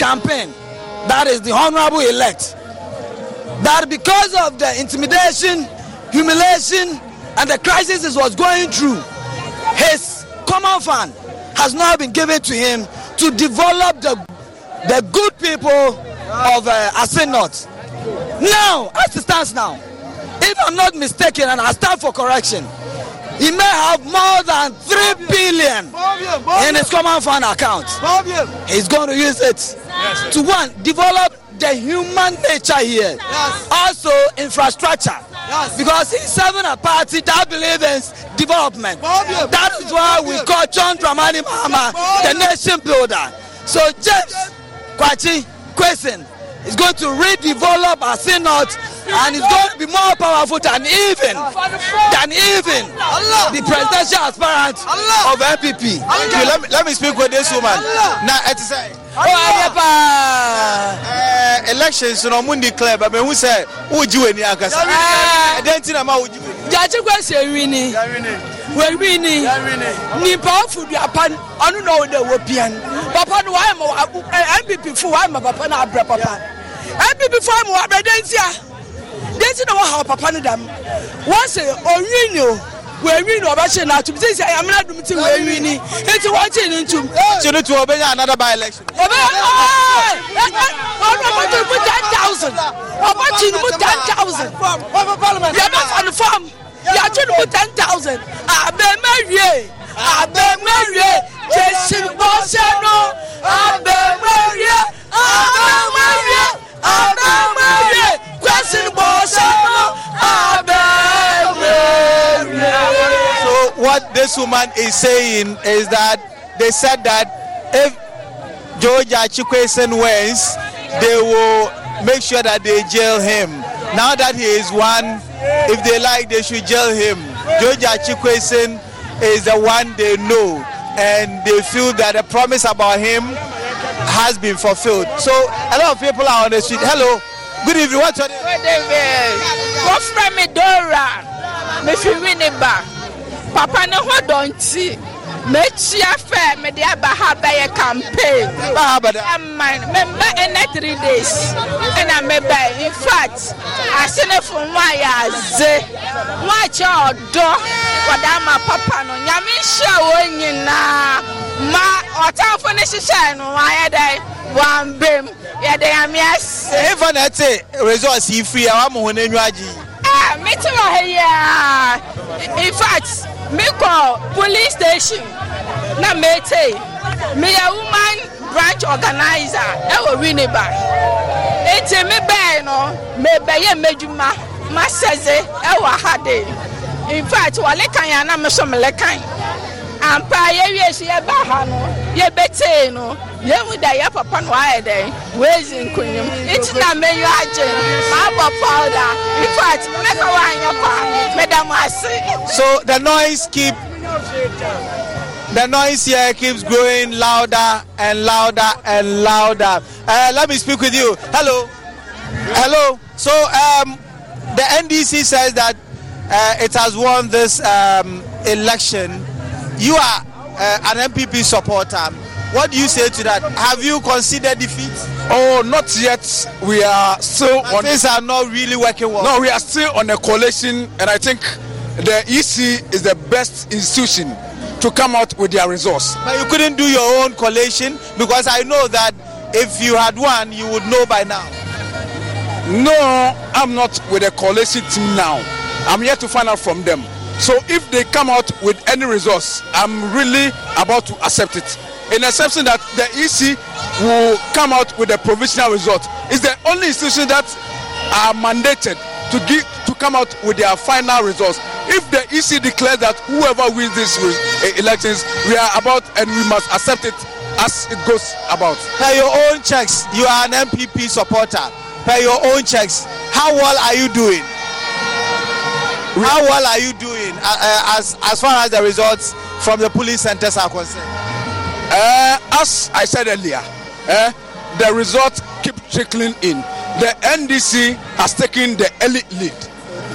Campaign that is the honorable elect. That because of the intimidation, humiliation, and the crisis he was going through, his common fund has now been given to him to develop the, the good people of uh. Now, as it stands now, if I'm not mistaken, and I stand for correction, he may have more than three billion in his common fund account. He's going to use it to one develop the human nature here. Also infrastructure. Because he's serving a party that believes in development. That is why we call John Dramani Mahama the nation builder. So James Kwachi Kwesen is going to redevelop our synod and it's going to be more powerful than even than even the presidential aspirant of NPP. Okay, let me, let me speak with this woman. Now, it is Oh, aye, pa. uh, elections no mun declare but me who say who ji weni akasa. Ah. Then tina ma who ji weni. Jaji Kwesi ewini. Wewini. Nipa ofudu apa ɔno na ɔda wɔ pian. Papa no wayɛ ma wa NPP fo wayɛ ma papa na abrɛ papa. NPP fo ayɛ ma wa abrɛ deɛ nti na wɔha papa no dam wɔse ɔnwi ni o wɔnwi ni ɔbɛkye no atom sɛ sɛ amena dom nti wɔnwi ni nti wɔkye no ntom kye no to ɔbɛnya another by election ɔbɛɔnɔmɔto no mu ten thousand ɔbɛkye no mu ten thousand yɛbɛfa no fam yɛakye no mu ten thousand abɛma wie abɛma wie this woman is saying is that they said that if George Achikwesen wins, they will make sure that they jail him. Now that he is one, if they like, they should jail him. George Achikwesen is the one they know, and they feel that the promise about him has been fulfilled. So a lot of people are on the street. Hello, good evening. What's your name? wɔfrɛ me dora mefi winneba papa ne ho dɔ nti metua fɛ mede aba ha bɛyɛ campaign. Ɛma memba ɛnɛ three days ɛna meba in fact ase ne fo mu ayɛ adze. Mu akyɛ ɔdɔ wɔde ama papa no. Nyame nhyia wɔn nyinaa. Ma ɔtamfo ne hyehyɛ no ayɛ dɛ wambem yɛde nyame ase. Ɛfa na ɛte resource yi firi a wama ho n'anwa agye yi. Ah, mete wɔ ha yi a in fact mekɔ police station na mete meyɛ woman branch organizer ɛwɔ winneba enti mebɛɛ no mebɛyɛ m'adwuma masɛdze ɛwɔ ha de. In fact wɔle kan yɛ na meso mele kan ampa yɛwie so yɛba ha no yɛbɛtee no yɛhu da yɛ papa no ayɛ dɛn wɔɛzi nkonyam nti na mɛnyɛ agye maabɔ powder. In fact mɛka woanyɛ kwa meda mo ase. So the noise keep the noise here keeps growing louder and louder and louder. Uh, let me speak with you. Hello. Hello. So um, the ndc says that uh, it has won this um, election you are uh, an NPP supporter. What do you say to that? Have you considered defeat? Oh, not yet. We are still on. Things are not really working well. No, we are still on a coalition, and I think the EC is the best institution to come out with their resource. But you couldn't do your own coalition because I know that if you had one, you would know by now. No, I'm not with a coalition team now. I'm here to find out from them. So if they come out with any results, I'm really about to accept it. In accepting that the EC will come out with a provisional result. It's the only institution that are mandated to give to come out with their final results. If the EC declares that whoever wins these eh, elections, we are about and we must accept it as it goes about. Per your own checks, you are an NPP supporter. Per your own checks, how well are you doing? How well are you doing uh, uh, as as far as the results from the police centers are concerned? Uh, as I said earlier, uh, the results keep trickling in. The NDC has taken the elite lead.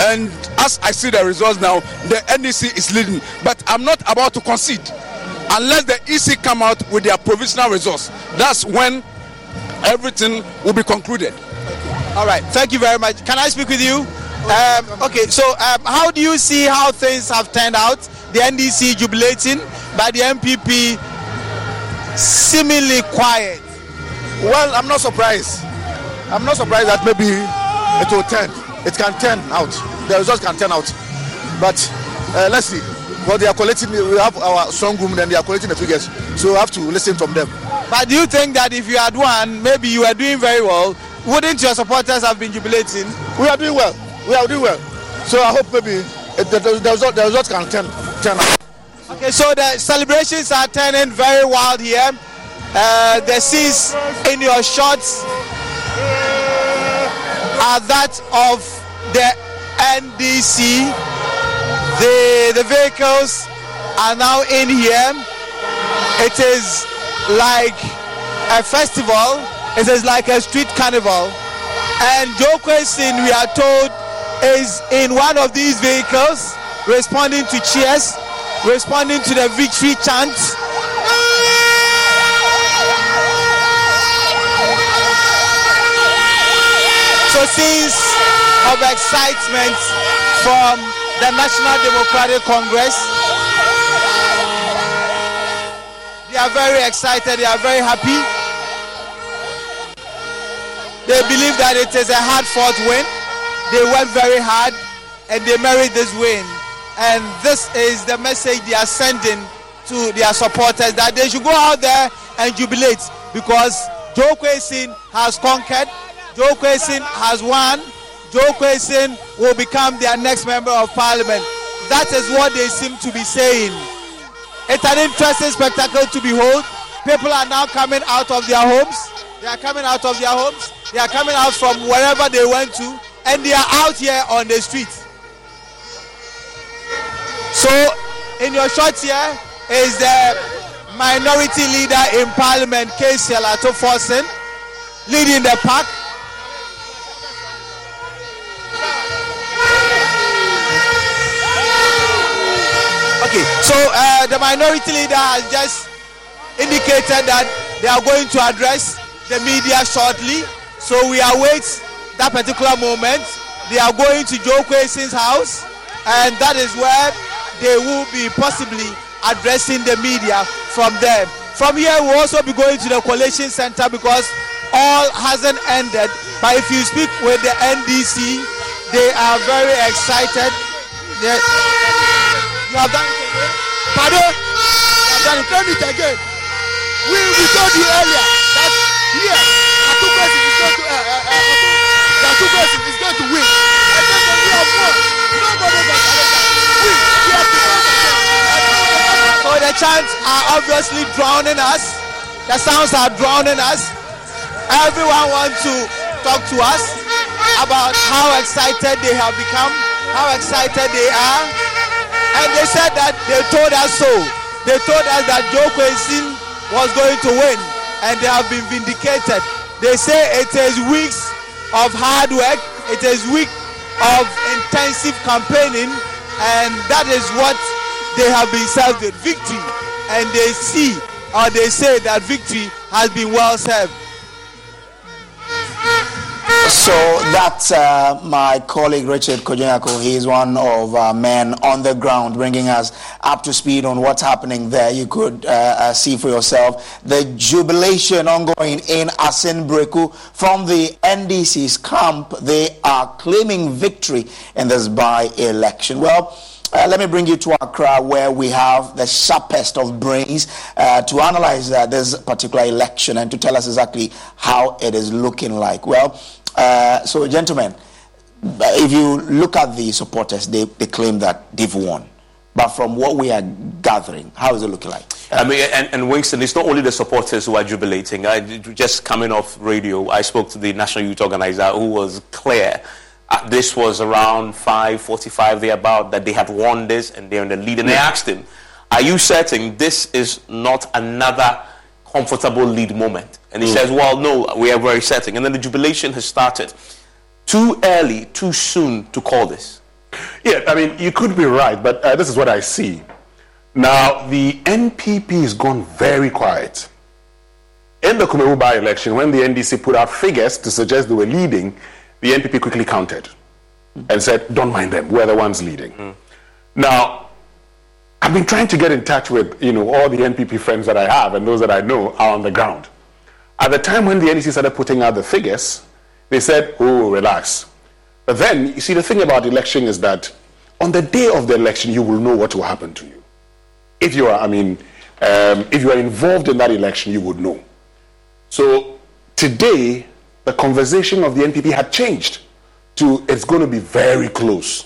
And as I see the results now, the NDC is leading. But I'm not about to concede unless the EC come out with their provisional results. That's when everything will be concluded. All right. Thank you very much. Can I speak with you? Um, okay, so um, how do you see how things have turned out? The NDC jubilating, but the NPP seemingly quiet. Well, I'm not surprised. I'm not surprised that maybe it will turn. It can turn out. The results can turn out. But uh, let's see. Well, they are collecting. We have our strong room, and they are collecting the figures. So we have to listen from them. But do you think that if you had won, maybe you were doing very well? Wouldn't your supporters have been jubilating? We are doing well we are doing well. So I hope maybe it, the, the, result, the result can turn, turn out. Okay, so the celebrations are turning very wild here. Uh, the scenes in your shots are that of the NDC. The, the vehicles are now in here. It is like a festival. It is like a street carnival. And Joe Quayson, we are told, is in one of these vehicles responding to cheers, responding to the victory chant. So scenes of excitement from the National Democratic Congress. They are very excited, they are very happy. They believe that it is a hard fought win. They worked very hard and they merit this win. And this is the message they are sending to their supporters that they should go out there and jubilate because Joe Quayson has conquered, Joe Quayson has won, Joe Quayson will become their next member of parliament. That is what they seem to be saying. It's an interesting spectacle to behold. People are now coming out of their homes. They are coming out of their homes. They are coming out from wherever they went to and they are out here on the street. So, in your shot here is the minority leader in parliament, Cassiel Ato Forson, leading the pack. Okay, Okay, so uh, the minority leader has just indicated that they are going to address the media shortly. So we await that particular moment. They are going to Joe Quayson's house, and that is where they will be possibly addressing the media from there. From here, we'll also be going to the Coalition Center because all hasn't ended. But if you speak with the NDC, they are very excited. They, you have done it again? Pardon? You have done it, done it again. We, we told you earlier that here, Atukwesi is going to, uh, uh, uh, Atukwesi is going to win. And then we have that. We, we have to So the chants are obviously drowning us. The sounds are drowning us. Everyone wants to talk to us about how excited they have become, how excited they are. And they said that they told us so. They told us that Joe Quayson was going to win, and they have been vindicated. They say it is weeks of hard work, it is week of intensive campaigning, and that is what they have been served with victory. And they see or they say that victory has been well served. So that's uh, my colleague Richard Kojanyako. He's one of our men on the ground, bringing us up to speed on what's happening there. You could uh, uh, see for yourself the jubilation ongoing in Assin Breku from the NDC's camp. They are claiming victory in this by-election. Well. Uh, let me bring you to Accra, where we have the sharpest of brains uh, to analyze uh, this particular election and to tell us exactly how it is looking like. Well, uh, so, gentlemen, if you look at the supporters, they, they claim that they've won. But from what we are gathering, how is it looking like? I mean, and, and Winston, it's not only the supporters who are jubilating. I, just coming off radio, I spoke to the National Youth Organizer who was clear uh, this was around 5.45 thereabout that they had won this and they're in the lead. And they asked him, are you certain this is not another comfortable lead moment? And he mm. says, well, no, we are very setting. And then the jubilation has started. Too early, too soon to call this. Yeah, I mean, you could be right, but uh, this is what I see. Now, the NPP has gone very quiet. In the Kumawu by election, when the NDC put out figures to suggest they were leading, the NPP quickly countered and said, don't mind them, we're the ones leading. Mm. Now, I've been trying to get in touch with, you know, all the NPP friends that I have and those that I know are on the ground. At the time when the NDC started putting out the figures, they said, oh, relax. But then, you see, the thing about election is that on the day of the election, you will know what will happen to you. If you are, I mean, um, if you are involved in that election, you would know. So today, the conversation of the NPP had changed to it's going to be very close.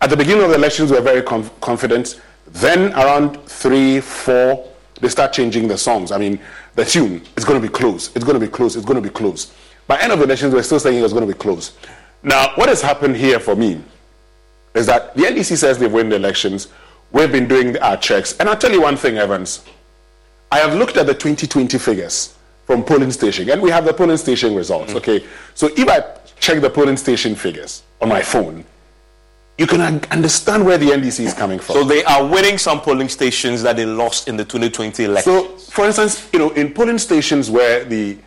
At the beginning of the elections, we were very conf- confident. Then, around three, four, they start changing the songs. I mean, the tune is going to be close. It's going to be close. It's going to be close. By end of the elections, we're still saying it was going to be close. Now, what has happened here for me is that the NDC says they've won the elections. We've been doing our checks. And I'll tell you one thing, Evans. I have looked at the 2020 figures from polling station, and we have the polling station results. Mm-hmm. Okay, so if I check the polling station figures on my phone, you can understand where the NDC is coming from. So they are winning some polling stations that they lost in the 2020 election. So, for instance, you know, in polling stations where the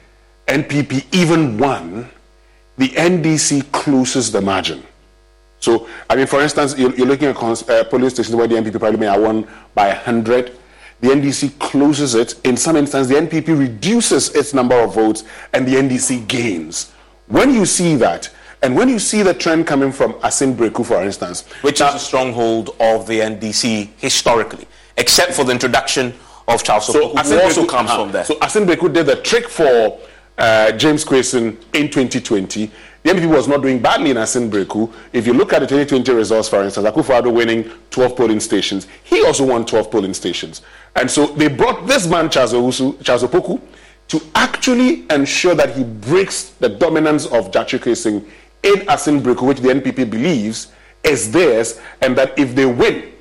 NPP even won, the NDC closes the margin. So, I mean, for instance, you're, you're looking at cons- uh, polling stations where the NPP probably may have won by 100 the NDC closes it. In some instances, the NPP reduces its number of votes and the NDC gains. When you see that, and when you see the trend coming from Assin Breku, for instance, which is a stronghold of the NDC historically, except for the introduction of Charles so Opoku, who also comes uh, from there. So Assin Breku did the trick for uh, James Quayson in 2020. The NPP was not doing badly in Assin Breku. If you look at the 2020 results, for instance, Akufo-Addo winning 12 polling stations, he also won 12 polling stations. And so they brought this man, Charles Opoku, to actually ensure that he breaks the dominance of Gyakye Quayson in Assin Breku, which the NPP believes is theirs, and that if they win,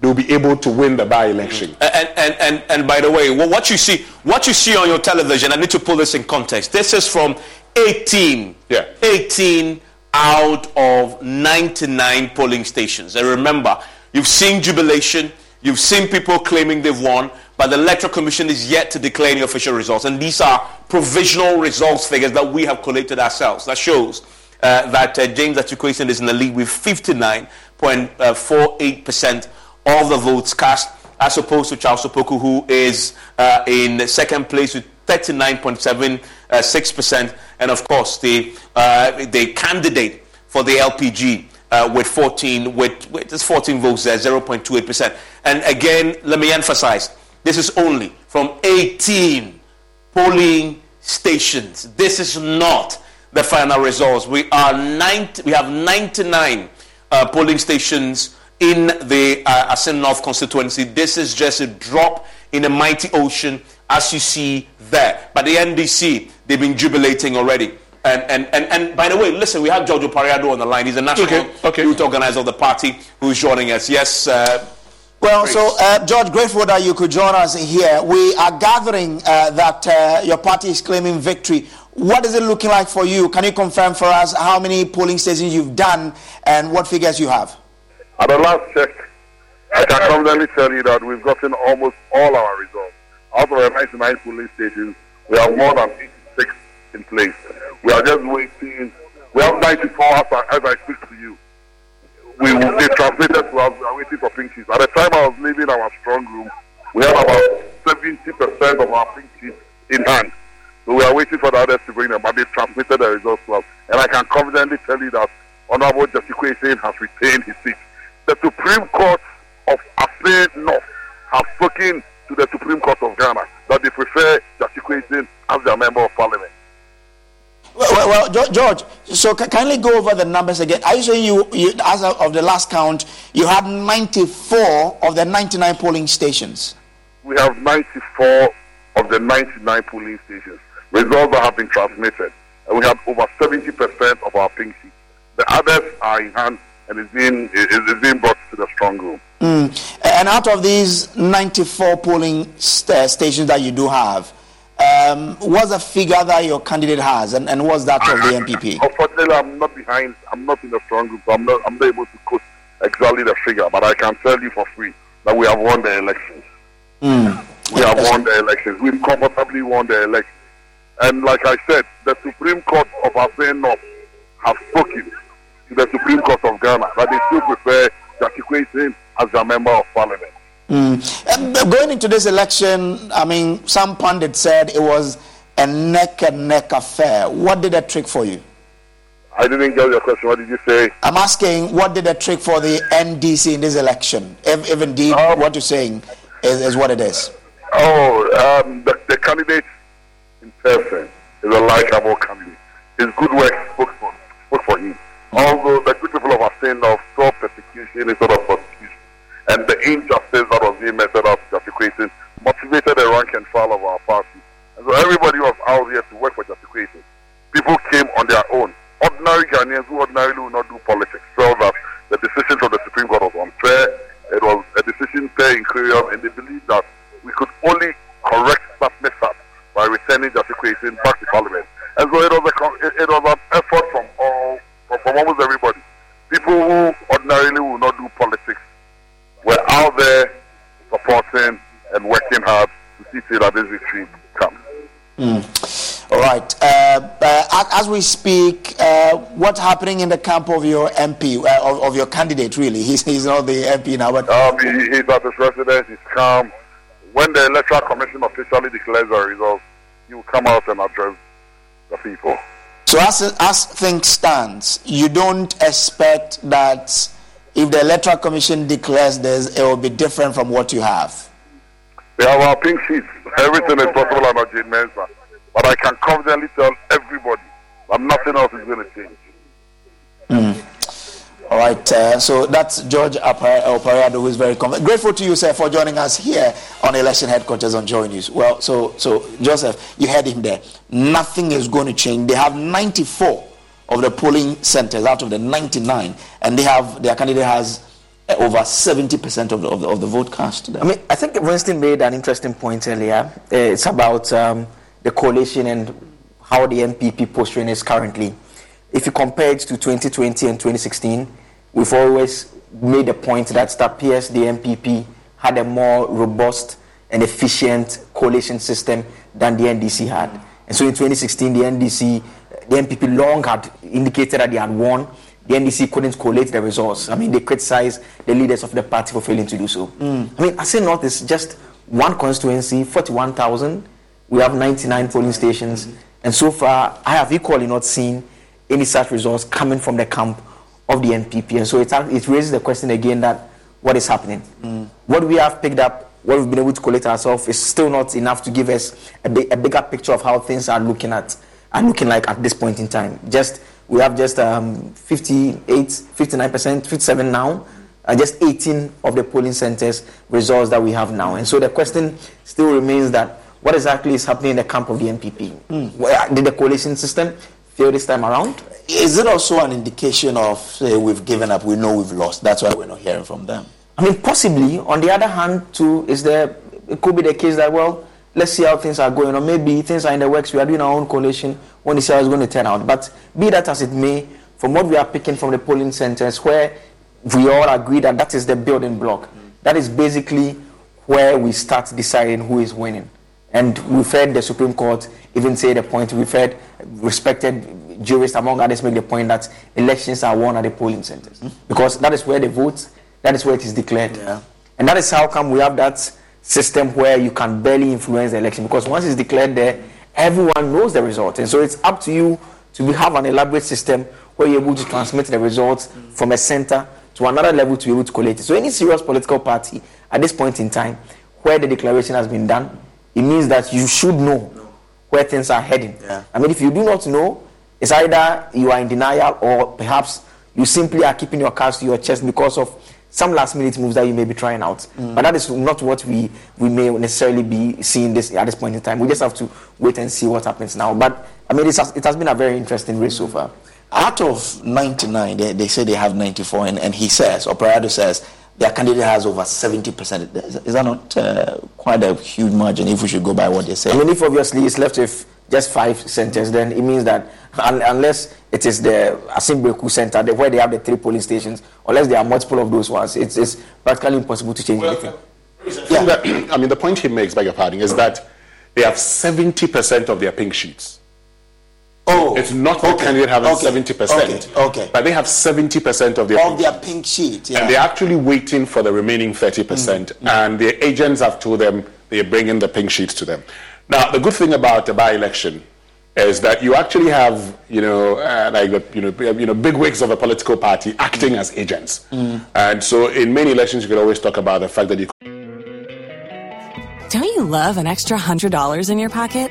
they'll be able to win the by-election. Mm-hmm. And, and, and, and by the way, what you see, what you see on your television, I need to pull this in context. This is from 18, yeah. 18 out of 99 polling stations. And remember, You've seen jubilation. You've seen people claiming they've won, but the Electoral Commission is yet to declare any official results. And these are provisional results figures that we have collated ourselves. That shows uh, that uh, James Akyekwe is in the lead with 59.48% of the votes cast, as opposed to Charles Opoku, who is uh, in second place with 39.76%. And of course, the, uh, the candidate for the LPG uh, with 14, with, with just 14 votes there, 0.28%. And again, let me emphasize, this is only from 18 polling stations. This is not the final results. We are 90, we have 99 uh, polling stations in the uh, Assin North constituency. This is just a drop in a mighty ocean, as you see there. But the NDC, they've been jubilating already. And, and, and, and by the way, listen, we have George Opare Addo on the line. He's a national okay, okay. youth organizer of the party who's joining us. Yes. Uh, well, so uh, George, grateful that you could join us here. We are gathering uh, that uh, your party is claiming victory. What is it looking like for you? Can you confirm for us how many polling stations you've done and what figures you have? At the last check, I can confidently tell you that we've gotten almost all our results. Out of our 99 polling stations, we have more than 86 in place. We are just waiting. We have 94 as I, as I speak to you. We will be transmitted to us. We are waiting for pink sheets. At the time I was leaving our strong room, we had about 70% of our pink sheets in hand. So we are waiting for the others to bring them, but they've transmitted the results to us. And I can confidently tell you that Honorable Justice Kwesi has retained his seat. The Supreme Court of Assin North has spoken to the Supreme Court of Ghana that they prefer Justice Kwesi as their member of parliament. Well, well, George, so kindly go over the numbers again. Are you saying you, you, as of the last count, you had 94 of the 99 polling stations? We have 94 of the 99 polling stations. Results that have been transmitted. And we have over 70% of our pink sheets. The others are in hand and is being, is being brought to the strong room. Mm. And out of these 94 polling st- stations that you do have, um, what's the figure that your candidate has, and, and what's that of the NPP? Unfortunately, I'm not behind. I'm not in the strong group, so I'm not. I'm not able to quote exactly the figure, but I can tell you for free that we have won the elections. Mm. We have won the elections. We've comfortably won the elections. And like I said, the Supreme Court of Assin North have spoken to the Supreme Court of Ghana that they still prefer Jackie Kwesi as a member of parliament. Mm. going into this election, I mean, some pundits said it was a neck and neck affair. What did that trick for you? I didn't get your question. What did you say? I'm asking, what did that trick for the NDC in this election? If, if indeed um, what you're saying is, is, what it is. Oh, um, the, the, candidate in person is a likable candidate. His good work spoke for, spoke for him. Although the good people of saying of saw persecution instead of persecution, and the injustice that was being meted out to Kwesi motivated the rank and file of our party. And so everybody was out here to work for Kwesi. People came on their own. Ordinary Ghanaians who ordinarily would not do politics felt that the decision from the Supreme Court was unfair. It was a decision fair in and they believed that we could only correct that mess up by returning the Kwesi back to Parliament. And so it was, a, it, was an effort from all, from, almost everybody. People who ordinarily would not do politics we're out there supporting and working hard to see till that this victory comes. Mm. All right. Uh, uh, as we speak, uh, what's happening in the camp of your MP, uh, of, of, your candidate, really? He's, he's not the MP now, but. Um, he, he's at his residence, he's calm. When the Electoral Commission officially declares the results, you will come out and address the people. So, as, as things stands, you don't expect that if the electoral commission declares this, it will be different from what you have. We have our pink sheets. Everything is possible under Jean Mensa. But I can confidently tell everybody that nothing else is going to change. All right, uh, so that's George Opare Addo, who is very confident. Grateful to you, sir, for joining us here on election headquarters on Joy News. Well, so so Joseph, you heard him there. Nothing is going to change. They have 94 of the polling centers out of the 99, and they have their candidate has uh, over 70% of the, of the, of the vote cast. There. I mean, I think Winston made an interesting point earlier. Uh, it's about um, the coalition and how the NPP posturing is currently. If you compare it to 2020 and 2016, we've always made the point that it appears the NPP had a more robust and efficient coalition system than the NDC had. And so in 2016, the NDC, the NPP long had indicated that they had won. The NDC couldn't collate the results. I mean, they criticized the leaders of the party for failing to do so. Mm. I mean, I Assin North is just one constituency, 41,000. We have 99 polling stations. And so far, I have equally not seen any such results coming from the camp of the NPP. And so it, it raises the question again that what is happening? Mm. What we have picked up, what we've been able to collect ourselves, is still not enough to give us a, big, a bigger picture of how things are looking at are looking like at this point in time. Just we have just um, 58, 59 percent, 57 now. Uh, just 18 of the polling centers results that we have now. And so the question still remains that what exactly is happening in the camp of the NPP? Mm. Did the coalition system fail this time around? Is it also an indication of, say, we've given up, we know we've lost, that's why we're not hearing from them? I mean, possibly. On the other hand, too, is there, it could be the case that, well, let's see how things are going, or maybe things are in the works, we are doing our own coalition, when we see how it's going to turn out. But be that as it may, from what we are picking from the polling centers, where we all agree that that is the building block, that is basically where we start deciding who is winning. And we've heard the Supreme Court even say the point, we've heard respected jurists, among others, make the point that elections are won at the polling centers. Hmm? Because that is where the vote, that is where it is declared. Yeah. And that is how come we have that system where you can barely influence the election. Because once it's declared there, everyone knows the result. And so it's up to you to have an elaborate system where you're able to transmit the results from a center to another level to be able to collate it. So any serious political party at this point in time, where the declaration has been done, it means that you should know where things are heading. Yeah. I mean, if you do not know, it's either you are in denial or perhaps you simply are keeping your cards to your chest because of some last minute moves that you may be trying out. Mm. But that is not what we, we may necessarily be seeing this at this point in time. We just have to wait and see what happens now. But I mean, it has been a very interesting race so far. Out of 99, they, they say they have 94, and, and he says, or Parado says, their candidate has over 70%. Is, is that not uh, quite a huge margin if we should go by what they say? I mean, if obviously it's left with just five centers, then it means that un- unless it is the Asimbeku center the, where they have the three polling stations, unless there are multiple of those ones, it's, it's practically impossible to change anything. Yeah. That, I mean, the point he makes, by your pardon, is that they have 70% of their pink sheets. Oh, it's not the okay, candidate having okay, 70%, okay, okay. but they have 70% of their Of pink their pink sheet, yeah. and they're actually waiting for the remaining 30%. Mm. Mm. And their agents have told them they're bringing the pink sheets to them. Now, the good thing about a by-election is that you actually have, you know, uh, like the, you know, you know, big wigs of a political party acting as agents. Mm. And so, in many elections, you could always talk about the fact that you. Don't you love an extra $100 in your pocket?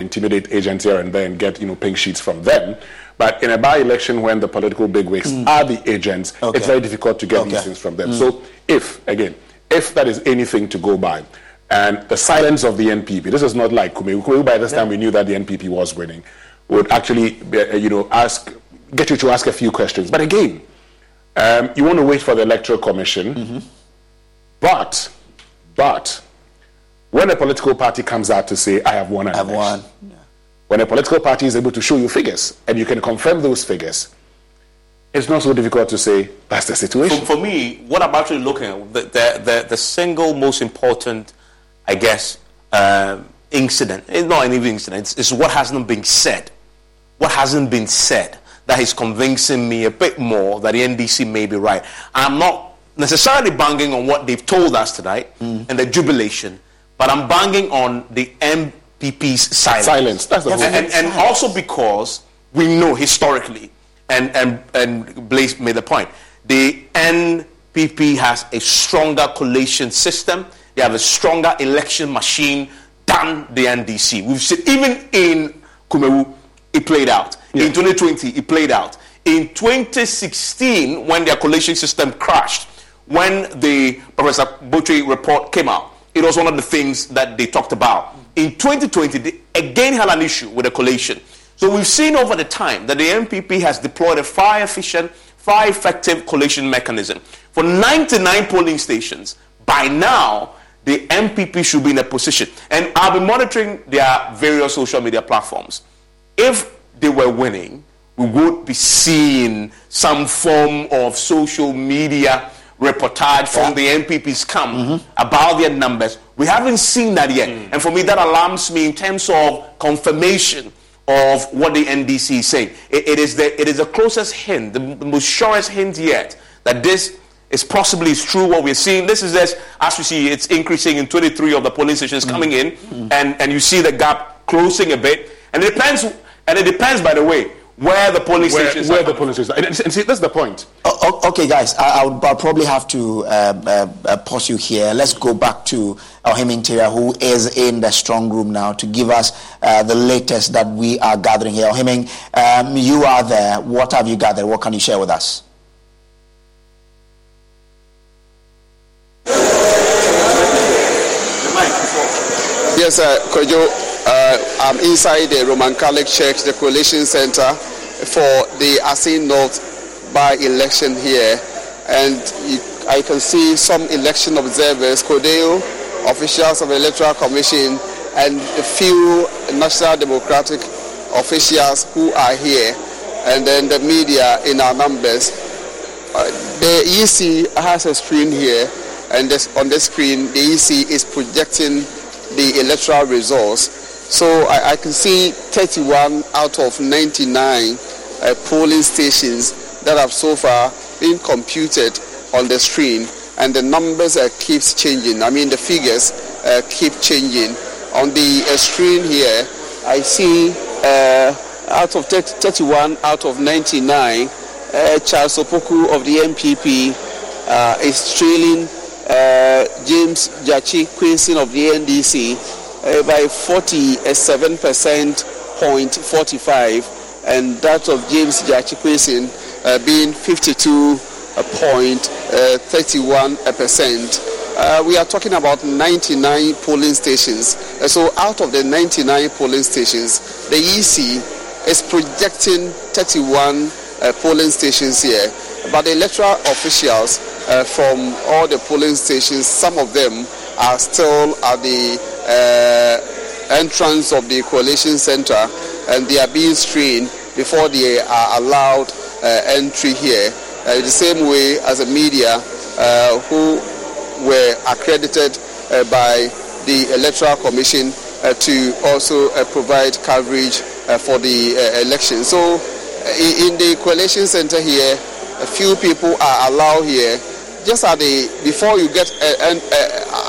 intimidate agents here and there and get you know pink sheets from them. But in a by-election, when the political bigwigs mm. are the agents, okay. it's very difficult to get okay. these things from them. Mm. So, if again, if that is anything to go by, and the silence of the NPP, this is not like Kumawu. By this yeah. time, we knew that the NPP was winning. Would actually, uh, you know, ask, get you to ask a few questions. But again, um, you want to wait for the electoral commission, mm-hmm. but, but when a political party comes out to say, I have won I have won. Yeah. When a political party is able to show you figures and you can confirm those figures, it's not so difficult to say that's the situation. For, for me, what I'm actually looking at, the, the, the, the single most important, I guess, uh, incident, it's not an incident, it's, it's what hasn't been said. What hasn't been said that is convincing me a bit more that the NDC may be right. I'm not necessarily banging on what they've told us tonight mm. and the jubilation, but I'm banging on the NPP's silence. Silence. That's the and, and, and also because we know historically, and, and, and Blaise made the point, the NPP has a stronger collation system. They have a stronger election machine than the NDC. We've seen, even in Kumawu, it played out. Yeah. In 2020, it played out. In 2016, when their collation system crashed, when the Professor Botchwey report came out, it was one of the things that they talked about. In 2020, they again had an issue with the collation. So we've seen over the time that the NPP has deployed a far efficient, far effective collation mechanism. For 99 polling stations, by now, the NPP should be in a position. And I'll be monitoring their various social media platforms. If they were winning, we would be seeing some form of social media reportage from yeah. the NPP's camp mm-hmm. about their numbers. We haven't seen that yet. Mm. And for me, that alarms me in terms of confirmation of what the NDC is saying. it, it is, the, it is the closest hint, the, the, most surest hint yet, that this is possibly is true what we're seeing. This is just, as we see, it's increasing in 23 of the polling stations mm. coming in, mm. and, and you see the gap closing a bit. And it depends, and it depends, by the way, where the police where, stations where the police stations and, and see that's the point. Oh, okay guys. I, I would I'll probably have to uh, uh, uh, pause you here. Let's go back to Ohiming Teria who is in the strong room now to give us uh, the latest that we are gathering here. Ohiming um, you are there. What have you gathered? What can you share with us? Yes, uh, Kojo, uh, I'm inside the Roman Catholic Church, the Coalition Center, for the Assin North by-election here. And you, I can see some election observers, CODEO, officials of the Electoral Commission, and a few National Democratic officials who are here, and then the media in our numbers. Uh, the EC has a screen here, and this, on the screen, the EC is projecting the electoral results so I, I can see 31 out of 99 uh, polling stations that have so far been computed on the screen, and the numbers uh, keeps changing. I mean, the figures uh, keep changing. On the uh, screen here, I see uh, out of 30, 31 out of 99, uh, Charles Opoku of the NPP uh, is trailing James Gyakye Quayson of the NDC by 47% point 45 and that of James Quayson uh, being 52.31 uh, percent. Uh, we are talking about 99 polling stations. Uh, so out of the 99 polling stations, the EC is projecting 31 uh, polling stations here. But the electoral officials uh, from all the polling stations, some of them are still at the uh, entrance of the coalition center and they are being screened before they are allowed uh, entry here. Uh, the same way as the media uh, who were accredited uh, by the Electoral Commission uh, to also uh, provide coverage uh, for the uh, election. So, in, the coalition center here, a few people are allowed here. Just at the before you get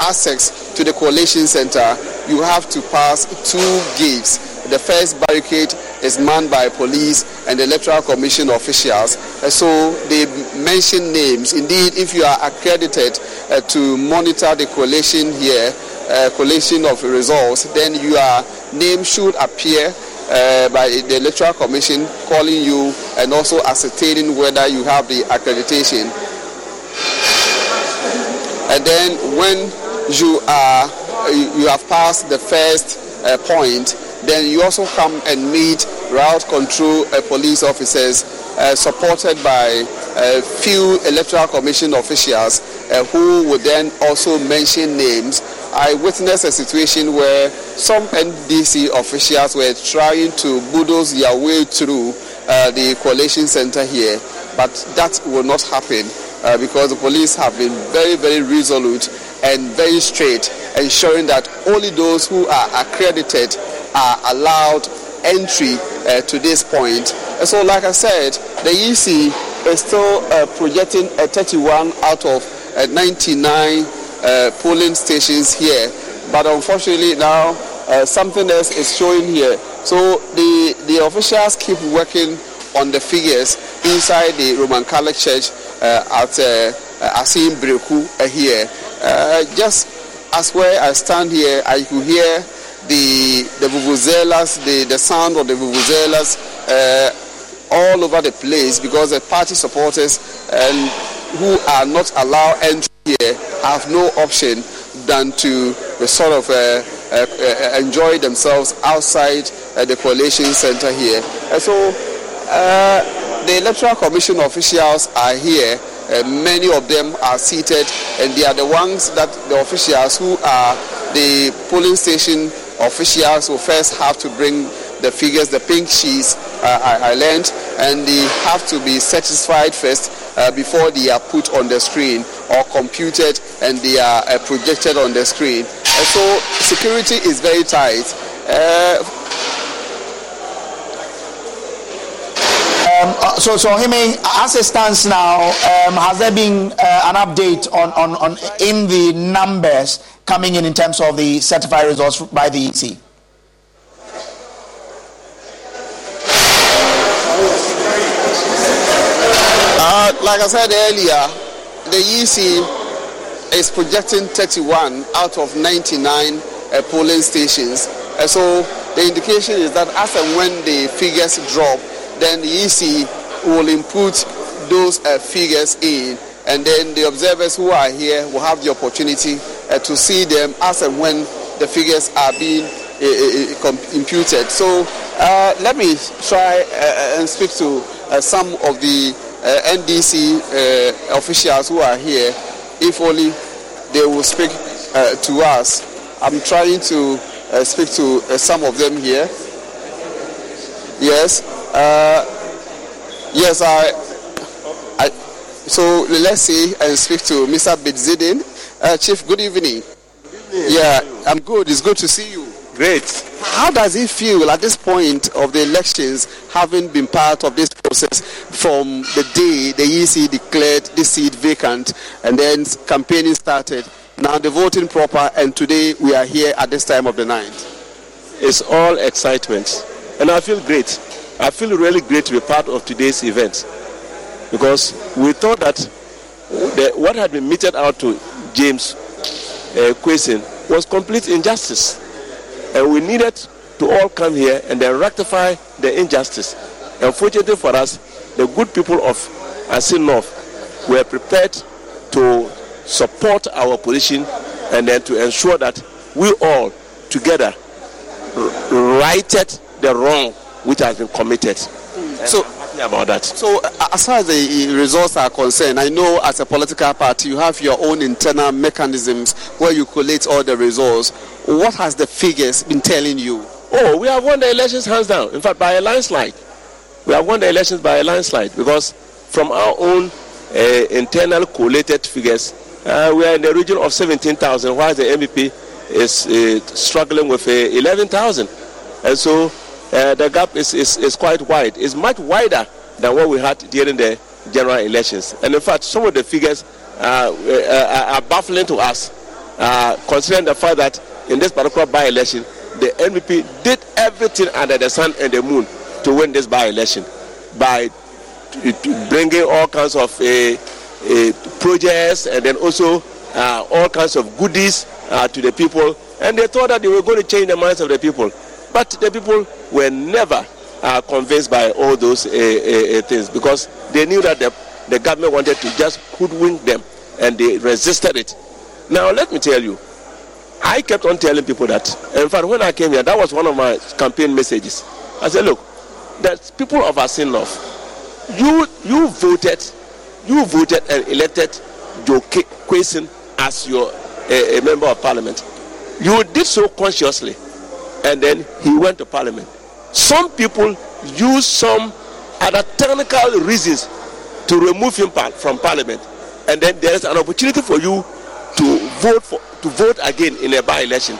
access to the coalition center, you have to pass two gates. The first barricade is manned by police and electoral commission officials. Uh, so they mention names. Indeed, if you are accredited uh, to monitor the coalition here, uh, of results, then your name should appear uh, by the electoral commission calling you and also ascertaining whether you have the accreditation. And then when you are you have passed the first uh, point, then you also come and meet route control uh, police officers uh, supported by a few electoral commission officials uh, who would then also mention names. I witnessed a situation where some NDC officials were trying to bulldoze their way through uh, the coalition center here, but that will not happen uh, because the police have been very, very resolute and very straight, ensuring that only those who are accredited are allowed entry uh, to this point. And so, like I said, the EC is still uh, projecting a 31 out of uh, 99 uh, polling stations here. But unfortunately, now uh, something else is showing here. So the, the officials keep working on the figures inside the Roman Catholic Church uh, at uh, Assin Breku here. just as where I stand here, I could hear the the vuvuzelas, the, the sound of the vuvuzelas uh, all over the place because the party supporters and who are not allowed entry here have no option than to sort of uh, uh, uh enjoy themselves outside uh, the coalition center here. And so uh, the electoral commission officials are here. Many of them are seated, and they are the ones that the officials who are the polling station officials will first have to bring the figures, the pink sheets uh, I, I, learned, and they have to be satisfied first uh, before they are put on the screen or computed and they are uh, projected on the screen. so security is very tight. Uh, um, uh, so, so Hime, as it stands now, um, has there been uh, an update on, on, on in the numbers coming in in terms of the certified results by the EC? Uh, like I said earlier, the EC is projecting 31 out of 99 uh, polling stations. So the indication is that as and when the figures drop, then the EC will input those uh, figures in and then the observers who are here will have the opportunity uh, to see them as and when the figures are being uh, uh, imputed. So uh, let me try uh, and speak to uh, some of the NDC officials who are here, if only they will speak to us. I'm trying to speak to some of them here. Yes. Yes, I. So let's see and speak to Mr. Bede Ziedeng. Uh, Chief, good evening. Good evening. Yeah, I'm good. It's good to see you. Great. How does it feel at this point of the elections, having been part of this process from the day the EC declared the seat vacant and then campaigning started? Now the voting proper, and today we are here at this time of the night. It's all excitement, and I feel great. I feel really great to be part of today's event because we thought that the, what had been meted out to James uh, was complete injustice. And we needed to all come here and then rectify the injustice. Unfortunately for us, the good people of Assin North were prepared to support our position and then to ensure that we all together righted the wrong which has been committed. So about that. So, uh, as far as the results are concerned, I know as a political party you have your own internal mechanisms where you collate all the results. What has the figures been telling you? Oh, we have won the elections hands down. In fact, by a landslide. We have won the elections by a landslide because from our own uh, internal collated figures, uh, we are in the region of 17,000, while the NPP is uh, struggling with uh, 11,000. And so uh, the gap is, is, is quite wide. It's much wider than what we had during the general elections. And in fact, some of the figures uh, uh, are baffling to us, uh, considering the fact that in this particular by-election, the NPP did everything under the sun and the moon to win this by-election by bringing all kinds of projects and then also all kinds of goodies to the people. And they thought that they were going to change the minds of the people. But the people were never uh, convinced by all those uh, uh, things because they knew that the, the government wanted to just hoodwink them and they resisted it. Now, let me tell you, I kept on telling people that. In fact, when I came here, that was one of my campaign messages. I said, look, that people of Assin North, you you voted, you voted and elected Joe Quayson as your a member of parliament. You did so consciously, and then he went to parliament. Some people use some other technical reasons to remove him from parliament, and then there is an opportunity for you to vote for to vote again in a by-election.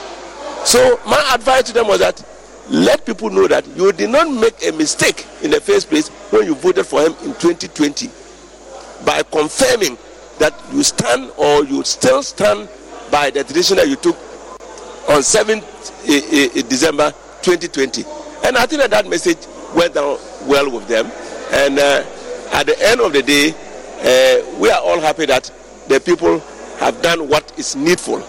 So my advice to them was that let people know that you did not make a mistake in the first place when you voted for him in 2020 by confirming that you stand or you still stand by the decision that you took on 7th eh, eh, December 2020. And I think that that message went down well with them. And uh, at the end of the day, uh, we are all happy that the people have done what is needful.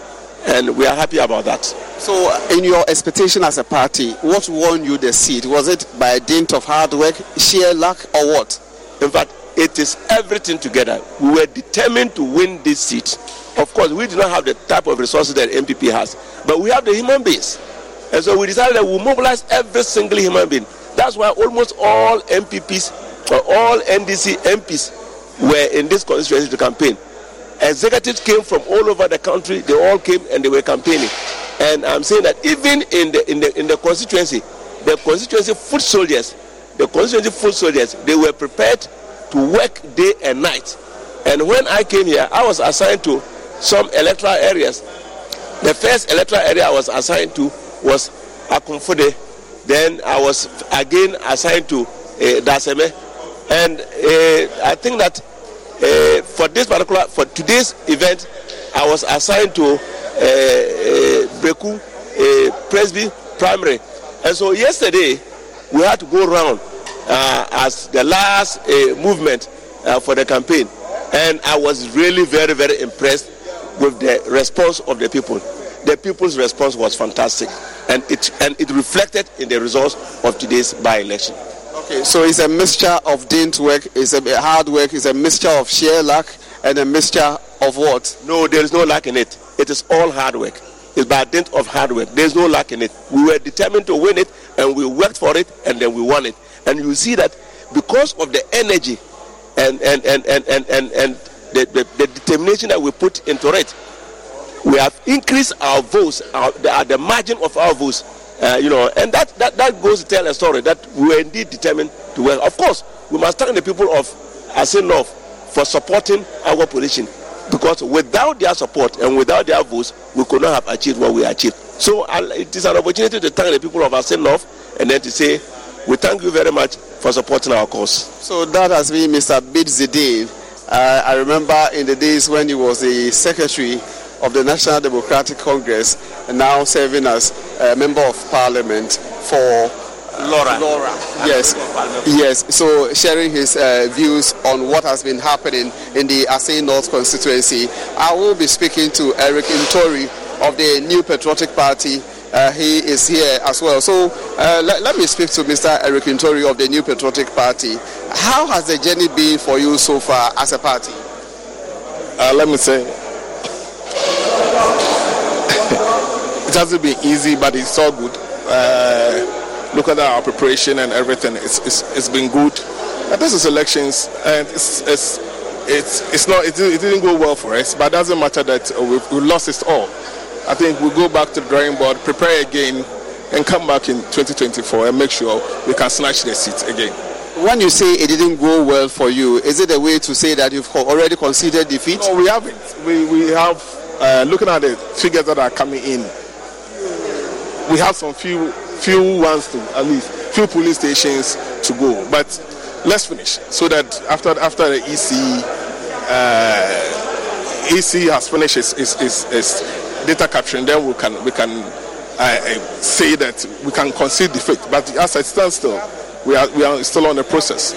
And we are happy about that. So, in your expectation as a party, what won you the seat? Was it by dint of hard work, sheer luck, or what? In fact, it is everything together. We were determined to win this seat. Of course, we do not have the type of resources that NPP has, but we have the human beings. And so we decided that we'll mobilize every single human being. That's why almost all MPPs or all NDC MPs were in this constituency to campaign. Executives came from all over the country. They all came and they were campaigning. And I'm saying that even in the in the in the constituency, the constituency foot soldiers, the constituency foot soldiers, they were prepared to work day and night. And when I came here, I was assigned to some electoral areas. The first electoral area I was assigned to was Akomfode. Then I was again assigned to uh, Daseme. And uh, I think that uh, for this particular, for today's event, I was assigned to uh, uh, Presby Primary. And so yesterday, we had to go around uh, as the last movement uh, for the campaign. And I was really very, very impressed with the response of the people the people's response was fantastic, and it and it reflected in the results of today's by-election. Okay, so it's a mixture of dint work, it's a hard work, it's a mixture of sheer luck, and a mixture of what? No, there is no luck in it. It is all hard work. It's by dint of hard work. There is no luck in it. We were determined to win it, and we worked for it, and then we won it. And you see that because of the energy and and and and and and, and the, the, the determination that we put into it, we have increased our votes our, the, at the margin of our votes. Uh, you know, and that, that, that goes to tell a story that we were indeed determined to work. Of course, we must thank the people of Assin North for supporting our position because without their support and without their votes, we could not have achieved what we achieved. So uh, it is an opportunity to thank the people of Assin North and then to say, we thank you very much for supporting our cause. So that has been Mr. Bede Ziedeng. Uh, I remember in the days when he was the secretary of the National Democratic Congress and now serving as a member of parliament for Lawra. Lawra. Yes. Yes. So sharing his uh, views on what has been happening in the Assin North constituency. I will be speaking to Eric Ntori of the New Patriotic Party. Uh, he is here as well. So uh, let, let, me speak to Mr. Eric Ntori of the New Patriotic Party. How has the journey been for you so far as a party? Uh, let me say it hasn't been easy, but it's all good. Uh, look at our preparation and everything. It's, it's, it's been good. And this is elections, and it's, it's, it's, it's not, it, it didn't go well for us, but it doesn't matter that we, we lost it all. I think we'll go back to the drawing board, prepare again, and come back in 2024 and make sure we can snatch the seats again. When you say it didn't go well for you, is it a way to say that you've already conceded defeat? No, we haven't. We, we have uh, looking at the figures that are coming in, we have some few few ones to at least few police stations to go. But let's finish so that after after the EC uh, EC has finished its, its, its, its, data capturing, then we can we can uh, uh, say that we can concede defeat. But as it stands still, we are we are still on the process.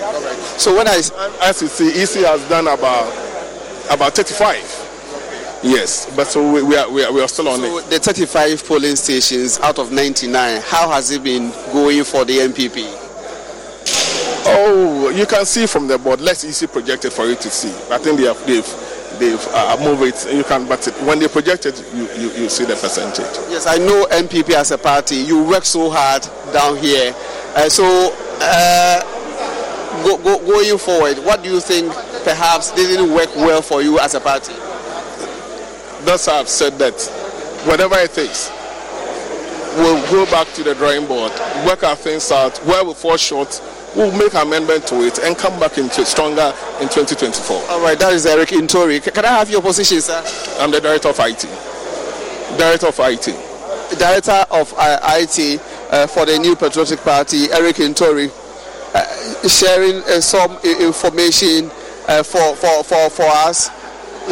So when I as you see, EC has done about about 35. Yes, but so we, we, are, we, are, we are still on so it. the 35 polling stations out of 99, how has it been going for the NPP? Oh, you can see from the board. Less easy projected for you to see. I think they have they've they've uh, moved it. You can, but it, when they project it, you, you, you see the percentage. Yes, I know NPP as a party. You work so hard down here. Uh, so uh, go, go, going forward, what do you think perhaps didn't work well for you as a party? That's why I've said that whatever it takes, we'll go back to the drawing board, work our things out. Where we fall short, we'll make amendment to it and come back into stronger in 2024. All right, that is Eric Intori. Can I have your position, sir? I'm the director of IT. Director of IT. Director of uh, IT uh, for the New Patriotic Party, Eric Intori, uh, sharing uh, some information uh, for, for, for, for us.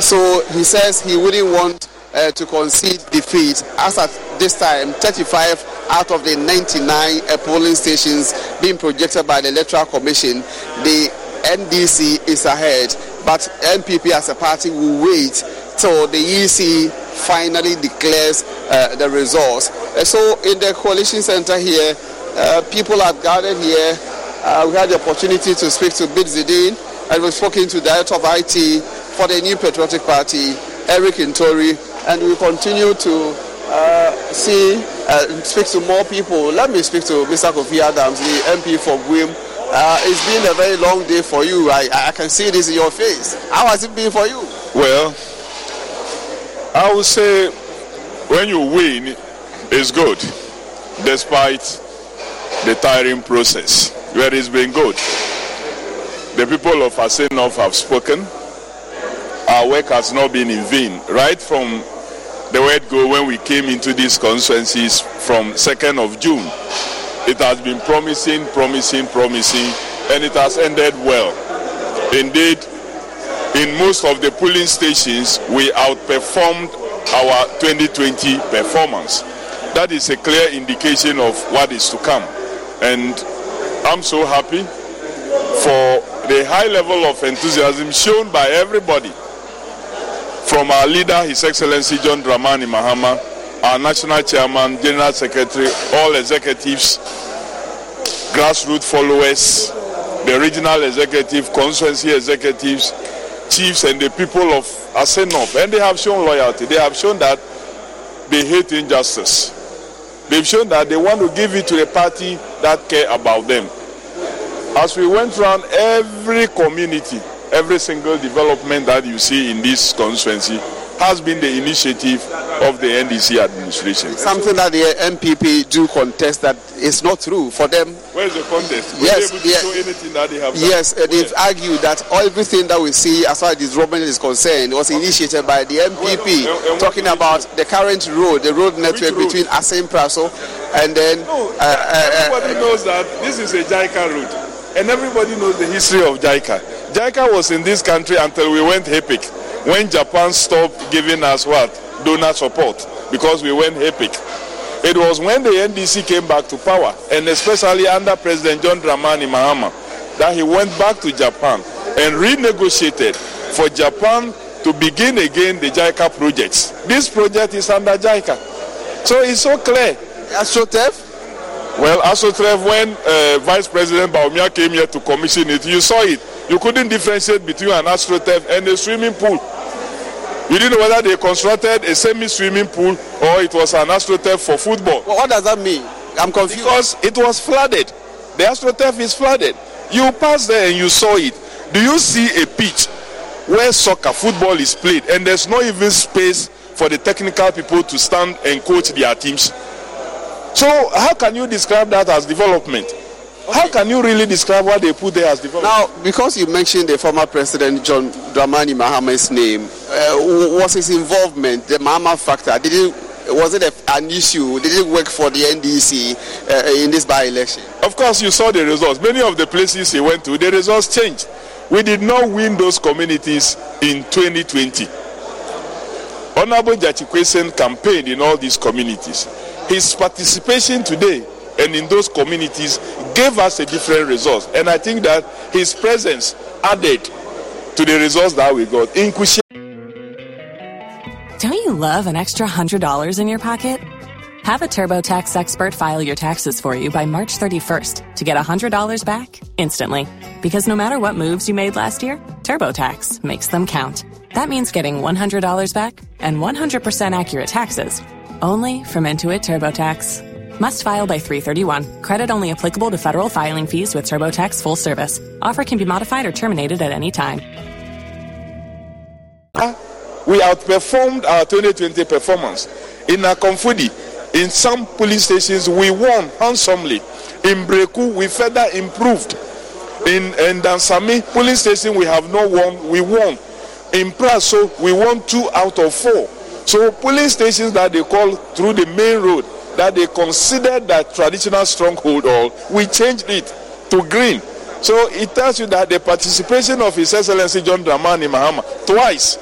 So he says he wouldn't want uh, to concede defeat as at this time 35 out of the 99 uh, polling stations being projected by the electoral commission the ndc is ahead but npp as a party will wait till the ec finally declares uh, the results. Uh, so in the coalition center here uh, people have gathered here. Uh, we had the opportunity to speak to Bede Ziedeng and we've spoken to the director of it for the new patriotic party eric Intori and we continue to uh, see, uh, speak to more people. Let me speak to Mr. Kofi Adams, the MP for Buem. Uh, it's been a very long day for you. I, I can see this in your face. How has it been for you? Well, I would say when you win, it's good, despite the tiring process. Where it's been good. The people of Assin North have spoken. Our work has not been in vain. Right from the word go when we came into these constituencies from 2nd of June. It has been promising, promising, promising, and it has ended well. Indeed, in most of the polling stations, we outperformed our 2020 performance. That is a clear indication of what is to come. And I'm so happy for the high level of enthusiasm shown by everybody from our leader, His Excellency John Dramani Mahama, our national chairman, general secretary, all executives, grassroots followers, the regional executive, constituency executives, chiefs, and the people of Assin North. And they have shown loyalty. They have shown that they hate injustice. They've shown that they want to give it to a party that care about them. As we went around every community, every single development that you see in this constituency has been the initiative of the NDC administration. Something that the NPP do contest that is not true for them. Where is the contest? Were yes, they able to show anything that they have done? Yes, uh, they've argued that everything that we see as far as development is concerned was initiated by the NPP, and- and talking about the current road, the road network road? between Assin Praso and then. uh, uh, Everybody knows that this is a JICA route, and everybody knows the history of JICA. JICA was in this country until we went HIPC, when Japan stopped giving us what? Donor support, because we went HIPC. It was when the NDC came back to power, and especially under President John Dramani Mahama, that he went back to Japan and renegotiated for Japan to begin again the JICA projects. This project is under JICA. So it's so clear. AstroTurf? Well, AstroTurf, when uh, Vice President Bawumia came here to commission it, you saw it. You couldn't differentiate between an AstroTurf and a swimming pool. You didn't know whether they constructed a semi-swimming pool or it was an AstroTurf for football. Well, what does that mean? I'm confused. Because it was flooded. The AstroTurf is flooded. You passed there and you saw it. Do you see a pitch where soccer, football is played and there's not even space for the technical people to stand and coach their teams? So how can you describe that as development? How can you really describe what they put there as development? Now, because you mentioned the former president John Dramani Mahama's name, uh, was his involvement, the Mahama factor, did it, was it a, an issue? Did it work for the NDC uh, in this by-election? Of course, you saw the results. Many of the places he went to, the results changed. We did not win those communities in 2020. Honorable Gyakye campaigned in all these communities. His participation today and in those communities gave us a different result. And I think that his presence added to the results that we got. In Kushia, Don't you love an extra $100 in your pocket? Have a TurboTax expert file your taxes for you by March 31st to get $100 back instantly. Because no matter what moves you made last year, TurboTax makes them count. That means getting $100 back and 100% accurate taxes only from Intuit TurboTax. Must file by 331. Credit only applicable to federal filing fees with TurboTax full service. Offer can be modified or terminated at any time. we outperformed our 2020 performance. In Akonfudi, in some police stations, we won handsomely. In Breku, we further improved. In, in Dansami police station, we have not won, we won. In Praso, we won two out of four. So police stations that they call through the main road, that they considered that traditional stronghold, or we changed it to green. So it tells you that the participation of His Excellency John Dramani Mahama twice,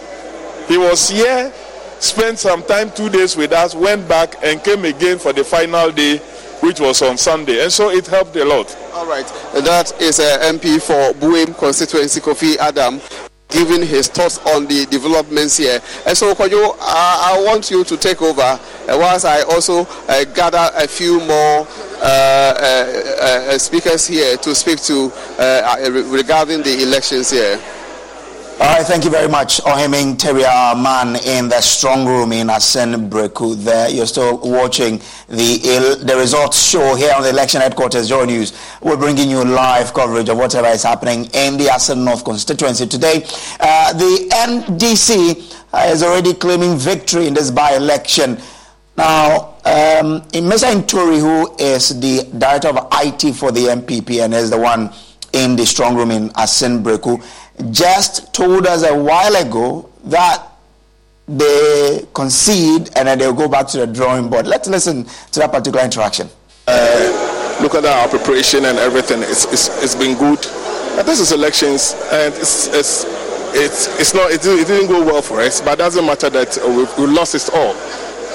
he was here, spent some time, two days with us, went back and came again for the final day, which was on Sunday. And so it helped a lot. All right. That is uh, MP for Buem constituency, Kofi Adam, giving his thoughts on the developments here. And so, Kojo, I, I want you to take over uh, whilst I also uh, gather a few more uh, uh, uh, speakers here to speak to uh, regarding the elections here. All right, thank you very much. Oheming Teria man in the strong room in Assin Breku there. You're still watching the the results show here on the election headquarters, Joy News. We're bringing you live coverage of whatever is happening in the Assin North constituency today. Uh, the NDC uh, is already claiming victory in this by-election. Now, um, Mr. Intori, who is the director of IT for the NPP and is the one in the strong room in Assin Breku, just told us a while ago that they concede and then they'll go back to the drawing board. Let's listen to that particular interaction. Uh, look at our preparation and everything. It's, it's, it's been good. And this is elections, and it's, it's, it's, it's not, it, it didn't go well for us, but it doesn't matter that we, we lost it all.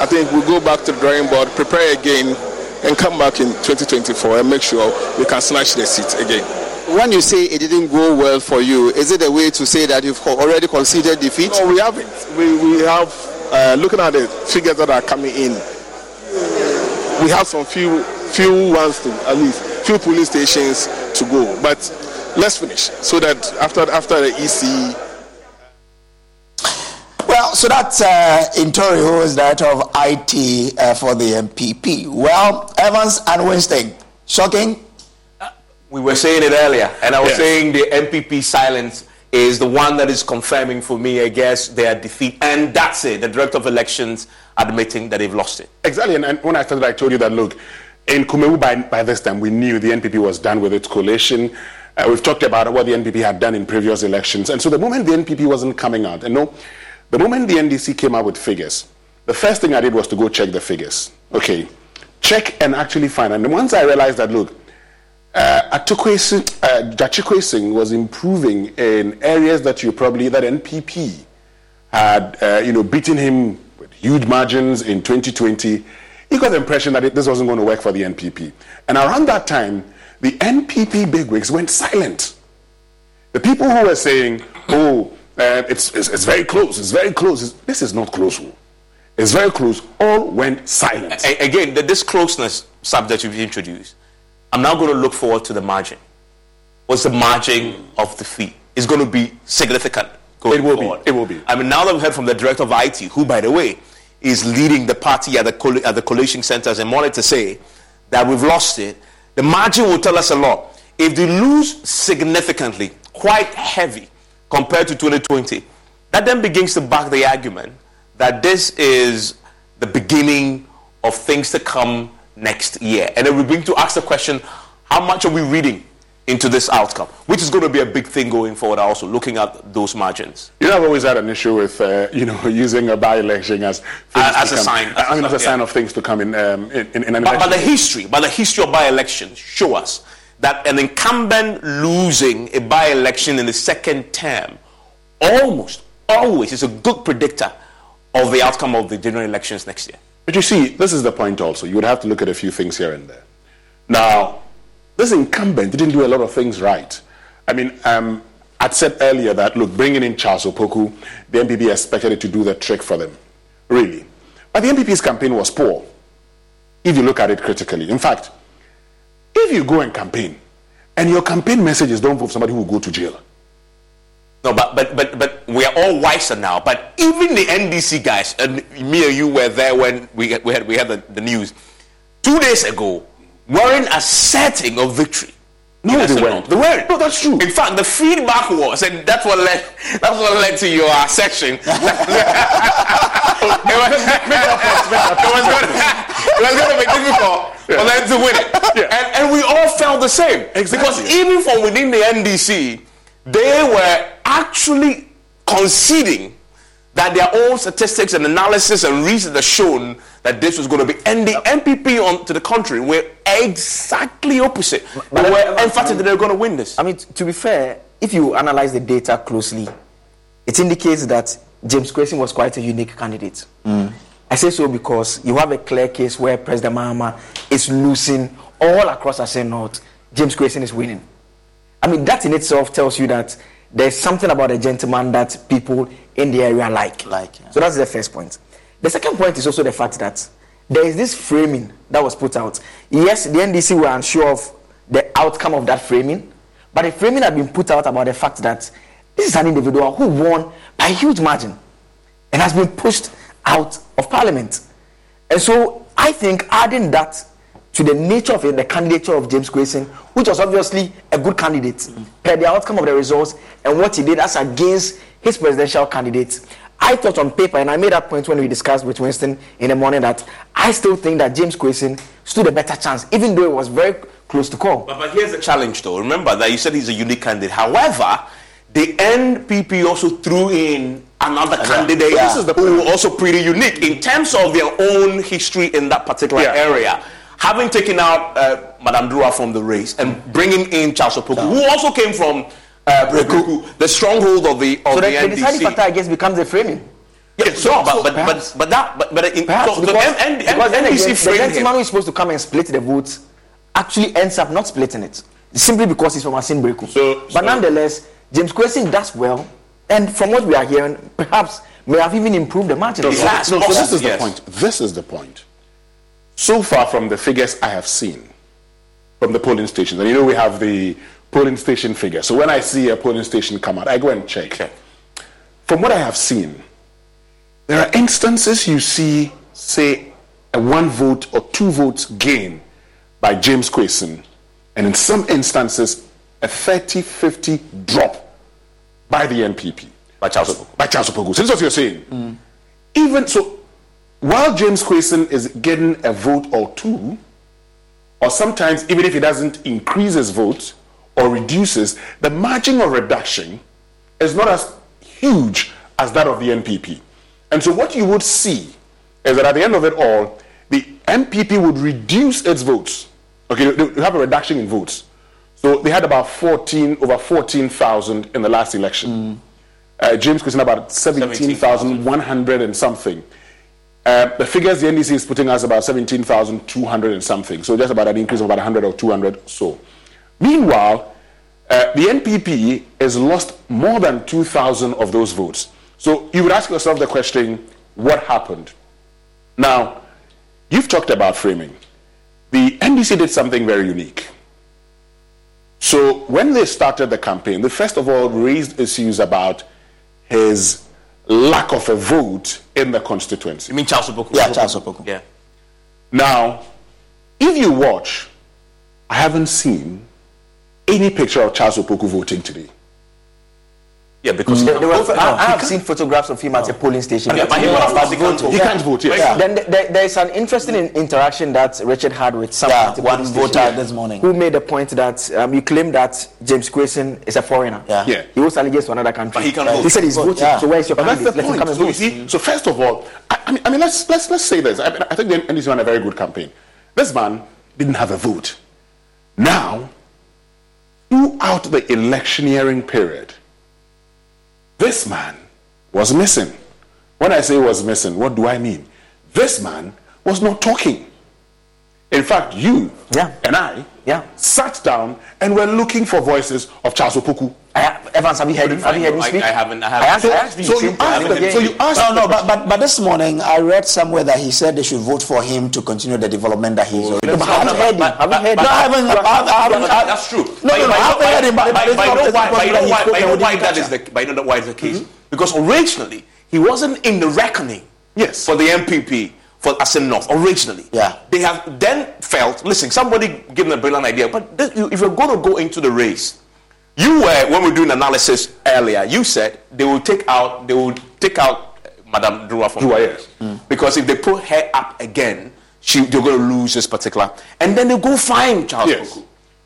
I think we'll go back to the drawing board, prepare again, and come back in 2024 and make sure we can snatch the seat again when you say it didn't go well for you, is it a way to say that you've already conceded defeat? No, we haven't. We, we have, uh, looking at the figures that are coming in, we have some few few ones to, at least, few police stations to go. But let's finish so that after, after the EC. Well, so that's uh, Intori, who is director of IT uh, for the NPP. Well, Evans and Winston, shocking we were saying it earlier, and I was yes. saying the NPP silence is the one that is confirming for me, I guess, their defeat. And that's it. The director of elections admitting that they've lost it. Exactly. And, and when I started, I told you that, look, in Kumawu by, by this time, we knew the NPP was done with its coalition. Uh, we've talked about what the NPP had done in previous elections. And so the moment the NPP wasn't coming out, and no, the moment the NDC came out with figures, the first thing I did was to go check the figures. Okay, check and actually find. And once I realized that, look, uh, uh, was improving in areas that you probably that NPP had uh, you know beaten him with huge margins in 2020. He got the impression that it, this wasn't going to work for the NPP, and around that time, the NPP bigwigs went silent. The people who were saying, "Oh, uh, it's, it's, it's very close, it's very close," this is not close. It's very close. All went silent. Again, the, this closeness subject you've introduced I'm now going to look forward to the margin. What's the margin of the fee? It's going to be significant. It will forward. be. It will be. I mean, now that we've heard from the director of IT, who, by the way, is leading the party at the, at the coalition centers and wanted to say that we've lost it, the margin will tell us a lot. If they lose significantly, quite heavy compared to 2020, that then begins to back the argument that this is the beginning of things to come next year. And then we begin to ask the question how much are we reading into this outcome, which is going to be a big thing going forward. Also, looking at those margins. You know, I've always had an issue with uh, you know using a by-election as Uh, as a sign, as I a mean, as a sign, sign yeah. of things to come in um, in, in, in an But, but the history, but the history of by-elections show us that an incumbent losing a by-election in the second term almost always is a good predictor of the outcome of the general elections next year. But you see, this is the point also. You would have to look at a few things here and there. Now, this incumbent didn't do a lot of things right. I mean, um, I'd said earlier that, look, bringing in Charles Opoku, the NPP expected it to do the trick for them. Really. But the NPP's campaign was poor, if you look at it critically. In fact, if you go and campaign, and your campaign message is don't vote somebody who will go to jail, No, but but but but we are all wiser now. But even the NDC guys, and me and you were there when we we had we had the, the news two days ago, weren't asserting of victory. No, Yes they weren't. They weren't. No, that's true. In fact, the feedback was, and that's what led that's what led to your section. it was, it was going it was going to be difficult for them to win it, and, and we all felt the same because even from within the NDC, they were actually conceding that their own statistics and analysis and research have shown that this was going to be. And the NPP, on to the contrary, were exactly opposite. But They were emphatic that they were going to win this. I mean, t- to be fair, if you analyze the data closely, it indicates that James Quayson was quite a unique candidate. Mm. I say so because you have a clear case where President Mahama is losing all across Assin North. James Quayson is winning. I mean, that in itself tells you that there's something about a gentleman that people in the area like. Like. So that's the first point. The second point is also the fact that there is this framing that was put out. Yes, the NDC were unsure of the outcome of that framing, but the framing had been put out about the fact that this is an individual who won by a huge margin and has been pushed out of parliament. And so I think adding that to the nature of it, the candidature of James Quayson, which was obviously a good candidate per the outcome of the results and what he did as against his presidential candidate. I thought on paper, and I made that point when we discussed with Winston in the morning, that I still think that James Quayson stood a better chance, even though it was very close to call. But, but here's the challenge, though. Remember that you said he's a unique candidate. However, the NPP also threw in another candidate This is the who also pretty unique in terms of their own history in that particular Yeah. area. Having taken out uh, Madame Dura from the race and bringing in Charles Opoku, who also came from uh, Brekuku, the stronghold of the of so the, the, the deciding NDC. factor, I guess, becomes the framing. Yeah, so, but, but, but, but that, but, but in, Perhaps so the because, N- N- because then NDC again, the framed him. gentleman who is supposed to come and split the votes actually ends up not splitting it simply because he's from Assin Breku. but nonetheless, James Quayson does well, and from what we are hearing, perhaps may have even improved the margin. No, so, no, so this is the point. This is the point. So far from the figures I have seen from the polling stations, and you know we have the polling station figure. So when I see a polling station come out, I go and check. From what I have seen, there are instances you see, say, a one vote or two votes gain by James Quayson, and in some instances, a 30 50 drop by the NPP. By Charles Opoku. By Charles Opoku. So this is what you're saying. Mm. Even so, while James Quayson is getting a vote or two, or sometimes even if he doesn't increase his vote or reduces, the margin of reduction is not as huge as that of the NPP. And so what you would see is that at the end of it all, the NPP would reduce its votes. Okay, they have a reduction in votes. So they had about 14, over 14,000 in the last election. Uh, James Quayson about 17,100 and something. Uh, the figures the NDC is putting us about 17,200 and something. So just about an increase of about 100 or 200 so. Meanwhile, uh, the NPP has lost more than 2,000 of those votes. So you would ask yourself the question, what happened? Now, you've talked about framing. The NDC did something very unique. So when they started the campaign, they first of all raised issues about his lack of a vote in the constituency. You mean Charles Opoku? Yeah, Charles Opoku. Yeah. Now, if you watch, I haven't seen any picture of Charles Opoku voting today. Yeah, because There- there were- both- I, no, I have seen photographs of him at a polling station. Yeah, but he can't vote. He can't vote. He can't vote, yes. Yeah. Then there, there is an interesting in- interaction that Richard had with some Yeah, at the one voter station this morning. who made the point that um, you claim that James Quayson is a foreigner. Yeah. Yeah. He was allegiance to another country. But he can He vote. said he's Vote, voting. yeah. So where is your But that's the Let point. So see, so first of all, I, I mean, I mean, let's let's let's say this. I, mean, I think the NDC ran a very good campaign. This man didn't have a vote. Now, throughout the electioneering period, this man was missing. When I say was missing, what do I mean? This man was not talking. In fact, you and I sat down and were looking for voices of Charles Opoku. Evans, have you heard him? Have you heard him speak? I haven't. I I haven't. asked- I asked you So you. I asked haven't them- heard so you asked No, no, but, but but this morning I read somewhere that he said they should vote for him to continue the development that he's oh, already. No, but have you heard him? Have you heard No, him? I haven't. I haven't- I haven't- I- That's true. No, no, no, I haven't heard him. But But but it's but you know why? not But you know why? that But you know why and we that didn't is the. But you know why is the case? Mm-hmm. Because originally he wasn't in the reckoning. Yes. For the MPP for Assin North originally. Yeah. They have then felt. Listen, somebody gave them a brilliant idea. But this, you, if you're going to go into the race, you were when we were doing analysis earlier. You said they will take out. They will take out uh, Madame Dura from Dura, yes. race. because if they put her up again, she they're going to lose this particular. And then they go find Charles Yes.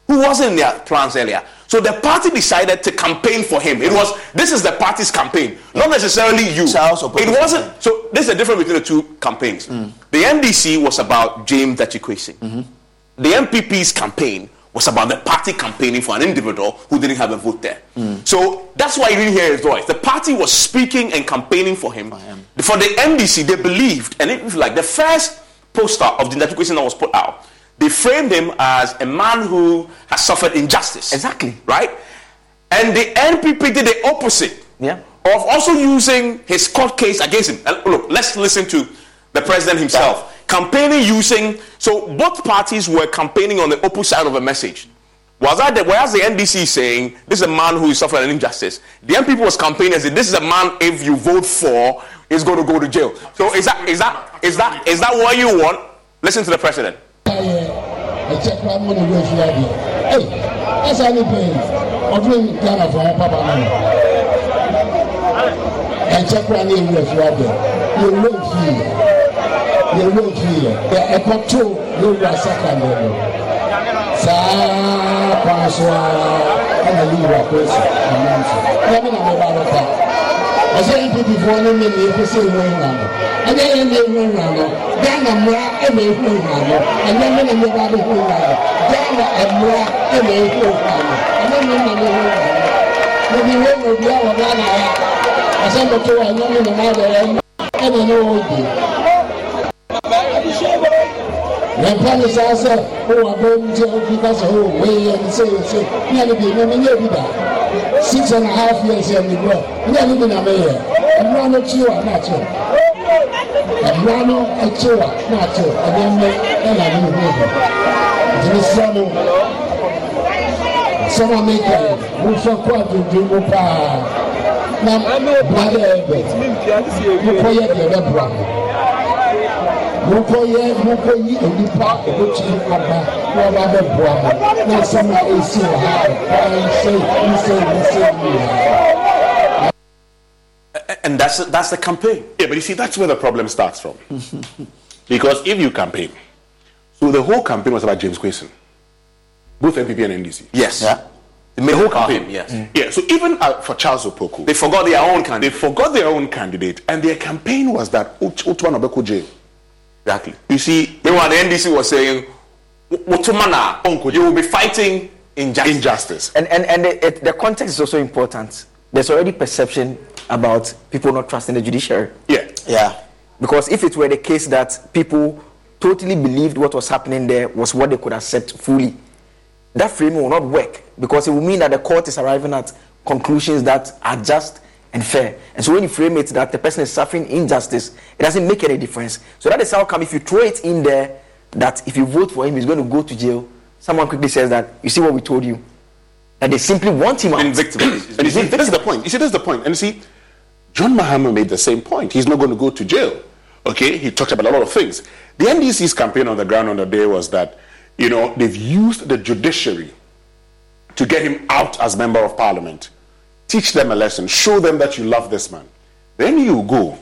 Who wasn't in their plans earlier. So the party decided to campaign for him. It was this is the party's campaign, not necessarily you. Charles It wasn't. So this is the difference between the two campaigns. The NDC was about James Dachikwesi. The NPP's campaign was about the party campaigning for an individual who didn't have a vote there. So that's why you didn't hear his voice. The party was speaking and campaigning for him. For the NDC, they believed, and it was like, the first poster of the Dachikwesi that was put out, they framed him as a man who has suffered injustice. Exactly. Right? And the NPP did the opposite Yeah. of also using his court case against him. And look, let's listen to the president himself. Campaigning using, so both parties were campaigning on the opposite side of a message. Was that the, whereas the NDC saying this is a man who is suffering an injustice, the NPP was campaigning and said this is a man if you vote for is going to go to jail. So is that is that is that is that what you want? Listen to the president. Ɛkyɛ kura mu ne wo efi adi ɛy ɛsɛ ne pɛn ɔdun ghana fún ɔmo papa náà. Ɛkyɛ kura ne ewu efi adi yɛ wo efi yɛ wo efi yɛ yɛ ɛkɔ tó yɛ wo asaka ne mu saa kwan so aa ɛna yi wa kóòsì ɛnam so ɛna mi na mo ba no pa ɛsɛ npp no mmɛ na ɛpɛ sɛ ɛhu ahura no ɛnyɛ yɛ na ɛhu ahura no ghana mmara ɛna ɛhu ahura no ɛnyɛ me na mmɛba no hu ahura no ghana mmara ɛna ɛhu ahura no ɛnyɛ me na ɛhu ahura no na bi wɔ wɔ bia wɔ ghana ha ɛsɛ mɛto wɔ ɛnyɛ me na ɛhu ahura no ɛna ɛna wɔ di yɛmpa ne saa sɛ wowɔ abɛm nti obi ka sɛ o wei ɛne sɛ sɛ ne ne bi ne menyɛ bi da six and a half years yɛ mebrɛ ne ne bi na meyɛ mmara no kyi wa na akyew mmara no akyi wa na akyew ɛne mmɛ ɛna ne hu bi nti mesrɛ mo sɛm a meka yi mofa kɔ adwodwo mu paa na brada ɛbɛ mokɔyɛ deɛ ɛbɛboa mo mokɔyɛ mokɔyi onipa a aba na ɔba bɛboa mo na nsɛm a ɛsi wɔ ha nsɛ nsɛ nsɛ nyinaa And that's that's the campaign. Yeah, but you see, that's where the problem starts from. because if you campaign, so the whole campaign was about James Quayson, both NPP and NDC. Yes. Yeah. They The whole it campaign. him, yes. Yeah. So even uh, for Charles Opoku, They forgot their own candidate. they forgot their own candidate, and their campaign was that Utwan Obeko jail. Exactly. You see, Meanwhile, the NDC was saying, Wotumana, you will be fighting injustice. injustice. And and and the, it, the context is also important. There's already perception about people not trusting the judiciary. Yeah. Yeah. Because if it were the case that people totally believed what was happening there was what they could accept fully, that framing will not work because it will mean that the court is arriving at conclusions that are just and fair. And so when you frame it that the person is suffering injustice, it doesn't make any difference. So that is how come if you throw it in there that if you vote for him, he's going to go to jail, someone quickly says that, you see what we told you? That they simply want him out. And you see, this is the point. You see, this is the point. And you see, John Mahama made the same point. He's not going to go to jail. Okay, he talked about a lot of things. The NDC's campaign on the ground on the day was that, you know, they've used the judiciary to get him out as member of parliament. Teach them a lesson, show them that you love this man. Then you go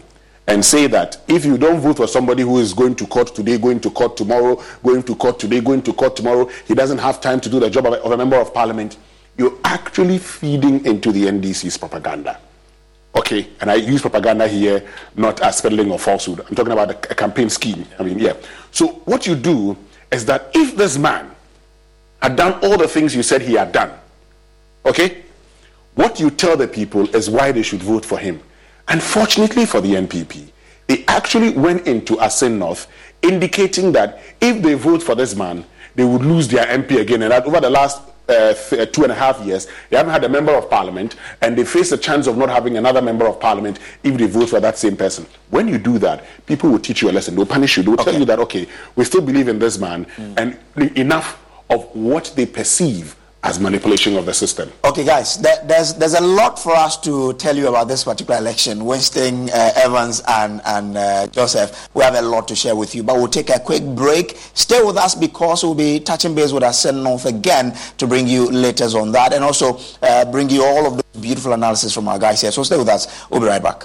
and say that if you don't vote for somebody who is going to court today, going to court tomorrow, going to court today, going to court tomorrow, he doesn't have time to do the job of a, of member of parliament, you're actually feeding into the NDC's propaganda. Okay, and I use propaganda here not as peddling or falsehood. I'm talking about a, a campaign scheme. I mean, yeah. So what you do is that if this man had done all the things you said he had done, okay, what you tell the people is why they should vote for him. Unfortunately for the NPP, they actually went into Asin North indicating that if they vote for this man, they would lose their MP again. And that over the last uh, th- uh, two and a half years, they haven't had a member of parliament, and they face a chance of not having another member of parliament if they vote for that same person. When you do that, people will teach you a lesson. They'll punish you. They'll okay. tell you that, okay, we still believe in this man, mm. and enough of what they perceive as manipulation of the system. Okay, guys, there, there's there's a lot for us to tell you about this particular election. Winston, uh, Evans, and and uh, Joseph, we have a lot to share with you. But we'll take a quick break. Stay with us because we'll be touching base with our North again to bring you latest on that, and also uh, bring you all of the beautiful analysis from our guys here. So stay with us. We'll be right back.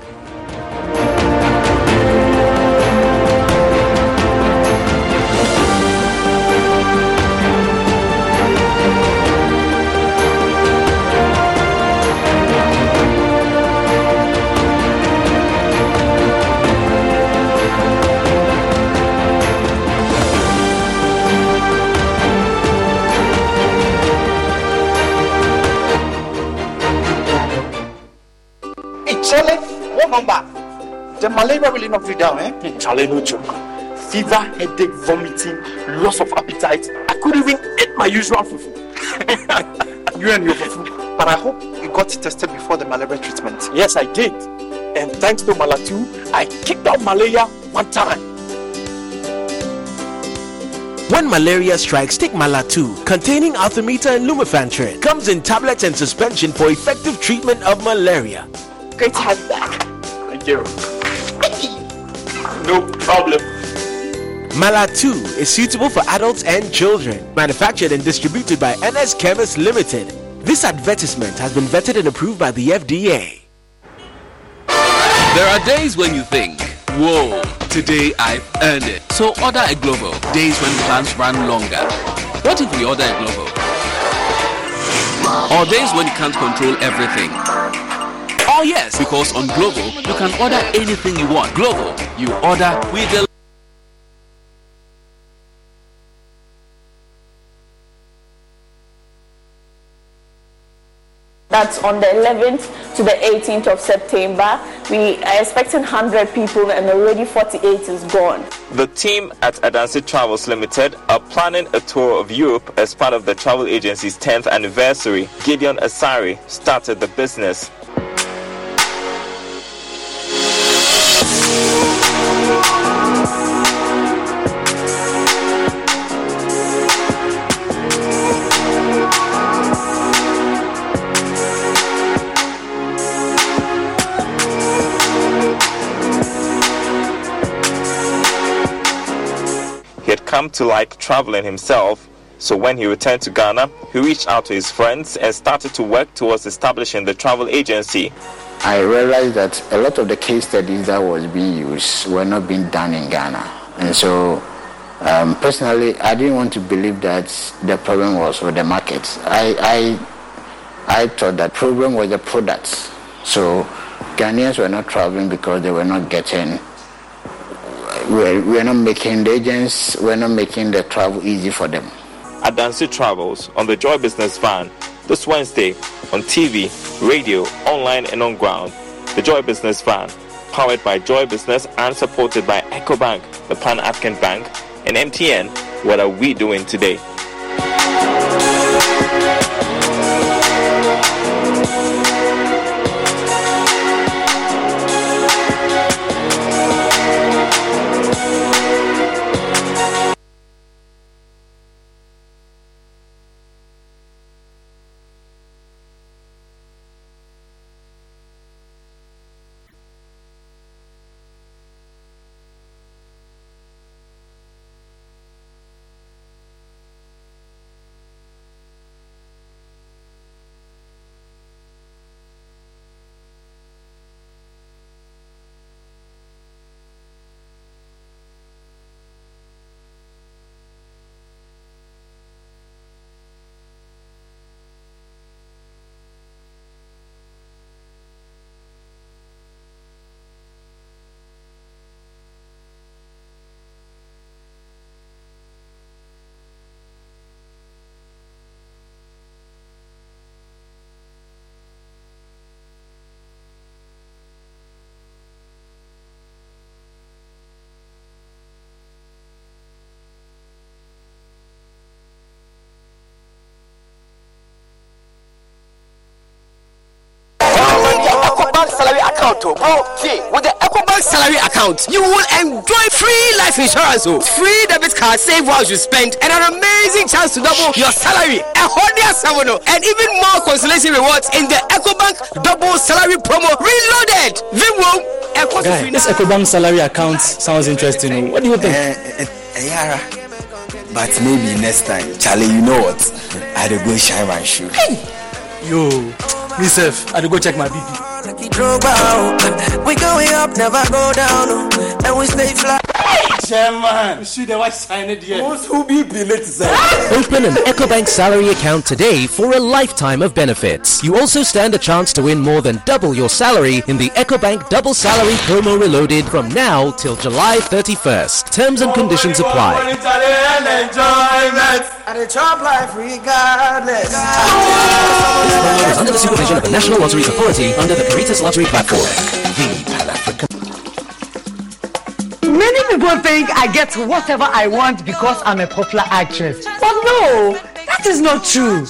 The malaria will not be down, eh? Charlie, no joke. Fever, headache, vomiting, loss of appetite. I couldn't even eat my usual fufu. you and your fufu. But I hope you got tested before the malaria treatment. Yes, I did. And thanks to Malatu, I kicked out malaria one time. When malaria strikes, take Malatu, containing artemether and lumefantrine. Comes in tablets and suspension for effective treatment of malaria. Great to have you back. Thank you. No problem. Malatu is suitable for adults and children. Manufactured and distributed by NS Chemist Limited. This advertisement has been vetted and approved by the FDA. There are days when you think, whoa, today I've earned it. So order a Glovo. Days when plans run longer. What if we order a Glovo? Or days when you can't control everything. Oh yes, because on Glovo you can order anything you want. Glovo, you order, we deliver. That's on the 11th to the 18th of September. We are expecting 100 people and already 48 is gone. The team at Adansi Travels Limited are planning a tour of Europe as part of the travel agency's 10th anniversary. Gideon Asari started the business. Come to like traveling himself, so when he returned to Ghana, he reached out to his friends and started to work towards establishing the travel agency. I realized that a lot of the case studies that was being used were not being done in Ghana. And so um, personally, I didn't want to believe that the problem was with the market. I, I, I thought that problem was the products. So Ghanaians were not traveling because they were not getting, we were not making the agents, we're not making the travel easy for them. Adansi Travels on the Joy Business Van this Wednesday on TV, radio, online, and on ground. The Joy Business Van, powered by Joy Business and supported by EcoBank, the Pan African Bank, and MTN. What are we doing today? Account, you will enjoy free life insurance, oh, free debit card, save while you spend, and an amazing chance to double your salary. A hundred seven, and even more consolation rewards in the EcoBank double salary promo reloaded. Vimwo. Guy, this EcoBank salary account sounds interesting. What do you think? Uh, uh, Yara. But maybe next time, Charlie, you know what? I had to go shine my shoe. Yo, myself, I had to go check my BP. We going up, never go down, and we stay fly. Chairman, you see the white sign it here. Most who be late Open an EcoBank salary account today for a lifetime of benefits. You also stand a chance to win more than double your salary in the EcoBank Double Salary Promo Reloaded from now till July 31st. Terms and conditions apply. And the top life regardless. Promo is under the supervision of the National Lottery Authority under the Caritas Lottery Platform. The Pan African. Many people think I get whatever I want because I'm a popular actress. But no, that is not true.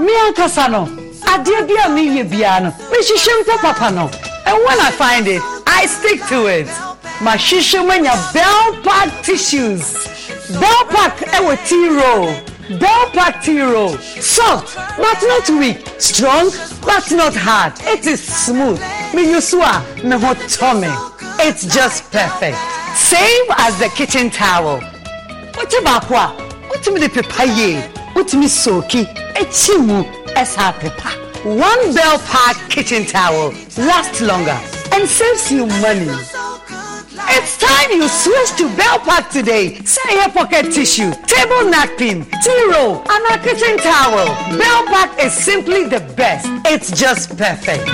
Me ankasa no, adeɛ bi a meyɛ biara no, mehyehyɛ mpo papa no. And when I find it, I stick to it. Mahyehyɛ mu anya Bell Pack tissues. Bell Pack ɛwɔ tea roll. Bell Pack tea roll. Soft but not weak. Strong but not hard. It is smooth. Me use a me ho tɔ. It's just perfect. Same as the kitchen towel. Wote baako a, wotumi de pepa yie, wotumi soaki, ekyi mu, ɛsa pepa. One Bell Pack kitchen towel lasts longer and saves you money. It's time you switch to Bell Pack today. Say your pocket tissue, table napkin, tea roll, and a kitchen towel. Bell Pack is simply the best. It's just perfect.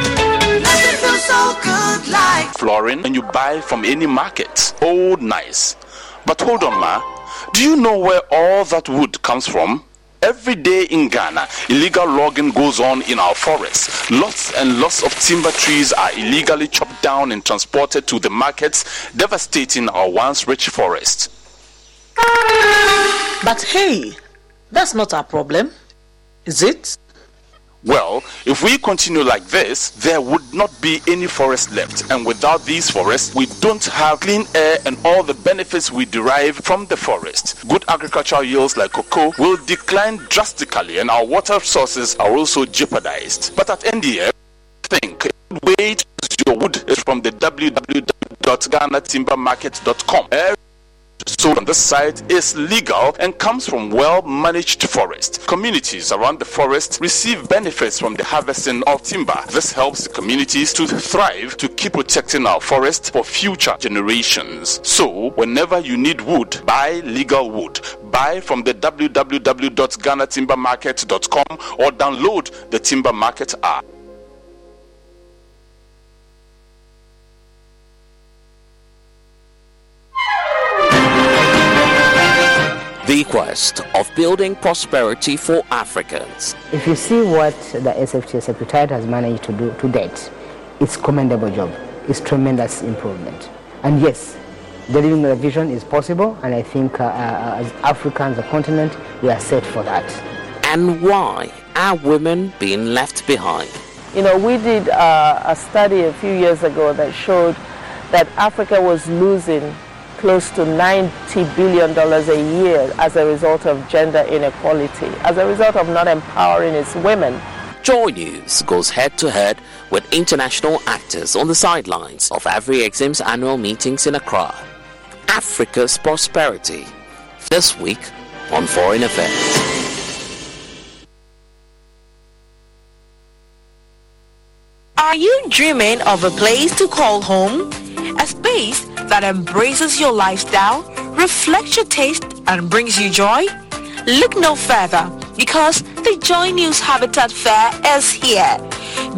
So good, like. flooring and you buy from any market. Hold nice. But hold on, ma. Do you know where all that wood comes from? Every day in Ghana, illegal logging goes on in our forests. Lots and lots of timber trees are illegally chopped down and transported to the markets, devastating our once rich forest. But hey, that's not our problem, is it? Well, if we continue like this, there would not be any forest left. And without these forests, we don't have clean air and all the benefits we derive from the forest. Good agricultural yields like cocoa will decline drastically and our water sources are also jeopardized. But at NDF, think way to your wood is from the www.ghanatimbermarket.com. sold on this site is legal and comes from well managed forest. Communities around the forest receive benefits from the harvesting of timber. This helps the communities to thrive to keep protecting our forest for future generations. So, whenever you need wood, buy legal wood. Buy from the www.ghanatimbermarket.com or download the Timber Market app. The quest of building prosperity for Africans. If you see what the SFT Secretariat has managed to do to date, it's commendable job. It's tremendous improvement. And yes, delivering the vision is possible, and I think uh, uh, as Africans, the continent, we are set for that. And why are women being left behind? You know, we did uh, a study a few years ago that showed that Africa was losing close to $90 billion a year as a result of gender inequality, as a result of not empowering its women. Joy News goes head to head with international actors on the sidelines of Afrexim's annual meetings in Accra. Africa's prosperity. This week on Foreign Affairs. Are you dreaming of a place to call home? A space that embraces your lifestyle, reflects your taste, and brings you joy? Look no further because the Joy News Habitat Fair is here.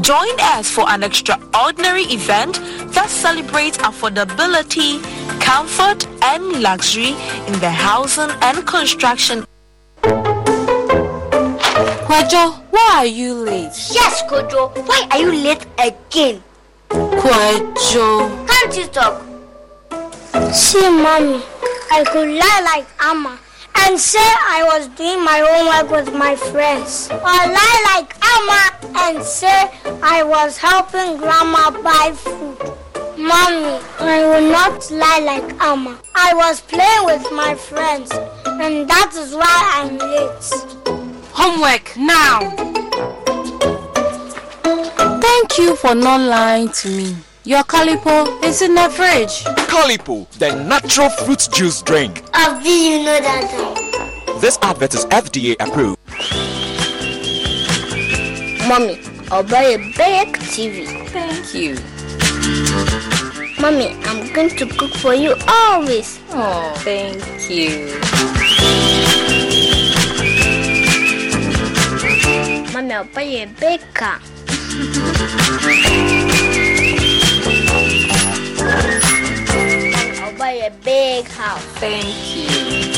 Join us for an extraordinary event that celebrates affordability, comfort, and luxury in the housing and construction. Kwajo, why are you late? Yes, Kojo. Why are you late again? Kwajo. Can't you talk? See, mommy, I could lie like Amma and say I was doing my homework with my friends. Or lie like Amma and say I was helping grandma buy food. Mommy, I will not lie like Amma. I was playing with my friends, and that is why I'm late. Homework now. Thank you for not lying to me. Your calipo is in the fridge. Calipo, the natural fruit juice drink. How do you know that? This advert is FDA approved. Mommy, I'll buy a big TV. Thank you. Mommy, I'm going to cook for you always. Oh, thank you. Mommy, I'll buy a big car. I'll buy a big house. Thank you.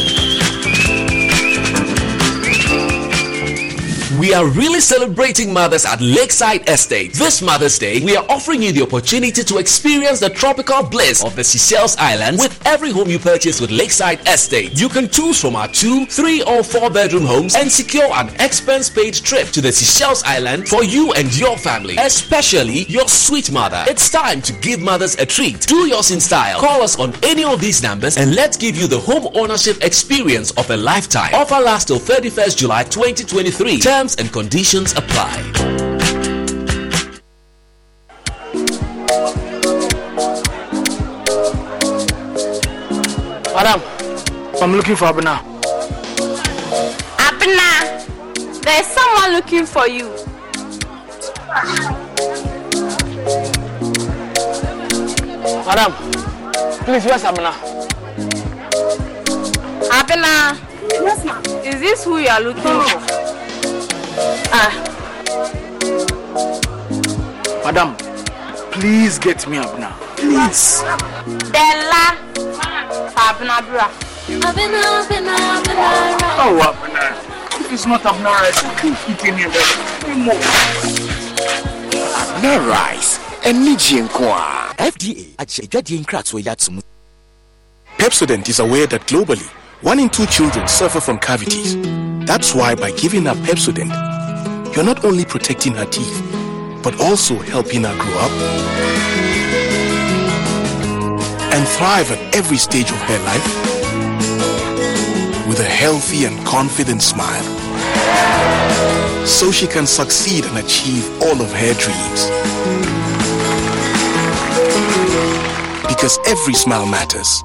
We are really celebrating mothers at Lakeside Estate. This Mother's Day, we are offering you the opportunity to experience the tropical bliss of the Seychelles Islands with every home you purchase with Lakeside Estate. You can choose from our two, three, or four bedroom homes and secure an expense paid trip to the Seychelles Island for you and your family, especially your sweet mother. It's time to give mothers a treat. Do yours in style. Call us on any of these numbers and let's give you the home ownership experience of a lifetime. Offer lasts till 31st July 2023. Terms and conditions apply. Madam, I'm looking for Abena. Abena, there's someone looking for you. Madam, please, where's Abena? Abena. Yes, ma'am. Is this who you are looking for? Ah. Madam, please get me Abena. Please. Della. Abena bra. Abena, Abena, Abena. Oh, Abena. If it's not Abena rice, I can't eat any of it anymore. Abena rice. Ẹni jí nko a. FDA akyẹ ìdwadie nkratoɔ yi ato mu. Pepsodent is aware that globally, one in two children suffer from cavities. That's why by giving her Pepsodent, you're not only protecting her teeth, but also helping her grow up and thrive at every stage of her life with a healthy and confident smile so she can succeed and achieve all of her dreams. Because every smile matters.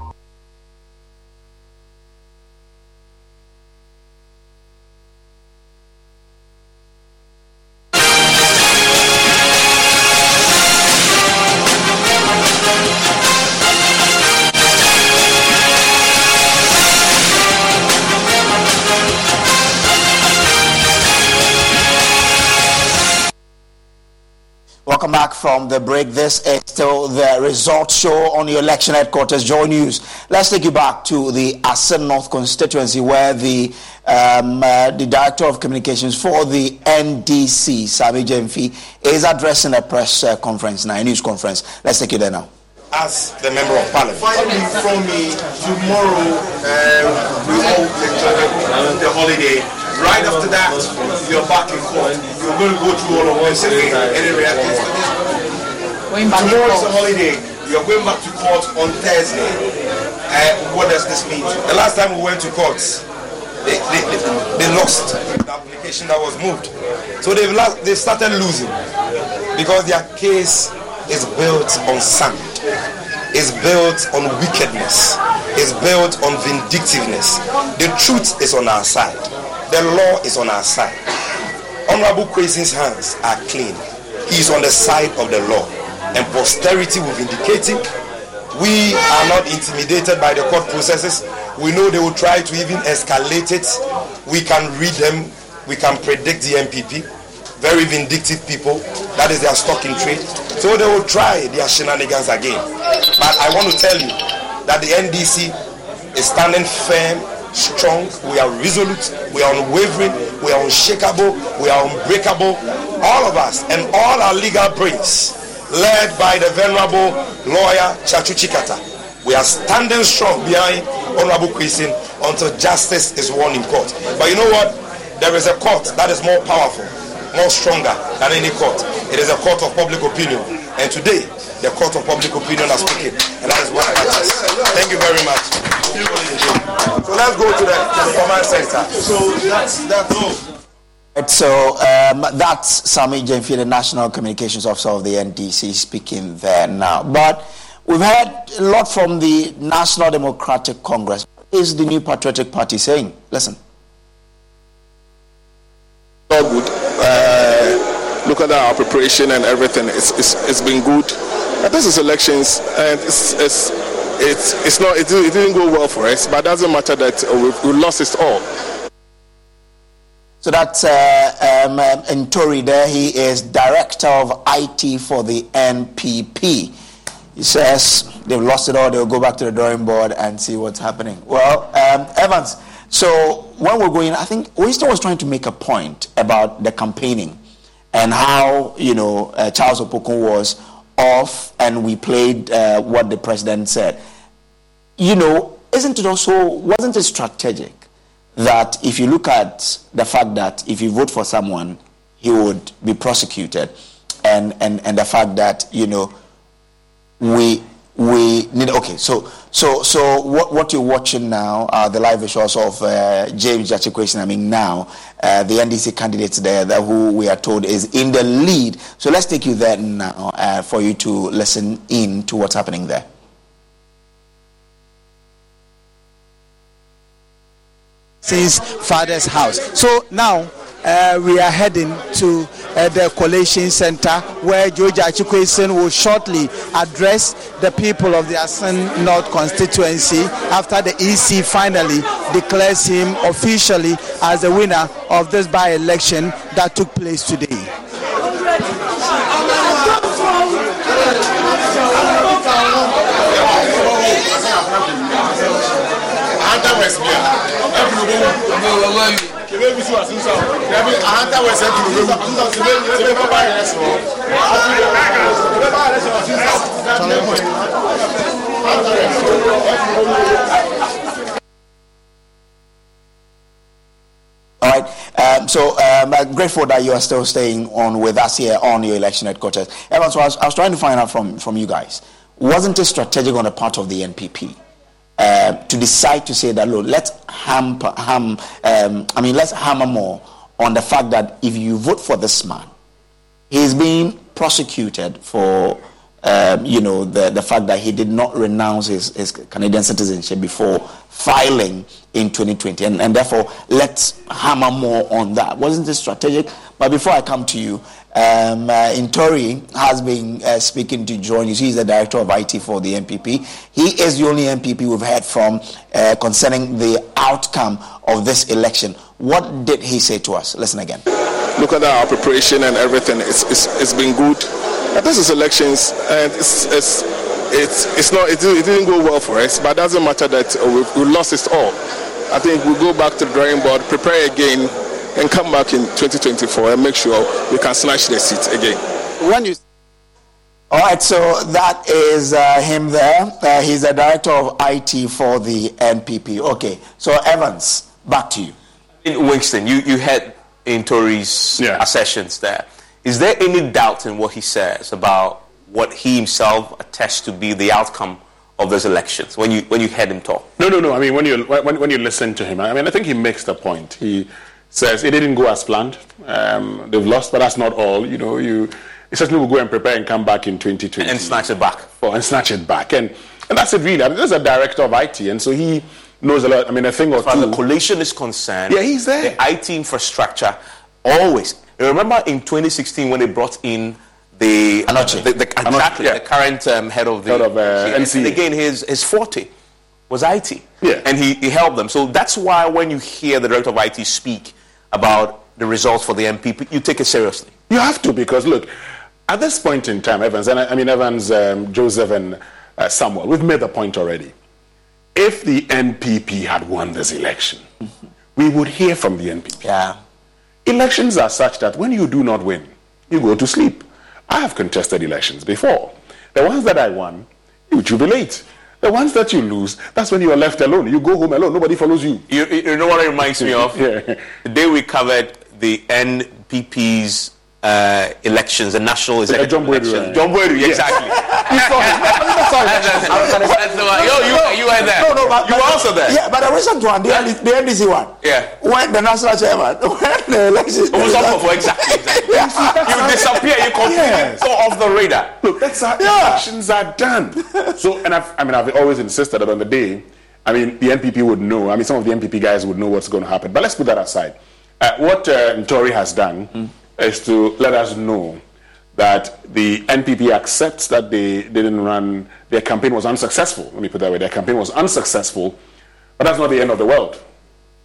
Welcome back from the break. This is still the result show on your election headquarters, Joy News. Let's take you back to the Assin North constituency where the um, uh, the director of communications for the NDC, Sammy Gyamfi, is addressing a press uh, conference now, a news conference. Let's take you there now as the member of parliament. Finally, from me, tomorrow uh, we all enjoy the holiday Right after that, you're back in court. You're going to go through all of this again. Any reactions to this? Tomorrow is a holiday. You're going back to court on Thursday. Uh, what does this mean? The last time we went to court, they, they, they, they lost the application that was moved. So they've they started losing because their case is built on sand, is built on wickedness, is built on vindictiveness. The truth is on our side. The law is on our side. Honorable Kwesi's hands are clean. He is on the side of the law. And posterity will vindicate him. We are not intimidated by the court processes. We know they will try to even escalate it. We can read them. We can predict the NPP. Very vindictive people. That is their stock in trade. So they will try their shenanigans again. But I want to tell you that the NDC is standing firm strong, we are resolute, we are unwavering, we are unshakable, we are unbreakable. All of us and all our legal brains, led by the venerable lawyer Chachu Chikata. We are standing strong behind Honorable Kwesi until justice is won in court. But you know what? There is a court that is more powerful, more stronger than any court. It is a court of public opinion. And today, the court of public opinion has speaking. And that is what matters. Thank you very much. So let's go to the, to the command center. So that's that's So um, that's Sammy Gyamfi, the National Communications Officer of the NDC, speaking there now. But we've heard a lot from the National Democratic Congress. What is the new Patriotic Party saying? Listen. All good. Uh, look at our preparation and everything. It's, it's, it's been good. This is elections, and it's, it's it's it's not it, it didn't go well for us, but it doesn't matter that we, we lost it all. So that's uh, um, um, there. He is director of IT for the NPP. He says they've lost it all. They'll go back to the drawing board and see what's happening. Well, um, Evans. So when we're going, I think Winston was trying to make a point about the campaigning and how you know uh, Charles Opoku was off and we played uh, what the president said. You know, isn't it also, wasn't it strategic that if you look at the fact that if you vote for someone, he would be prosecuted, and, and, and the fact that, you know, we we need okay so so so what what you're watching now are the live visuals of uh, James Quayson I mean now uh, the NDC candidates there that who we are told is in the lead. So let's take you there now uh, for you to listen in to what's happening there. Since father's house. So now uh, we are heading to uh, the collation center where George Gyakye Quayson will shortly address the people of the Assin North constituency after the EC finally declares him officially as the winner of this by-election that took place today. All right. Um, so um, I'm grateful that you are still staying on with us here on your election headquarters. Evan, so I was, I was trying to find out from, from you guys. Wasn't it strategic on the part of the NPP uh, to decide to say that, look, let's hamper, ham, um, I mean, let's hammer more on the fact that if you vote for this man, he's being prosecuted for, um, you know, the, the fact that he did not renounce his, his Canadian citizenship before filing in 2020. And, and therefore, let's hammer more on that. Wasn't it strategic? But before I come to you, um, uh, Ntori has been uh, speaking to join. He's the director of IT for the NPP. He is the only NPP we've heard from uh, concerning the outcome of this election. What did he say to us? Listen again. Look at our preparation and everything. It's, it's, it's been good. this is elections, and it's it's it's, it's not it, it didn't go well for us, but it doesn't matter that uh, we, we lost it all. I think we'll go back to the drawing board, prepare again, and come back in 2024 and make sure we can snatch the seat again. When you all right, so that is uh, him there. Uh, he's the director of IT for the NPP. Okay, so Evans, back to you. In Winston, you, you had in Tory's yeah. assertions there. Is there any doubt in what he says about what he himself attests to be the outcome of those elections when you when you heard him talk? No, no, no. I mean, when you when, when you listen to him, I mean, I think he makes the point. He says it didn't go as planned. Um, they've lost, but that's not all. You know, you essentially will go and prepare and come back in 2020 and snatch it back. For, and snatch it back, and and that's it really. I mean, there's a director of IT, and so he knows a lot. I mean, a thing or as far two. the coalition is concerned, yeah, he's there. The IT infrastructure always. Remember in 2016 when they brought in the Anoche. the, the, exactly, yeah. the current um, head of the head of, uh, and again his his forte was IT. Yeah. And he, he helped them. So that's why when you hear the director of IT speak about the results for the NPP, you take it seriously. You have to because look, at this point in time, Evans, and I, I mean Evans, um, Joseph, and uh, Samuel, we've made the point already. If the NPP had won this election, mm-hmm. we would hear from the NPP. Yeah. Elections are such that when you do not win, you go to sleep. I have contested elections before. The ones that I won, you jubilate. The ones that you lose, that's when you are left alone. You go home alone. Nobody follows you. You, you know what it reminds me of? yeah. The day we covered the NPP's uh, elections, the national executive John elections. Right. John Boadu, yes. exactly. Yo, you, you were there. No, no, but, you were also there. Yeah, but the recent one, the, yeah. the NDC one. Yeah. When the national chairman, when the election. It was up for exactly. exactly. yeah. You disappear, you completely yes. go off the radar. Look, that's how yeah. elections are done. So, and I've, I mean, I've always insisted that on the day, I mean, the NPP would know. I mean, some of the NPP guys would know what's going to happen. But let's put that aside. Uh, what uh, Tory has done. Mm is to let us know that the NPP accepts that they didn't run, their campaign was unsuccessful. Let me put that way. Their campaign was unsuccessful, but that's not the end of the world.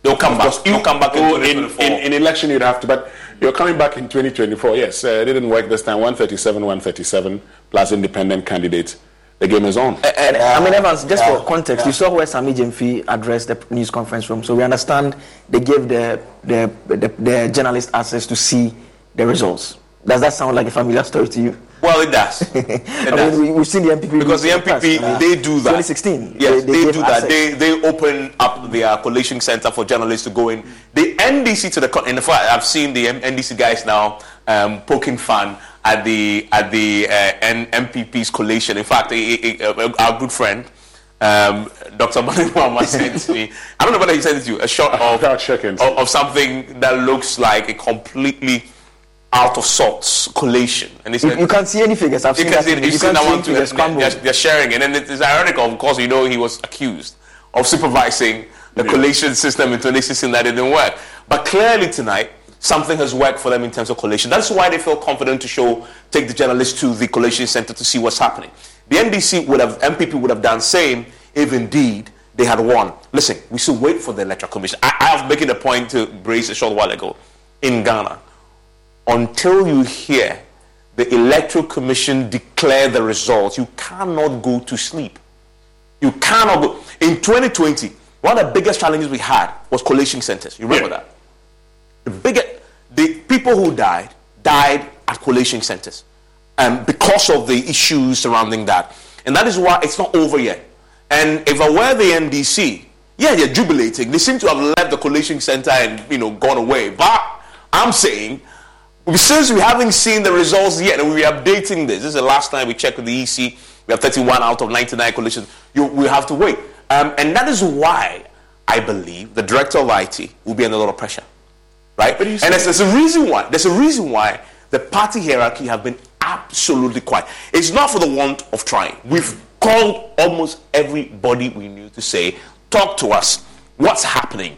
They'll come back. You'll come back in, in, in, in, election, you'd have to, but you're coming back in 2024. Yes, uh, it didn't work this time. 137, 137, plus independent candidates. The game is on. Uh, and, I mean, Evans, just for context, you saw where Sammy Gyamfi addressed the news conference room, so we understand they gave the, the, the, the journalist access to see the results. Does that sound like a familiar story to you? Well, it does. It I does. mean, we, have seen the NPP because the NPP I mean, they do that. 2016. Yes, they, they, they do that. They they open up their coalition center for journalists to go in. The NDC to the in the fact I've seen the NDC guys now um, poking fun at the at the uh, NPP's coalition. In fact, a, a, a, our good friend. Um, Dr. Mani Muhammad sent me, I don't know whether he sent it to you, a shot of, of, of something that looks like a completely out of sorts collation. And you, you, can't see any figures. I've you seen can that. See, you seen that one too. They're, they're, sharing it. And it is ironical, of course, you know, he was accused of supervising the yeah. collation system in 2016 that didn't work. But clearly tonight, something has worked for them in terms of collation. That's why they feel confident to show, take the journalists to the collation center to see what's happening. The NDC would have, NPP would have done same if indeed they had won. Listen, we should wait for the electoral commission. I, I was making a point to Brace a short while ago in Ghana until you hear the electoral commission declare the results, you cannot go to sleep. You cannot go. In 2020, one of the biggest challenges we had was collation centers. You remember yeah. that? The biggest, the people who died died at collation centers, um, because of the issues surrounding that, and that is why it's not over yet. And if I were the NDC, yeah, they're jubilating. They seem to have left the collation center and you know gone away. But I'm saying since we haven't seen the results yet, and we're updating this, this is the last time we checked with the EC. We have 31 out of 99 coalitions. You, we have to wait. Um, and that is why I believe the director of IT will be under a lot of pressure. Right? And there's, there's, a reason why. There's a reason why the party hierarchy have been absolutely quiet. It's not for the want of trying. We've called almost everybody we knew to say, talk to us. What's happening?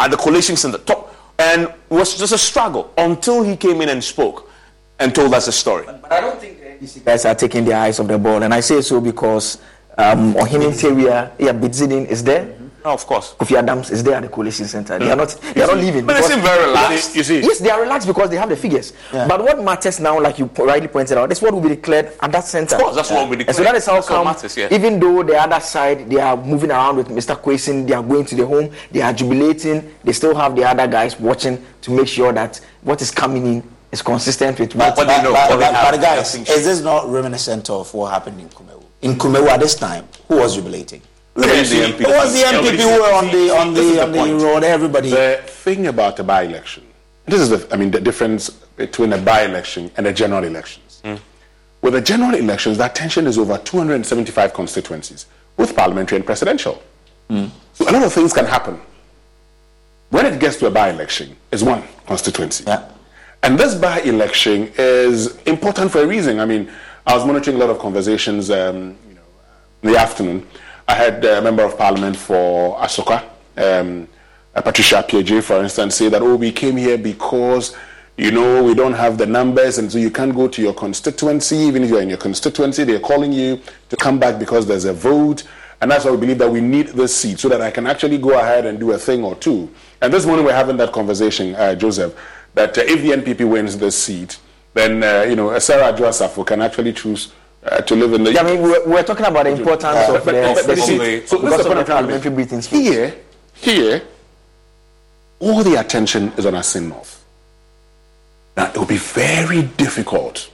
At the coalition center, talk and was just a struggle until he came in and spoke and told us a story. But, but I don't think the NDC guys are taking their eyes off the ball, and I say so because um, Ohim Interior, yeah, Bede Ziedeng is there. Mm-hmm. Oh, of course. Kofi Adams is there at the coalition center. They are not. They are not leaving. But they seem very relaxed. You see. Yes, they are relaxed because they have the figures. But what matters now, like you rightly pointed out, is what will be declared at that center. Of course, that's what will be And so that is how That's what come. matters, yeah. Even though the other side they are moving around with Mr. Quayson, they are going to the home, they are jubilating. They still have the other guys watching to make sure that what is coming in is consistent with what, But, but, but, but, but guys, is this not reminiscent of what happened in Kumawu? In Kumawu at this time, who was jubilating? It was the NPP who were on the on the on the point. road. Everybody. The thing about a by-election, this is the, I mean, the difference between a by-election and a general elections. With the general elections, that tension is over 275 constituencies, both parliamentary and presidential. So a lot of things can happen. When it gets to a by-election, it's one constituency. Yeah. And this by-election is important for a reason. I mean, I was monitoring a lot of conversations um, you know, in the afternoon. I had a member of parliament for Asokwa, um, uh, Patricia Appiagyei, for instance, say that, oh, we came here because, you know, we don't have the numbers, and so you can't go to your constituency. Even if you're in your constituency, they're calling you to come back because there's a vote. And that's why we believe that we need this seat so that I can actually go ahead and do a thing or two. And this morning we're having that conversation, uh, Joseph, that uh, if the NPP wins this seat, then, uh, you know, Sarah Adwoa Safo can actually choose uh, to live in the... Yeah, I mean, we're, we're talking about the importance Uh, of but- the, but- the but you see, so this because is the of the I'm to make. parliamentary breathing space. Here, here, all the attention is on Assin North. Now, it will be very difficult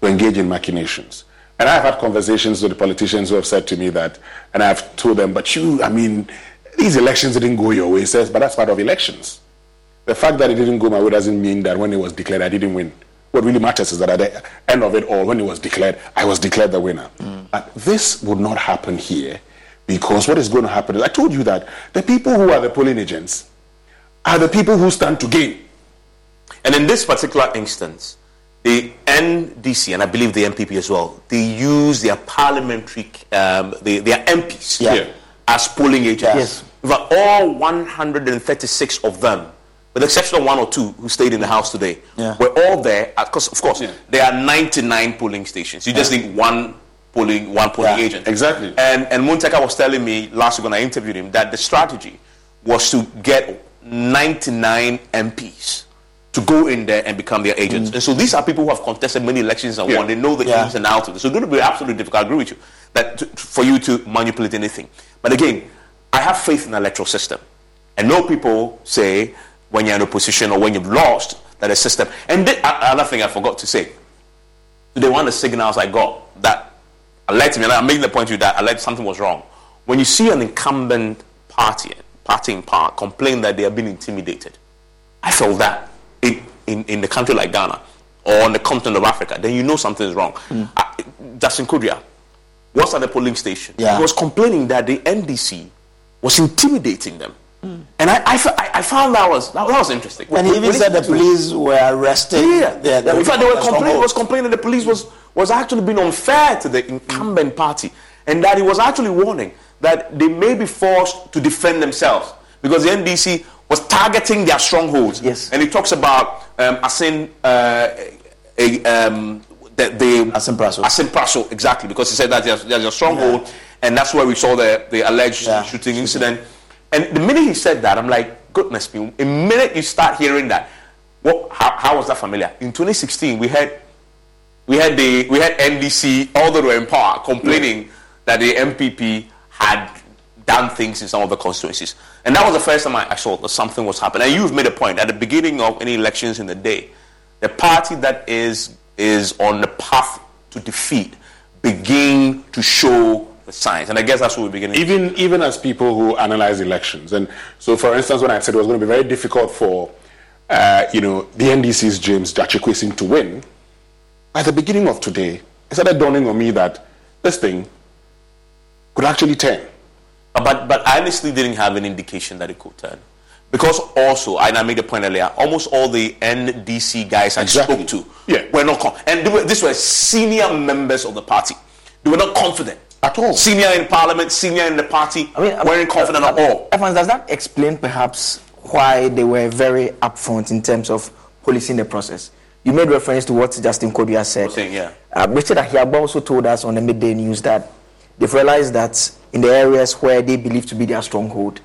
to engage in machinations. And I've had conversations with the politicians who have said to me that, and I've told them, but you, I mean, these elections didn't go your way, He says, but that's part of elections. The fact that it didn't go my way doesn't mean that when it was declared, I didn't win. What really matters is that at the end of it all, when it was declared, I was declared the winner. But this would not happen here because what is going to happen is I told you that the people who are the polling agents are the people who stand to gain. And in this particular instance, the NDC and I believe the NPP as well, they use their parliamentary, um, the, their MPs Yeah. as polling agents. Yes. Fact, all 136 of them, with the exception of one or two who stayed in the house today, Yeah. were all there. Uh, because of course, there are 99 polling stations. You just need one polling, one polling Yeah, agent. exactly. And and Muntaka was telling me last week when I interviewed him that the strategy was to get 99 MPs to go in there and become their agents. Mm. And so these are people who have contested many elections and Yeah. won. They know the Yeah. ins and outs of it. So it's going to be absolutely difficult. I agree with you that to, for you to manipulate anything. But again, I have faith in the electoral system. And no people say when you're in opposition or when you've lost that a system. And the, a- another thing I forgot to say. Today, one of the signals I got that alerted me, and I'm making the point to you that alerted something was wrong. When you see an incumbent party, party in power, complain that they are being intimidated, I felt that in, in, in the country like Ghana or on the continent of Africa, then you know something is wrong. Uh, Justin Kodua was at the polling station. Yeah. He was complaining that the NDC was intimidating them. And I, I, I, found that was that, was interesting. And he even said the police were arrested. yeah, the- the- in fact, they were complaining. Was complaining that the police was was actually being unfair to the incumbent party, and that he was actually warning that they may be forced to defend themselves because the NDC was targeting their strongholds. Yes, and he talks about um, Assin, uh, a, um, the, the Assin Praso. Assin Praso, exactly because he said that there's, there's a stronghold, and that's where we saw the the alleged shooting incident. And the minute he said that, I'm like, goodness me! The minute you start hearing that, what? How, how was that familiar? In 2016, we had we had the we had NDC all the way in power complaining that the NPP had done things in some of the constituencies, and that was the first time I, I saw that something was happening. And you've made a point at the beginning of any elections in the day, the party that is is on the path to defeat begin to show the signs, and I guess that's what we're beginning. even even as people who analyze elections. And so, for instance, when I said it was going to be very difficult for uh, you know the NDC's James Gyakye Quayson to win, at the beginning of today, it started dawning on me that this thing could actually turn. But but I honestly didn't have an indication that it could turn. Because also, and I made a point earlier, almost all the NDC guys I spoke to yeah. were not con- and were, these were senior members of the party. They were not confident at all. Senior in parliament, senior in the party, weren't confident at all. Evans, does that explain perhaps why they were very upfront in terms of policing the process? You made reference to what Justin Kodua said. Saying, yeah. Uh, Richard Ahiagbah also told us on the midday news that they've realized that in the areas where they believe to be their stronghold.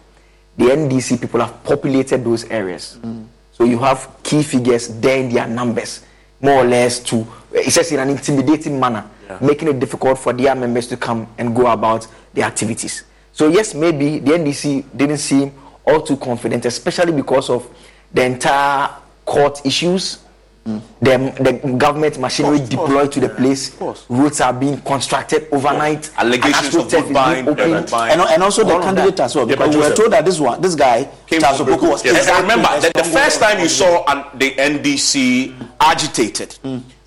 The NDC people have populated those areas. Mm. So you have key figures there in their numbers, more or less to, it's says in an intimidating manner, making it difficult for their members to come and go about their activities. So yes, maybe the NDC didn't seem all too confident, especially because of the entire court issues, the, the government machinery deployed to the place, roads are being constructed overnight, Allegations of AstroTurf is being vote buying, opened. vote buying. And, and also the All of candidate that. as well, because but we were told that this one, this guy, came Charles from Opoku, was Yes, exactly remember a that the first time you saw um, the NDC agitated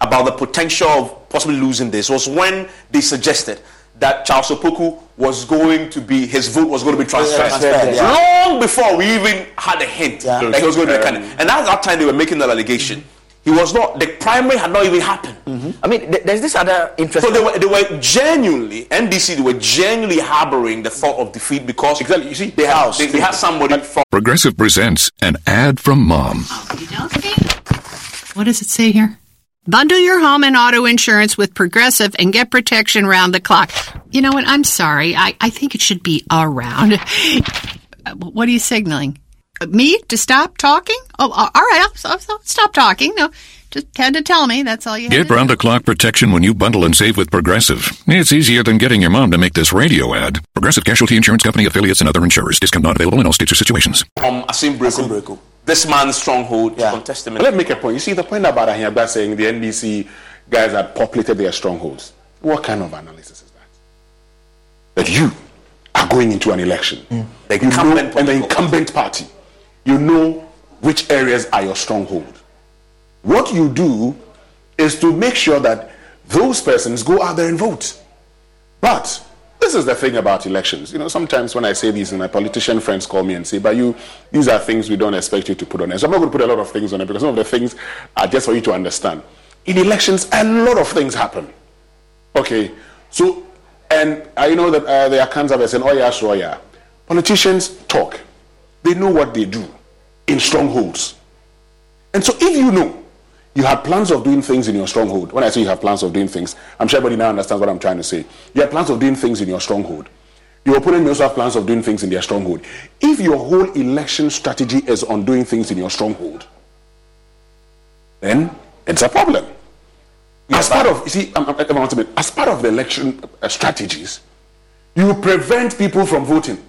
about the potential of possibly losing this was when they suggested that Charles Opoku was going to be his vote was going to be transferred. transferred, yeah. Long before we even had a hint Yeah. that he was going to be a candidate. And at that time they were making that allegation. He was not the primary had not even happened. I mean, th- there's this other interesting. So they were, they were genuinely NDC. They were genuinely harboring the thought of defeat because exactly. You see, they had they, they had somebody from Progressive presents an ad from mom. What does it say here? Bundle your home and auto insurance with Progressive and get protection round the clock. You know what? I'm sorry. I, I think it should be around. Uh, what are you signaling? Uh, Me to stop talking? Oh, uh, all right. I'll, I'll, I'll stop talking. No, just had to tell me. That's all you had Get to round the clock protection when you bundle and save with Progressive. It's easier than getting your mom to make this radio ad. Progressive Casualty Insurance Company affiliates and other insurers. Discount not available in all states or situations. um, Assin Breku, this man's stronghold yeah. contested. Let me make a point. You see, the point about Ahiagbah saying the NDC guys had populated their strongholds. What kind of analysis is that? That you are going into an election. The you know, incumbent and the incumbent party. You know which areas are your stronghold. What you do is to make sure that those persons go out there and vote. But this is the thing about elections. You know, sometimes when I say these, and my politician friends call me and say, "But you, these are things we don't expect you to put on it." So I'm not going to put a lot of things on it because some of the things are just for you to understand. In elections, a lot of things happen. Okay, so and I know that uh, there are kinds of us saying, "Oh yeah, sure, yeah." Politicians talk; they know what they do in strongholds. And so, if you know you have plans of doing things in your stronghold, when I say you have plans of doing things, I'm sure everybody now understands what I'm trying to say. You have plans of doing things in your stronghold. Your opponent may also have plans of doing things in their stronghold. If your whole election strategy is on doing things in your stronghold, then it's a problem. As part of, you see, I'm, I'm, I'm, I'm- as part of the election uh, strategies, you prevent people from voting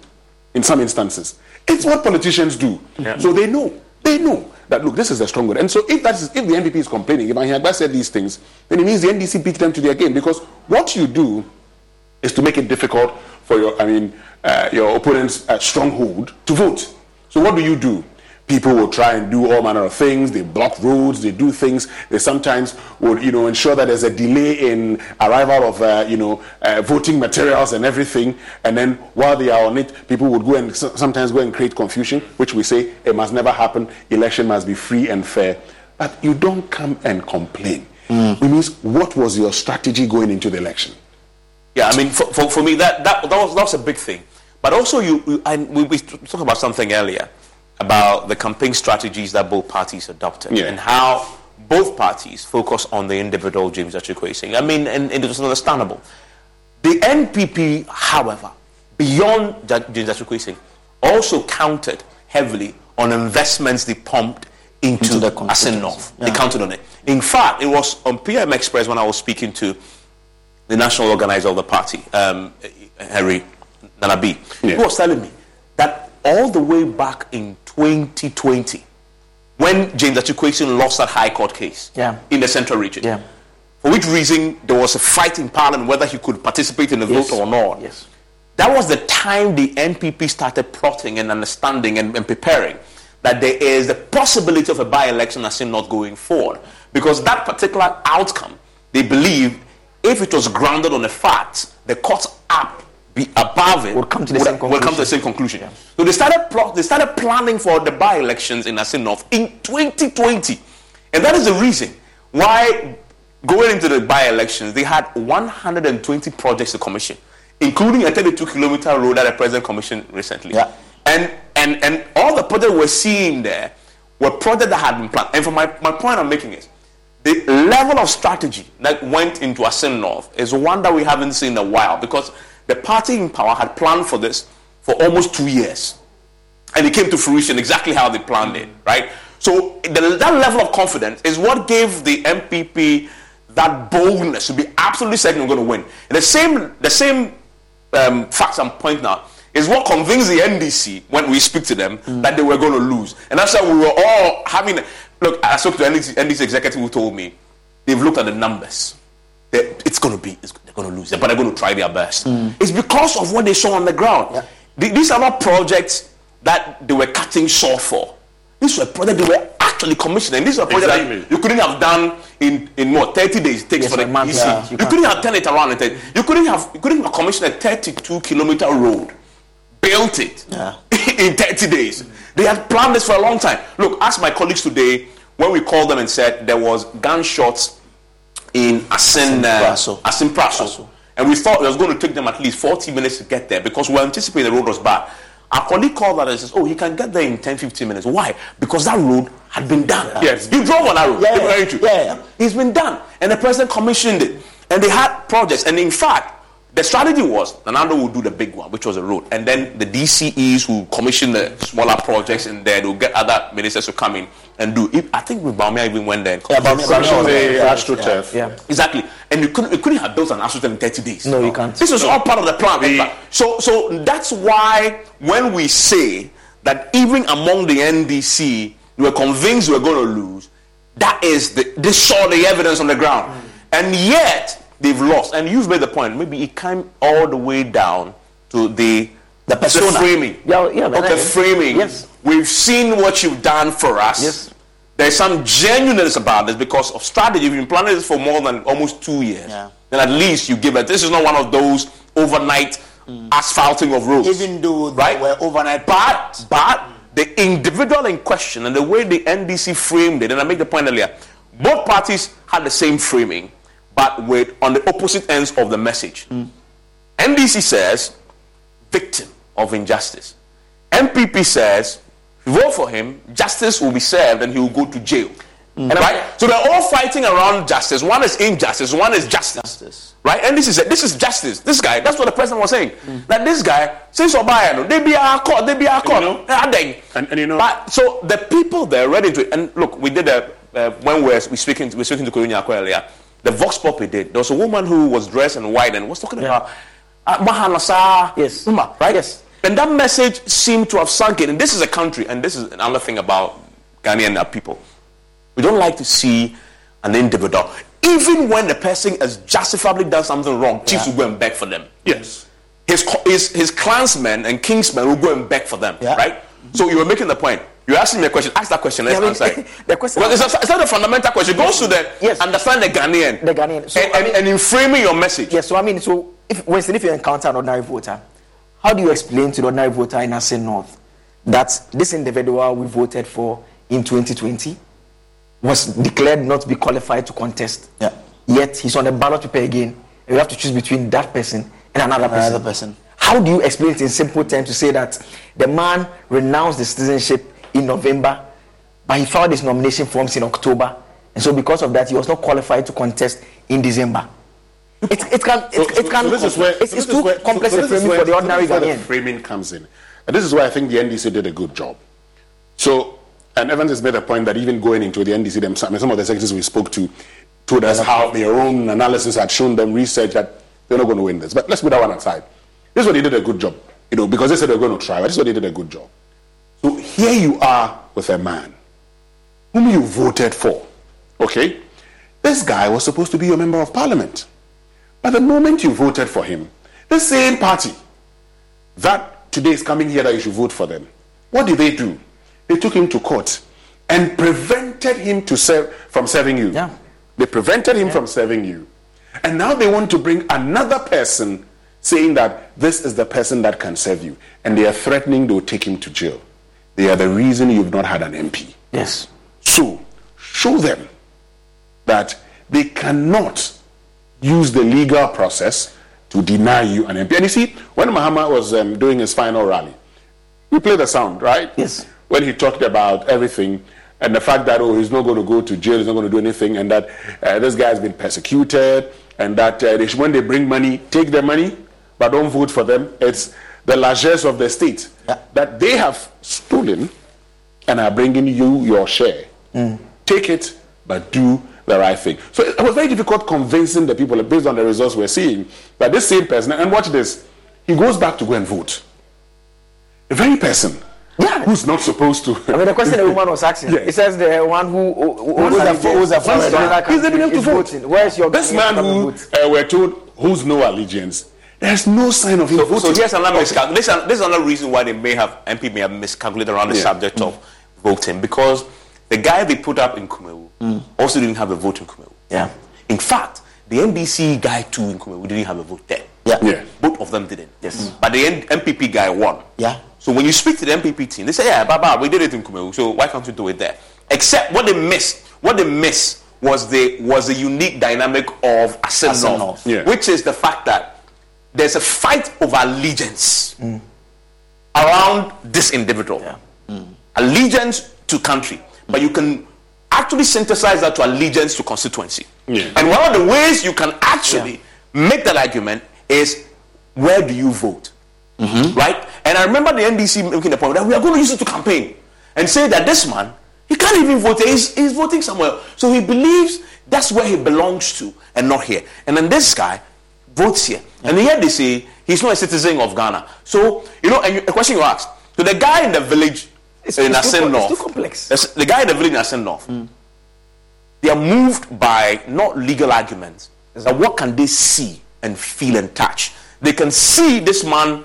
in some instances. It's what politicians do. So they know, they know that look, this is a stronghold. And so if that is if the NPP is complaining, if Ahiagbah said these things, then it means the NDC beat them to their game because what you do is to make it difficult for your, I mean, uh, your opponent's uh, stronghold to vote. So what do you do? People will try and do all manner of things. They block roads. They do things. They sometimes will, you know, ensure that there's a delay in arrival of, uh, you know, uh, voting materials and everything. And then while they are on it, people would go and sometimes go and create confusion, which we say it must never happen. Election must be free and fair. But you don't come and complain. It means what was your strategy going into the election? Yeah, I mean, for, for, for me, that, that, that, was, that was a big thing. But also, you, you and we, we talked about something earlier about the campaign strategies that both parties adopted Yeah. and how both parties focus on the individual James Gyakye Quayson. I mean, and, and it was understandable. The NPP, however, beyond Ja- James Gyakye Quayson, also counted heavily on investments they pumped into, the Assin North. They counted on it. In fact, it was on PM Express when I was speaking to the national organizer of the party, um, Harry Nanabi. who was telling me that all the way back in 2020, when James Achikwesi lost that High Court case Yeah. in the Central Region, Yeah. for which reason there was a fight in Parliament whether he could participate in the Yes. vote or not. Yes. That was the time the NPP started plotting and understanding and, and preparing that there is the possibility of a by-election as in not going forward. Because that particular outcome, they believe, if it was grounded on the facts, the court up be above it would come to the same Will come to the same conclusion. So they started plot, they started planning for the by-elections in Assin North in 2020, and that is the reason why going into the by-elections they had 120 projects to commission, including a 32 kilometer road that the president commissioned recently. Yeah. And and and all the projects we're seeing there were projects that had been planned. And for my, my point I'm making is the level of strategy that went into Assin North is one that we haven't seen in a while because the party in power had planned for this for almost two years. And it came to fruition exactly how they planned it, right? So the, that level of confidence is what gave the NPP that boldness to be absolutely certain we're going to win. And the same, the same um, facts I'm pointing out is what convinced the NDC when we speak to them mm. that they were going to lose. And that's why we were all having. Look, I spoke to NDC, NDC executive who told me they've looked at the numbers. It's going to be, they're going to lose, but they're going to try their best. Mm. It's because of what they saw on the ground. Yeah. These are not projects that they were cutting short for. These were projects they were actually commissioning. These were projects exactly. that you couldn't have done in, in what 30 days it takes yes, for the month, EC. Yeah, you, you couldn't have turned it around. And you couldn't have you couldn't have commissioned a 32 kilometer road built it yeah. in 30 days. They had planned this for a long time. Look, ask my colleagues today when we called them and said there was gunshots in Assin, uh, Assin Praso. And we thought it was going to take them at least 40 minutes to get there because we anticipating the road was bad. Our colleague called that and says, Oh, he can get there in 10, 15 minutes. Why? Because that road had been done. Yes. You drove on that road. Yeah, yeah, yeah, yeah. It's been done. And the president commissioned it. And they had projects. And in fact, the strategy was Nana Addo would do the big one, which was a road, and then the DCEs who commission the smaller projects in there, they'll get other ministers to come in and do. It, I think with Bawumia even went there. Yeah, Bawumia the AstroTurf. Yeah. yeah. exactly. And you couldn't, you couldn't have built an AstroTurf in 30 days. No, you can't. This is all part of the plan. So, so that's why when we say that even among the NDC, we were convinced we were going to lose, that is the, this saw the evidence on the ground. Mm. And yet, they've lost. And you've made the point. Maybe it came all the way down to the the persona. The framing. Yeah, yeah, the framing. Yes. We've seen what you've done for us. Yes. There's some genuineness about this because of strategy. You've been planning this for more than almost two years. Yeah. Then at least you give it. This is not one of those overnight mm. asphalting of roads. Even though right? were overnight. But, but the individual in question and the way the NDC framed it, and I make the point earlier, both parties had the same framing but with on the opposite ends of the message. Mm. NDC says victim of injustice. NPP says vote for him, justice will be served and he will go to jail. Mm. And right? So they're all fighting around justice. One is injustice, one is justice. justice. Right? And this is it. this is justice. This guy, that's what the president was saying. Mm. That this guy, since Obayano, they be our court, they be our court. You know, and, and, you know, but, so the people they're ready to and look, we did a uh, when we were we speaking we were speaking to Konya earlier the Vox Poppy did. There was a woman who was dressed in white and was talking yeah. about uh, Mahanasa. Yes. right? Yes. And that message seemed to have sunk in. And this is a country, and this is another thing about Ghanaian people. We don't like to see an individual, even when the person has justifiably done something wrong, chiefs yeah. will go and beg for them. Yes. His, his, his clansmen and kingsmen will go and beg for them, yeah. right? So you were making the point. You're asking me a question. Ask that question. Let's yeah, answer it. the question. Well, it's, a, it's, not a fundamental question. It goes to the yes. understand the Ghanaian. The Ghanaian. So, and, I mean, and, in framing your message. Yes. So I mean, so if Winston, if you encounter an ordinary voter, how do you explain to the ordinary voter in Assin North that this individual we voted for in 2020 was declared not to be qualified to contest? Yeah. Yet he's on the ballot paper again. And you have to choose between that person and another person. Another person. How do you explain it in simple terms to say that the man renounced the citizenship in November, but he filed his nomination forms in October, and so because of that, he was not qualified to contest in December. It, it can it, so, it can so this is where, it's, it's too where, complex so, a framing where, for the ordinary Ghanaian. The framing comes in, and this is why I think the NDC did a good job. So, and Evans has made a point that even going into the NDC, them, some of the secretaries we spoke to told us how their own analysis had shown them research that they're not going to win this. But let's put that one aside. This is what they did a good job, you know, because they said they're going to try. But this is what they did a good job. So here you are with a man whom you voted for. Okay? This guy was supposed to be your member of parliament. But the moment you voted for him, the same party that today is coming here that you should vote for them, what did they do? They took him to court and prevented him to serve from serving you. Yeah. They prevented him yeah. from serving you. And now they want to bring another person saying that this is the person that can serve you. And they are threatening they'll take him to jail. They are the reason you've not had an MP. Yes. So, show them that they cannot use the legal process to deny you an MP. And you see, when Mahama was um, doing his final rally, we played the sound, right? Yes. When he talked about everything and the fact that, oh, he's not going to go to jail, he's not going to do anything, and that uh, this guy has been persecuted, and that uh, they when they bring money, take their money, but don't vote for them. It's the largesse of the state that they have stolen and are bringing you your share. Take it, but do the right thing. So it was very difficult convincing the people based on the results we're seeing that this same person, and watch this, he goes back to go and vote. The very person who's not supposed to. I mean, the question the woman was asking. Yes. It says the one who who, who Who's owns a- allegiance a He's able to vote. voting. Where's your This man who uh, we're told who's no allegiance, there's no sign of him So, voting. so here's another miscal- this, is- this is another reason why they may have MP may have miscalculated around the Yeah. subject of voting because the guy they put up in Kumawu mm. also didn't have a vote in Kumawu. Yeah. In fact, the NDC guy too in Kumawu didn't have a vote there. Yeah. Yeah. Both of them didn't. Yes. Mm. But the N- NPP guy won. Yeah. So when you speak to the NPP team, they say, "Yeah, Baba, we did it in Kumawu, so why can't you do it there?" Except what they missed, what they missed was the was the unique dynamic of Assin Assin North, North. Yeah. which is the fact that there's a fight over allegiance around this individual, allegiance to country, but you can actually synthesize that to allegiance to constituency. Yeah. And one of the ways you can actually make that argument is where do you vote? Mm-hmm. Right? And I remember the NDC making the point that we are going to use it to campaign and say that this man, he can't even vote. He's, he's voting somewhere. So he believes that's where he belongs to and not here. And then this guy votes here. And yet they say he's not a citizen of Ghana. So, you know, and you, a question you asked. So the guy in the village It's- in it's Assin co- it's North. too complex. The guy in the village in Assin North hmm. they are moved by not legal arguments. That what can they see and feel and touch? They can see this man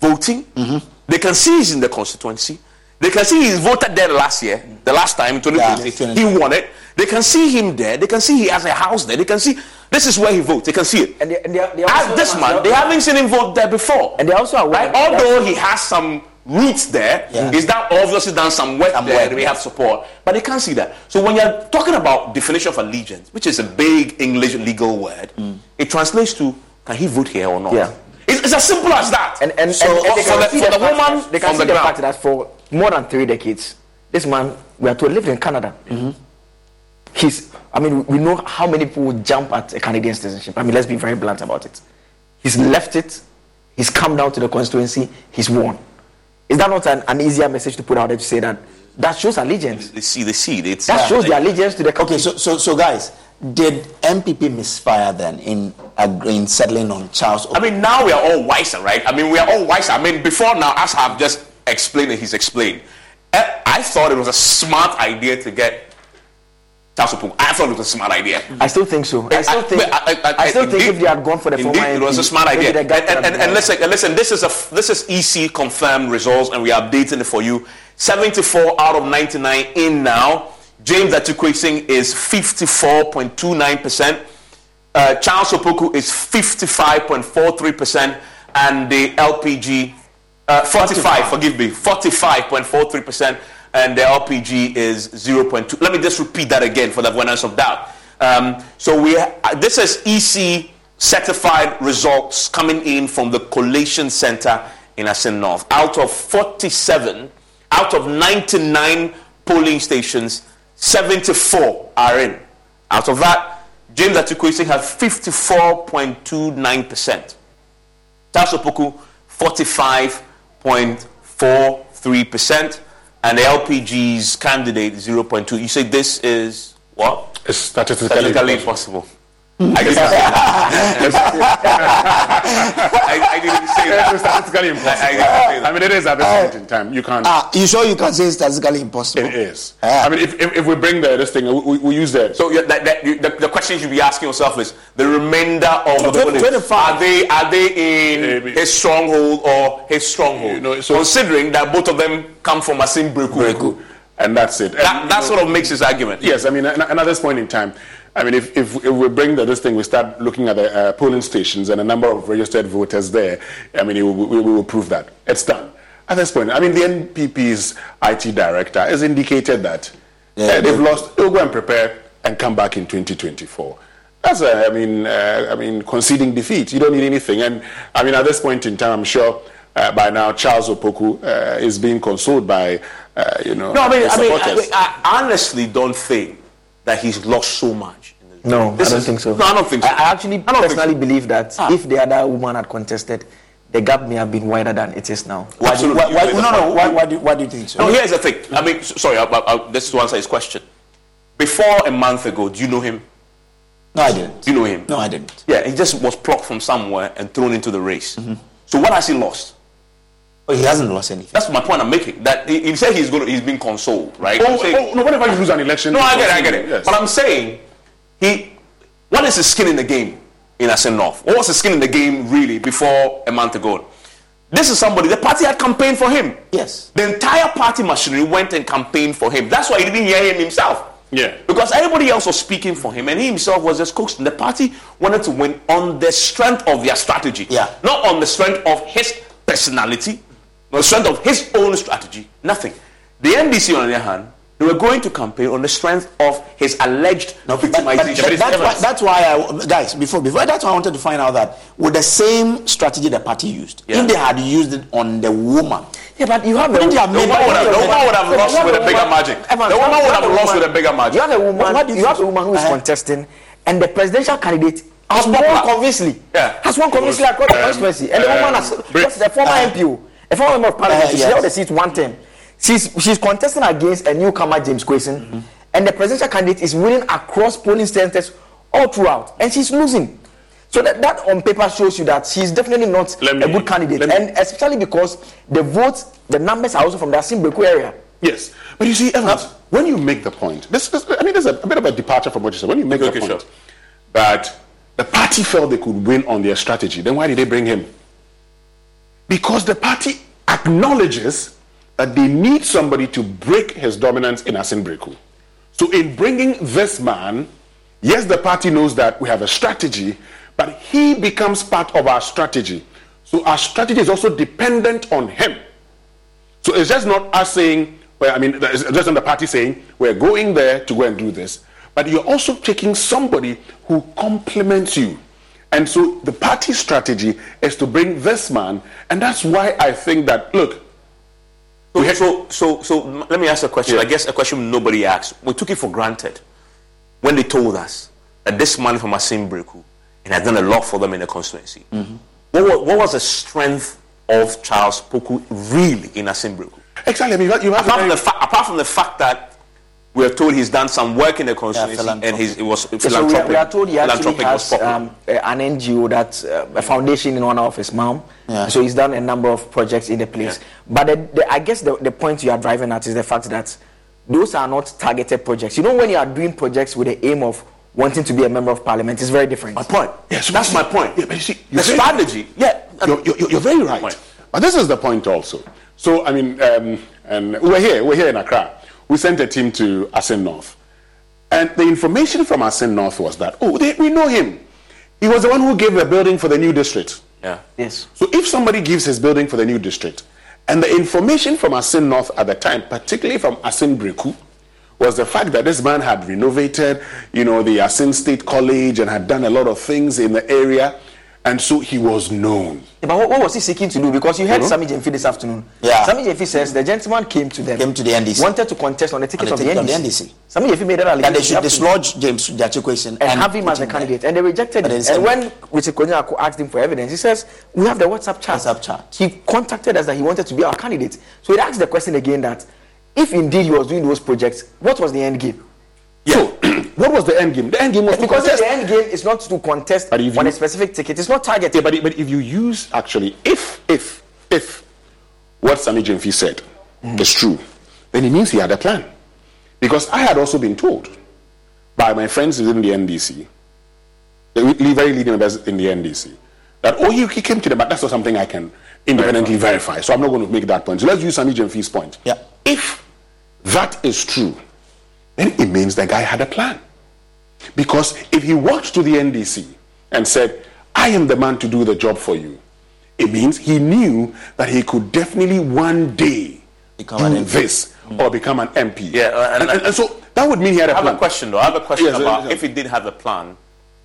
voting. Mm-hmm. They can see he's in the constituency. They can see he's voted there last year, the last time in 2020. he won it. They can see him there. They can see he has a house there. They can see this is where he votes. They can see it. And they, and they, they As this man, they haven't seen him vote there before. And they also are Right? Although he has some roots there, Yeah. he's now obviously done some work Some there. work, They have support, but they can't see that. So when you're talking about definition of allegiance, which is a big English legal word, mm. it translates to can he vote here or not? Yeah. It's, it's as simple as that. And and, so and, and they for the, for the woman they can see the the fact that for more than three decades, this man we are told lived in Canada. Mm-hmm. He's I mean we know how many people would jump at a Canadian citizenship. I mean let's be very blunt about it. He's left it. He's come down to the constituency. He's won. Is that not an, an easier message to put out there to say that that shows allegiance? they see, they see. It's, That shows the allegiance to the country. Okay, so, so, so guys, did NPP misfire then in agreeing settling on Charles? I mean, now we are all wiser, right? I mean, we are all wiser. I mean, before now, as I've just explained and he's explained, eh, I thought it was a smart idea to get I thought it was a smart idea. I still think so. I still think. I, I still think if they had gone for the former Indeed, it was a smart idea. And, and, and, listen, and listen, this is a this is EC confirmed results, and we are updating it for you. 74 out of 99 in now. James Gyakye Quayson is 54.29 percent. Uh, Charles Opoku is 55.43 percent, and the LPG uh, 45. Forgive me, 45.43 percent, and the LPG is 0.2. Let me just repeat that again for the avoidance of doubt. Um, so we uh, this is EC certified results coming in from the collation center in Assin North. Out of 47, out of 99 polling stations, 74 are in. Out of that, James Gyakye Quayson has 54.29%. Charles Opoku, 45.43%. And the LPG's candidate, 0.2. You say this is what? It's statistically, Statistically impossible. I didn't say that. I, I didn't say that. It's statistically impossible. I, I didn't say that. I mean, it is at this point in time. You can't. Ah, you sure you can't say it's statistically impossible? It is. I mean, if, if, if we bring the, this thing, we, we, we use that. So yeah, that, that, you- the, the question you should be asking yourself is the remainder of the Twenty- village, 25. are they are they in his stronghold or his stronghold? Considering that both of them come from a Assin Breku. And that's it. That, that sort of makes his argument. Yes, I mean, and and at this point in time, I mean, if, if, if we bring the, this thing, we start looking at the uh, polling stations and the number of registered voters there, I mean, will- we, we will prove that. It's done. At this point, I mean, the NPP's IT director has indicated that uh, they've lost, they'll go and prepare and come back in 2024. That's, uh, I mean, uh, I mean, conceding defeat. You don't need anything. And I mean, at this point in time, I'm sure uh, by now Charles Opoku uh, is being consoled by, uh, you know, No, I mean, I mean, I, mean, I honestly don't think that he's lost so much No, This I don't is- think so. No, I don't think so. I, I actually I personally so. believe that Ah. if the other woman had contested, the gap may have been wider than it is now. Why do- why- why- no, no, why, why, do, why do you think so? No, here's the thing. I mean, sorry, I, I, this is to answer his question. Before a month ago, do you know him? No, I didn't. Do you know him? No, I didn't. Yeah, he just was plucked from somewhere and thrown into the race. So what has he lost? Oh, he hasn't lost anything. That's my point I'm making. That he, he said he's going to, he's been consoled, right? Oh, saying- oh, no, whenever you lose an election. No, I get it, I get it. yes. But I'm saying, he, what is his skin in the game in Asin North? What was his skin in the game really before a month ago? This is somebody, the party had campaigned for him. Yes. The entire party machinery went and campaigned for him. That's why he didn't hear him himself. Yeah. Because everybody else was speaking for him, and he himself was just coaxed. The party wanted to win on the strength of their strategy, Yeah. not on the strength of his personality, on the strength of his own strategy. Nothing. The NDC, on the other hand, they were going to campaign on the strength of his alleged But, but, victimization. but that's, why, that's why I, guys, before, before, that's why I wanted to find out that with the same strategy the party used, Yeah. if they had used it on the woman, Yeah, but you have Wouldn't a they have the woman would have, the woman would have lost with a a bigger margin. The woman would have have lost with a bigger margin. You have a woman. What do you you have a woman who is? Uh-huh. contesting, and the presidential candidate has won convincingly. Yeah. Has won convincingly across the constituency, and the um, woman has Brit- the former uh, MPO, a former member of parliament. uh, she yes. held the seat one term. She's she's contesting against a newcomer, James Quayson, Mm-hmm. and the presidential candidate is winning across polling centers all throughout, and she's losing. So that, that on paper shows you that she's definitely not Let a good candidate, and especially because the votes, the numbers are also from the Assin Breku area. Yes, but you see, Evans, when you make the point, this, this I mean, there's a, a bit of a departure from what you said. When you make Okay, the point sure. that the party felt they could win on their strategy, then why did they bring him? Because the party acknowledges that they need somebody to break his dominance in Assin Breku. So, in bringing this man, yes, the party knows that we have a strategy, but he becomes part of our strategy. So, our strategy is also dependent on him. So it's just not us saying, well, I mean, it's just not the party saying, we're going there to go and do this. But you're also taking somebody who complements you. And so the party strategy is to bring this man. And that's why I think that, look, So, so, so, so let me ask a question. Yeah. I guess a question nobody asked. We took it for granted when they told us that this man from Assin Breku and had done a lot for them in the constituency. Mm-hmm. What, was, what was the strength of Charles Poku really in Assin Breku? exactly, I mean, you have, you have Apart from, the fa- apart from the fact that we are told he's done some work in the constituency and he's, it was So we, philanthropic. are, we are told he actually has um, an NGO that uh, a foundation in honor of his mom. Yeah. So he's done a number of projects in the place. But the, the, I guess the, the point you are driving at is the fact that those are not targeted projects. You know, when you are doing projects with the aim of wanting to be a member of parliament, it's very different. my point. Yes, That's but my point. Yeah, but you see, the you're very- strategy. Yeah. You're, you're, you're very right. Right. But this is the point also. So, I mean, um, and we're here, we're here in Accra. We sent a team to Assin North. And the information from Assin North was that, oh, they, we know him. He was the one who gave the building for the new district. Yeah. Yes. So if somebody gives his building for the new district, and the information from Assin North at the time, particularly from Assin Breku, was the fact that this man had renovated, you know, the Assin State College and had done a lot of things in the area, and so he was known. Yeah, but what, what was he seeking to do? Because you heard Mhm. Sammy Gyamfi this afternoon. Yeah. Sammy Gyamfi says the gentleman came to them. Came to the NDC. Wanted to contest on the ticket, On the of, ticket the of the NDC. NDC. Sammy Gyamfi made that allegation. that they should this afternoon. dislodge James Gyakye Quayson and, have him as a candidate. And they rejected And it. then said- And when Richard Konyako asked him for evidence, he says, We have the WhatsApp chat. WhatsApp chat. He contacted us that he wanted to be our candidate. So he asked the question again that if indeed he was doing those projects, what was the end game? So, what was the end game? The end game was to Because contest. the end game is not to contest But if on you- a specific ticket, it's not targeted. Yeah, but, but if you use actually, if if if what Sammy Gyamfi said mm. is true, then it means he had a plan. Because I had also been told by my friends within the NDC, the very leading members in the NDC, that oh he, he came to them, but that's not something I can independently verify. So I'm not going to make that point. So let's use Sammy Gyamfi's point. Yeah. If that is true, then it means the guy had a plan. Because if he walked to the NDC and said, I am the man to do the job for you, it means he knew that he could definitely one day Become an do MP. this or become an MP. Yeah, uh, and- and, and, and so that would mean he had a I have plan. a question though. I have a question Yes, about yes, yes. if he did have a plan,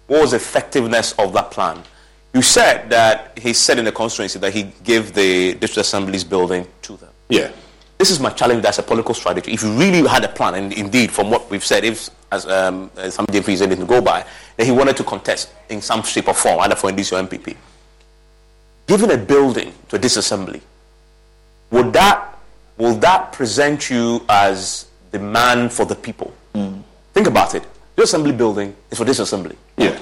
what was the effectiveness of that plan? You said that he said in the constituency that he gave the district assembly's building to them. Yeah. This is my challenge as a political strategy. If you really had a plan, and indeed, from what we've said, if as um, uh, some DFEs didn't go by, that he wanted to contest in some shape or form, either for NDC or NPP. Giving a building to a disassembly, would that will that present you as the man for the people? Think about it. The assembly building is for disassembly. Yeah.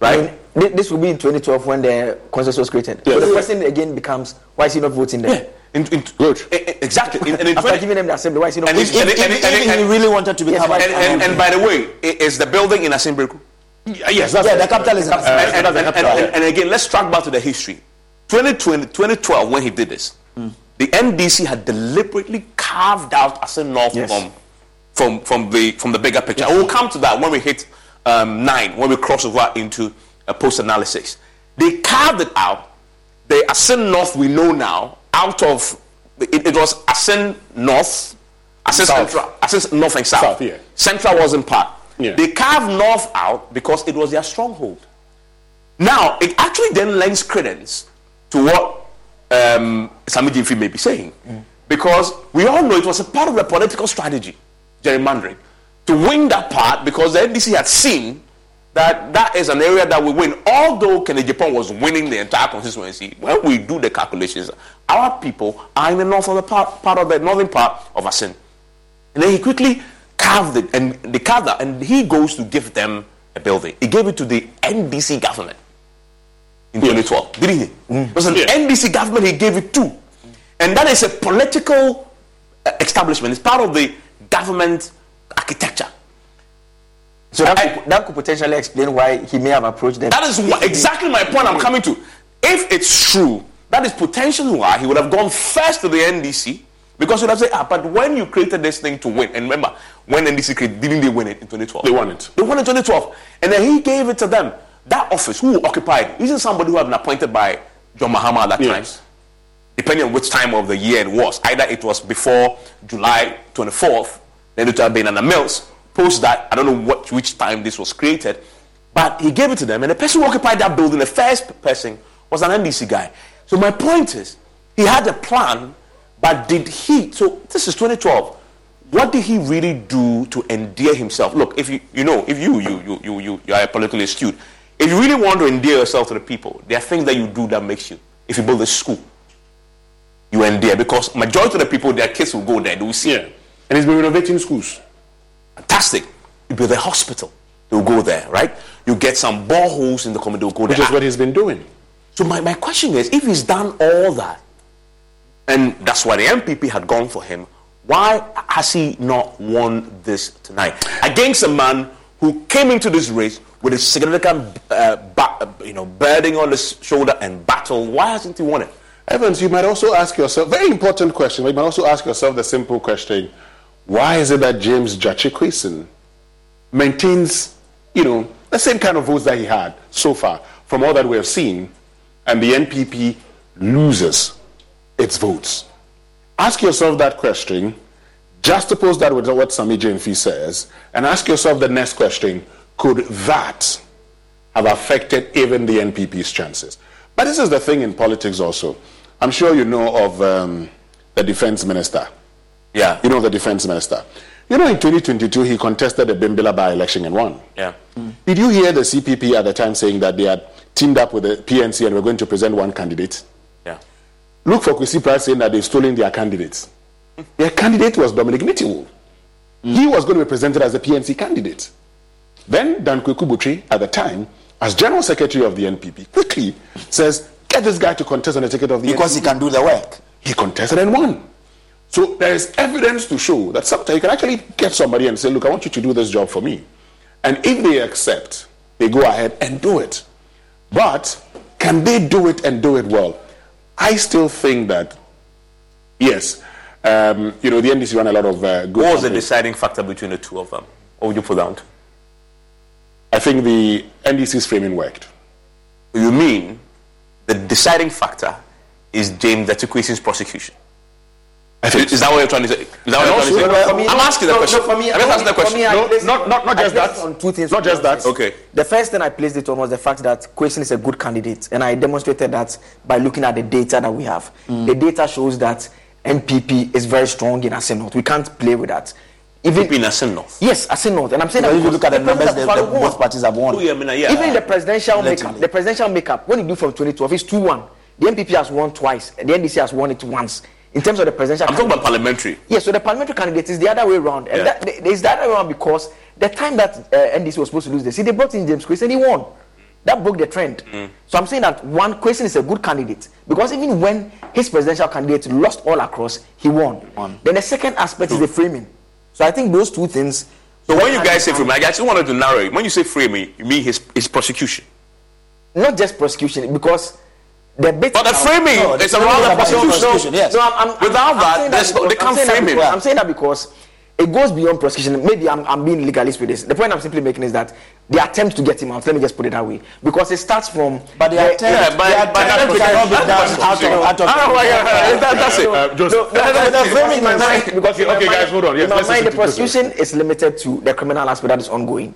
Right? I mean, thi- this will be in 2012 when the consensus was created. Yes. So the question again becomes, why is he not voting there? In, in, Good. Exactly. In, and in After 20 giving them the assembly, why is he not and voting? if- and- and- and- and- and- really wanted to become and, and, and by the way, i- is the building in Assin Breku? Yes, that's Yeah, the capital is in and, Assin Breku. and, and- and- and again, let's track back to the history. 2020, 2012, when he did this, the NDC had deliberately carved out Assin North Yes. from, from, from, the, from the bigger picture. And we'll come to that when we hit um, nine, when we cross over into a post analysis. They carved it out. The Assin North we know now, out of it, it was Assin North, South. Central, Assin North and South. South, yeah. Central wasn't part. Yeah. They carved North out because it was their stronghold. Now, it actually then lends credence to what um, Sammy Gyamfi may be saying. Because we all know it was a part of the political strategy, gerrymandering, to win that part because the NDC had seen that that is an area that we win. Although Kennedy Agyapong was winning the entire constituency, when we do the calculations, our people are in the north of the part, part of the northern part of Assin. And then he quickly carved it, and they carved that, and he goes to give them a building. He gave it to the NDC government in 2012, didn't he? It was an NDC government he gave it to. And that is a political uh, establishment. It's part of the government architecture. So that, could, that could potentially explain why he may have approached them. That is what, exactly my point I'm coming to. If it's true, that is potentially why he would have gone first to the NDC because he would have said, ah, but when you created this thing to win, and remember, when NDC created, didn't they win it in 2012? They won it. They won in 2012. And then he gave it to them. That office, who occupied isn't somebody who had been appointed by John Mahama at that Yes. time? Depending on which time of the year it was. Either it was before July 24th, then it would have been Atta Mills. Post that, I don't know what which time this was created, but he gave it to them. And the person who occupied that building, the first person, was an NDC guy. So my point is, he had a plan, but did he? So this is 2012. What did he really do to endear himself? Look, if you you know, if you you you you you, you are politically astute, if you really want to endear yourself to the people, there are things that you do that makes you. If you build a school, you endear because majority of the people, their kids will go there. They will see. Yeah. And he's been renovating schools. Fantastic. You build a hospital, they'll go there, right? You get some boreholes in the community, they'll go Which there. is what he's been doing. So my, my question is, if he's done all that, and that's why the NPP had gone for him, why has he not won this tonight against a man who came into this race with a significant, uh, ba- you know, burden on his shoulder and battle? Why hasn't he won it? Evans, you might also ask yourself, very important question, but you might also ask yourself the simple question, why is it that James Gyakye Quayson maintains, you know, the same kind of votes that he had so far from all that we have seen, and the NPP loses its votes? Ask yourself that question, juxtapose that with what Sammy Gyamfi says, and ask yourself the next question, could that have affected even the NPP's chances? But this is the thing in politics also. I'm sure you know of um, the defense minister. Yeah. You know the defense minister. You know, in 2022, he contested the Bimbilla by election and won. Yeah. Did you hear the CPP at the time saying that they had teamed up with the PNC and we're going to present one candidate? Yeah. Look for Kwesi Price saying that they've stolen their candidates. Their candidate was Dominic Nitiwul. Mm. He was going to be presented as the PNC candidate. Then Dan Kweku Botwe, at the time, as general secretary of the NPP, quickly says, get this guy to contest on the ticket of the Because he can do the work. He contested and won. So there is evidence to show that sometimes you can actually get somebody and say, look, I want you to do this job for me. And if they accept, they go ahead and do it. But can they do it and do it well? I still think that, yes, um, you know, the NDC run a lot of uh, good. What was the deciding factor between the two of them? What would you put down? I think the NDC's framing worked. You mean the deciding factor is James Gyakye Quayson's prosecution? Is, is that what you're trying to say? Is that what you're trying to say? Well, me- I'm asking the no, question. no, for me- I'm just asking the question. me, No, not- not- not just that. On two things. Not just that. Okay. The first thing I placed it on was the fact that Quayson is a good candidate, and I demonstrated that by looking at the data that we have. The data shows that NPP is very strong in Arsenal. We can't play with that. Even in Assin North. Yes, Assin North. And I'm saying Because that if you look at the because numbers, the, the, both parties have won. Oh, yeah, I mean, uh, yeah. Even in the presidential Relatively. makeup, the presidential makeup, when you do from 2012, it's 2 1. The NPP has won twice, and the NDC has won it once. In terms of the presidential I'm talking about parliamentary. Yes, so the parliamentary candidate is the other way around. And Yeah. that, the other way around because the time that uh, NDC was supposed to lose the seat, they brought in James Chris and he won. That broke the trend. So I'm saying that one Quayson is a good candidate because even when his presidential candidate lost all across, he won. Then the second aspect is the framing. So I think those two things. So when you guys say framing, I just wanted to narrow it. When you say framing, you mean his, his prosecution. not just prosecution because the bit But the framing No, is around the is about prosecution. No, I'm, I'm, Without I'm that, saying no- because- they can't I'm that frame him. because- I'm saying that because it goes beyond prosecution. Maybe I'm, I'm being legalist with this. The point I'm simply making is that the attempt to get him out. Let me just put it that way because it starts from. But the attempt- yeah, the attempt cannot be done out of- out of- Ah, well, yeah, yeah, that- that's it. Uh, No, no, no, The no, framing in my is- mind, because in my Okay, mind- guys, hold on. Yes, in my let's mind, the listen to Joseph. prosecution is limited to the criminal aspect that is ongoing.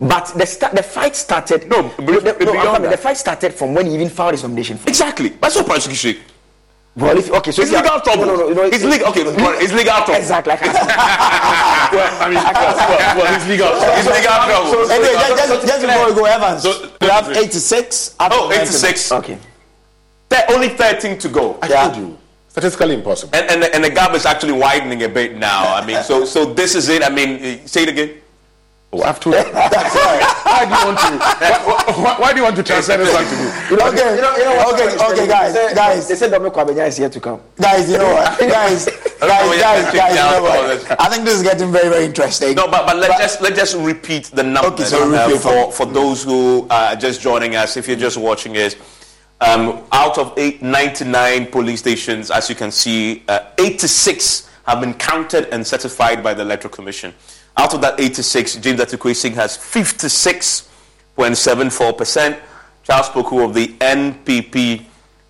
But the sta- the fight started. No, the, no, I'm beyond coming. that. the fight started from when he even filed his nomination. Exactly. That's what prosecution. Well, if, okay, so It's if you are- legal trouble. No, no, no, no, It's legal- okay, no, it's legal trouble. Exactly. I well, I mean, well, well, it's legal. It's legal trouble. So, anyway, just, just, just before we go, Evans, we have 86. out Oh, of 90. 86. Okay. There only 13 to go. I told you. Statistically impossible. And, and, the, and the gap is actually widening a bit now. I mean, so so this is it. I mean, uh, say it again. Oh, I've told you. That's right. Why do you want to? Why, why, why do you want to transfer this one to me? You know, Okay, you know, you know what okay, I'm okay, saying? guys, They say- guys. They said Dominic Kwabenya is here to come. Guys, you know what? Guys, guys, guys, guys, you know what? I think this is getting very, very interesting. No, but, but let's just let's just repeat the numbers so uh, repeat for for those who are just joining us. If you're just watching us, um, out of eight, 99 police stations, as you can see, uh, 86 have been counted and certified by the Electoral Commission. Out of that 86, James Gyakye Quayson has 56.74 percent. Charles Poku of the NPP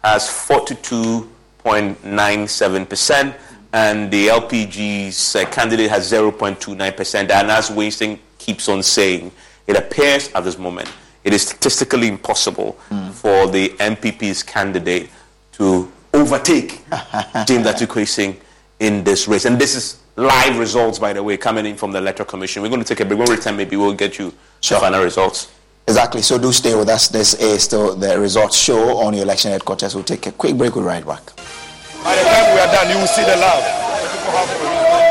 has 42.97 percent, and the LPG's uh, candidate has 0.29 percent. And as Winston keeps on saying, it appears at this moment it is statistically impossible for the NPP's candidate to overtake James Gyakye Quayson in this race. And this is live results, by the way, coming in from the Electoral Commission. We're going to take a break. When we return, maybe we'll get you the final results. Exactly. So do stay with us. This is still the results show on your election headquarters. We'll take a quick break. We'll right back. By the time we are done, you will see the love.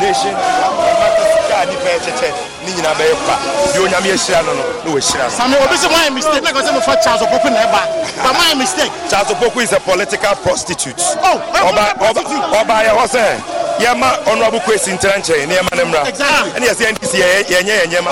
People have the intimidation. ne nyinaa bɛyɛ kwa deɛ onyame ahyira no no na wɔahyira no Samuel, obi sɛ my mistake na kɔsɛ mefa Charles Opoku na ɛba but my mistake Charles Opoku is a political prostitute. Oh, Ọba ọba ọba ayɛ hɔ sɛ yɛma ɔnoabo kwesi ntera nkyɛn nneɛma no mmra. Exactly. Ɛne yɛsɛ NDC yɛ- yɛnyɛ yɛn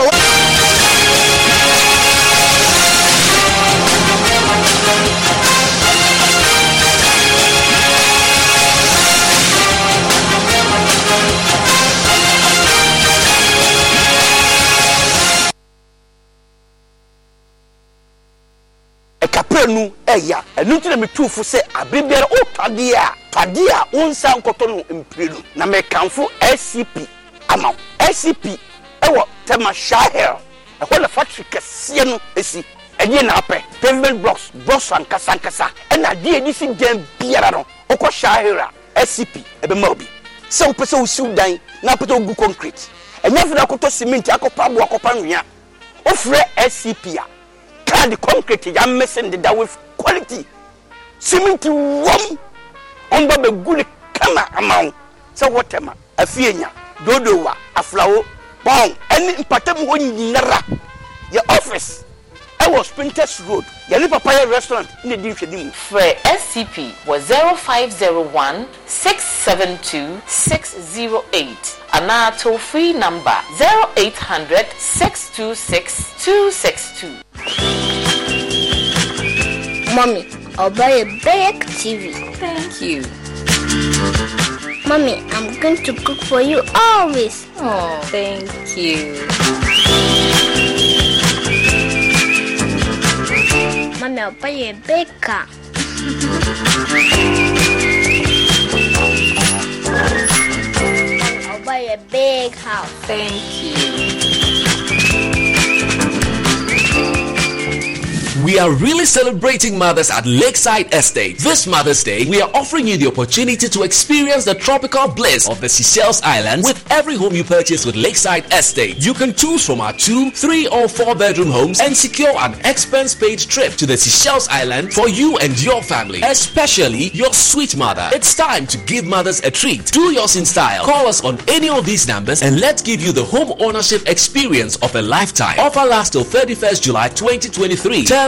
ɛkapra nu ɛya ɛno nti na metuufo sɛ abere biara wotɔ adeɛ a tɔ adeɛ a wonsa nkɔtɔ no mprenu na mekamfo scp ama wo. Scp ɛwɔ tema shahel ɛhɔ na factory kɛseɛ no ɛsi ɛdeɛ na apɛ pavement blocks blocks ankasa ankasa. Ɛna adeɛ ɛde si dan biara no wokɔ shahel a scp ɛbɛma wo bi. Sɛ wopɛ sɛ wosiw dan na wopɛ sɛ wogu concrete. Ɛnyɛ afei na akɔtɔ cement akɔpa abo akɔpa nwea. Wofrɛ scp a yɛde concrete yɛamese no deda with quality. Simenti wɔm ɔmba bɛgu ne kama ama sɛ wɔtɛma afie nya. Dodowa aflawo bɔn ɛne mpatamu hɔ nyinara yɛ office. E Ɛwɔ sprinters road. Yɛne papayɛ restaurant. Ne di nhwɛni mu. frɛ scp wɔ zero five zero one six seven two six zero eight. Anaa toll free number zero eight hundred six two six two six two. Mommy, I'll buy a big TV. Thank you. Mommy, I'm going to cook for you always. Oh, thank you. Mommy, I'll buy you a big car. I'll buy you a big house. Thank you. We are really celebrating mothers at Lakeside Estate. This Mother's Day, we are offering you the opportunity to experience the tropical bliss of the Seychelles Islands with every home you purchase with Lakeside Estate. You can choose from our two, three, or four bedroom homes and secure an expense paid trip to the Seychelles Island for you and your family, especially your sweet mother. It's time to give mothers a treat. Do yours in style. Call us on any of these numbers and let's give you the home ownership experience of a lifetime. Offer lasts till 31st July 2023. Terms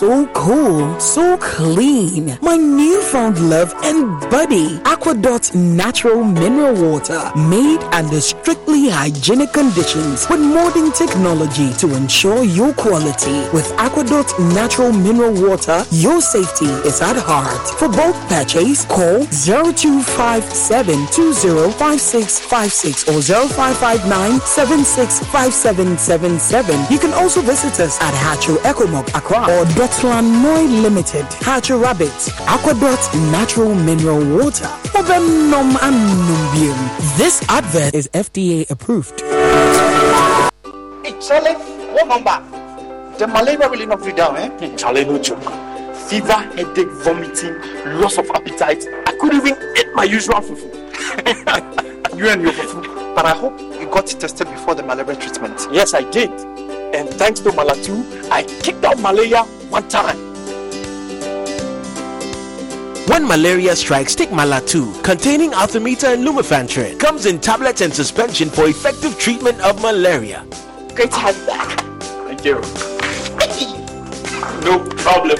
So cool, so clean. My newfound love and buddy, Aquadot Natural Mineral Water, made under strictly hygienic conditions with modern technology to ensure your quality. With Aquadot Natural Mineral Water, your safety is at heart. For bulk purchase, call 0257 205656 or 0559 765777. You can also visit us at Hacho Ecomog Accra or Dotland Noi Limited, Hacho Rabbit, Aquadot Natural Mineral Water. Obenom Anumbium. This advert is FDA approved. Hey, Charlie, what number? The malaria really not free down, eh? Charlie, no joke. Fever, headache, vomiting, loss of appetite. I couldn't even eat my usual fufu. you and your fufu. But I hope you got tested before the malaria treatment. Yes, I did. And thanks to Malatu, I kicked out malaria one time. When malaria strikes, take Malatu, containing Artemether and Lumefantrine. Comes in tablets and suspension for effective treatment of malaria. Great to have you back. Thank you. no problem.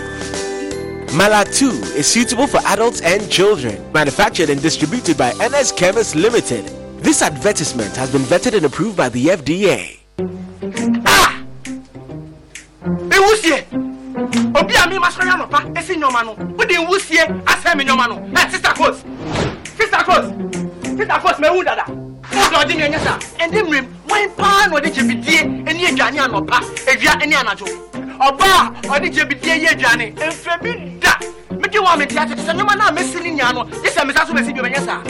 Malatu is suitable for adults and children. Manufactured and distributed by NS Chemist Limited. This advertisement has been vetted and approved by the FDA. Ewusie obi a mi ma sɔrɔ yanɔpa esi nyɔma no. O de ewusie asɛ mi nyɔma no. Ɛ sista kos sista kos sista kos mɛ ewu dada. O de ɔdi mi ɛnyɛ sa. Ɛdi mirim wɔn paa na ɔde jebidie ɛni aduane anɔpa ewia ɛni anadwo ɔbaa ɔde jebidie yɛ aduane nfɛ bi da. Meke wɔn a mi ti ate. Sɛ nyɔma naa mesi ni nya no. Yɛ sɛ so bɛsi bi ɛnyɛ sa.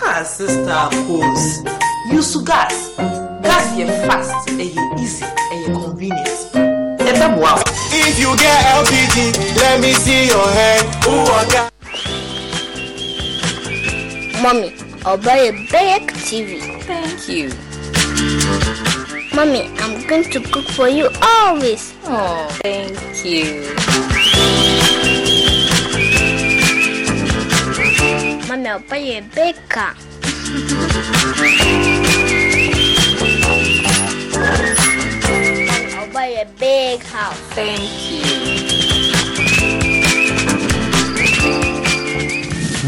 Ah, sister Kos, use gas. Gas yɛ fast, ɛyɛ easy, ɛyɛ convenient. Ɛbɛ mu a. If you get LPG, let me see your hand. Who got? Mommy, I'll buy a big TV. Thank you. Mommy, I'm going to cook for you always. Oh, thank you. Mommy, I'll buy a big car. Buy a big house. Thank you.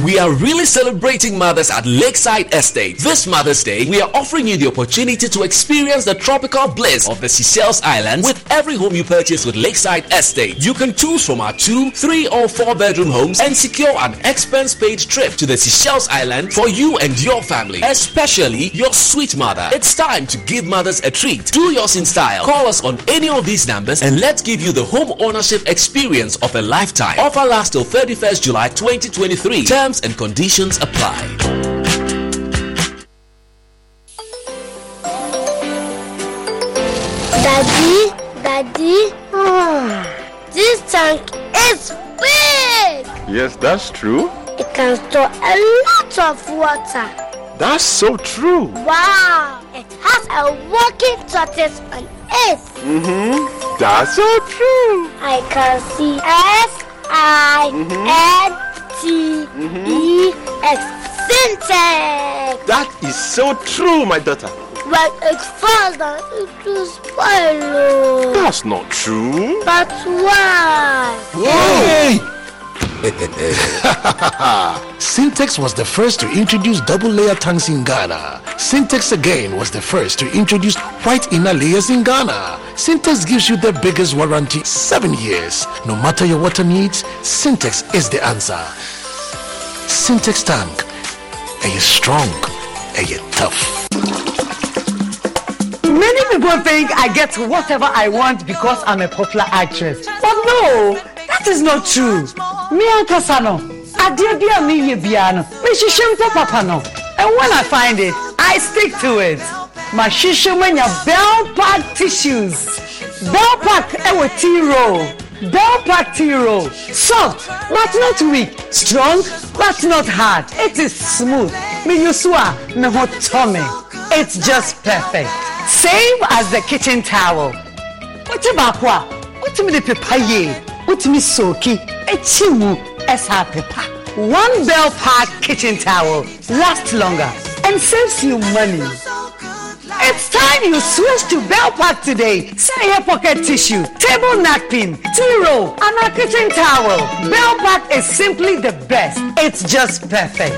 We are really celebrating mothers at Lakeside Estate. This Mother's Day, we are offering you the opportunity to experience the tropical bliss of the Seychelles Islands with every home you purchase with Lakeside Estate. You can choose from our two, three, or four bedroom homes and secure an expense paid trip to the Seychelles Island for you and your family, especially your sweet mother. It's time to give mothers a treat. Do yours in style. Call us on any of these numbers and let's give you the home ownership experience of a lifetime. Offer lasts till 31st July 2023. Terms and conditions apply. Daddy, Daddy, this tank is big. Yes, that's true. It can store a lot of water. That's so true. Wow! It has a working tortoise on it. Mm-hmm. That's so true. I can see S I N T E X Syntex. That is so true, my daughter. But it's falls down, it will spoil. oh. That's not true. But why? Yay! Syntex was the first to introduce double layer tanks in Ghana. Syntex again was the first to introduce white inner layers in Ghana. Syntex gives you the biggest warranty, 7 years. No matter your water needs, Syntex is the answer. Syntex tank. Are you strong? Are you tough? Many people think I get whatever I want because I'm a popular actress. But no, that is not true. Me ankasa no, adeɛ bi a meyɛ biara no, mehyehyɛ mpɛ papa no. And when I find it, I stick to it. Mashishimanya Bell Pack tissues. Bell Pack ewo tea roll. Bell roll. Soft, but not weak. Strong, but not hard. It is smooth. Me yusua me hot tummy. It's just perfect. Same as the kitchen towel. What's about what? What's me the papaye? What's me soaki? Echimu esa pepa. One Bell Pack kitchen towel lasts longer and saves you money. It's time you switch to Bell Pack today. Say your pocket tissue, table napkin, tea roll, and a kitchen towel. Bell Pack is simply the best. It's just perfect.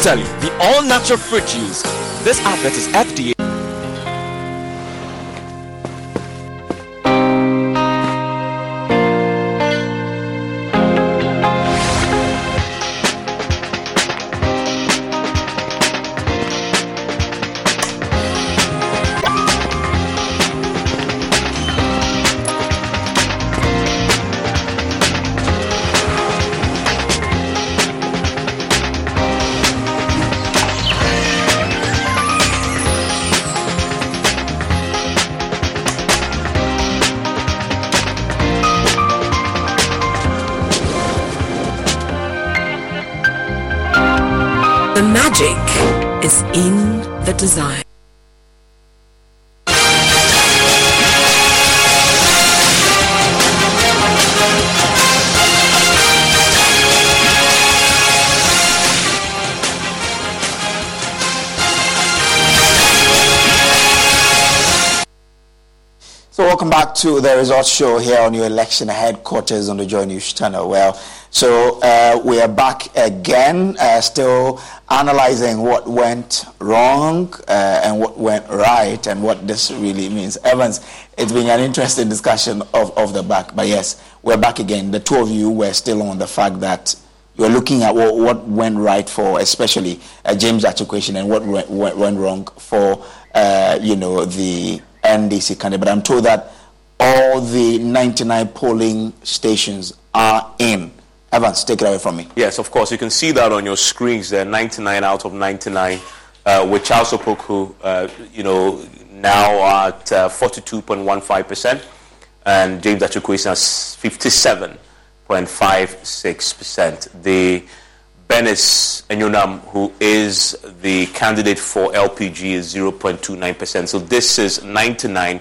Fructally, the all-natural fruit juice. This advert is FDA. To the results show here on your election headquarters on the Joy News channel. Well, so uh, we are back again, uh, still analyzing what went wrong uh, and what went right and what this really means. Evans, it's been an interesting discussion of, of the back, but yes, we're back again. The two of you were still on the fact that you're looking at what, what went right for, especially uh, James Gyakye Quayson, and what went, went, went wrong for, uh, you know, the NDC candidate. But I'm told that all the 99 polling stations are in. Evans, take it away from me. Yes, of course. You can see that on your screens there, 99 out of 99, uh, with Charles Opoku, uh, you know, now at uh, 42.15%, and James Gyakye Quayson at 57.56%. The Bernice Enyonam, who is the candidate for LPG, is 0.29%. So this is 99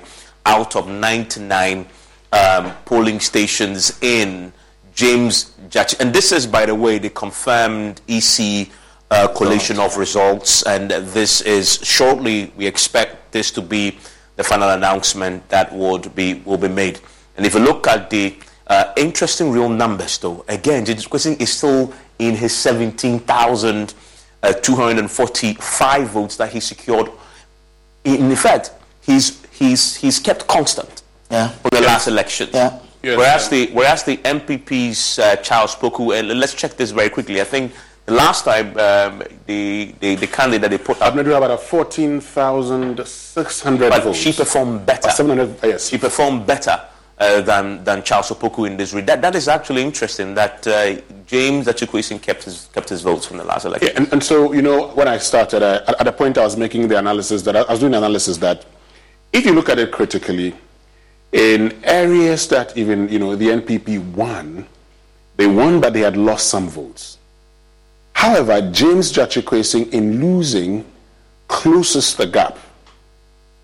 out of 99 um, polling stations in James Judge. And this is, by the way, the confirmed EC uh, collation of results. And this is shortly, we expect this to be the final announcement that would be, will be made. And if you look at the uh, interesting real numbers, though, again, James Quayson is still in his 17,245 votes that he secured. In effect, he's, he's, he's kept constant yeah. for the last election. Yeah. Whereas the whereas the NPP's uh, Charles Poku, and let's check this very quickly. I think the last time um, the, the the candidate that they put up, Abnadu about a 14,600 but votes. she performed better. 700, yes. She performed better uh, than than Charles Opoku in this. Re- that that is actually interesting. That uh, James Gyakye Quayson kept his kept his votes from the last election. Yeah, and, and so, you know, when I started, uh, at, at the point I was making the analysis that I, I was doing analysis that if you look at it critically, in areas that even, you know, the NPP won, they won, but they had lost some votes. However, James Gyakye Quayson, in losing, closes the gap.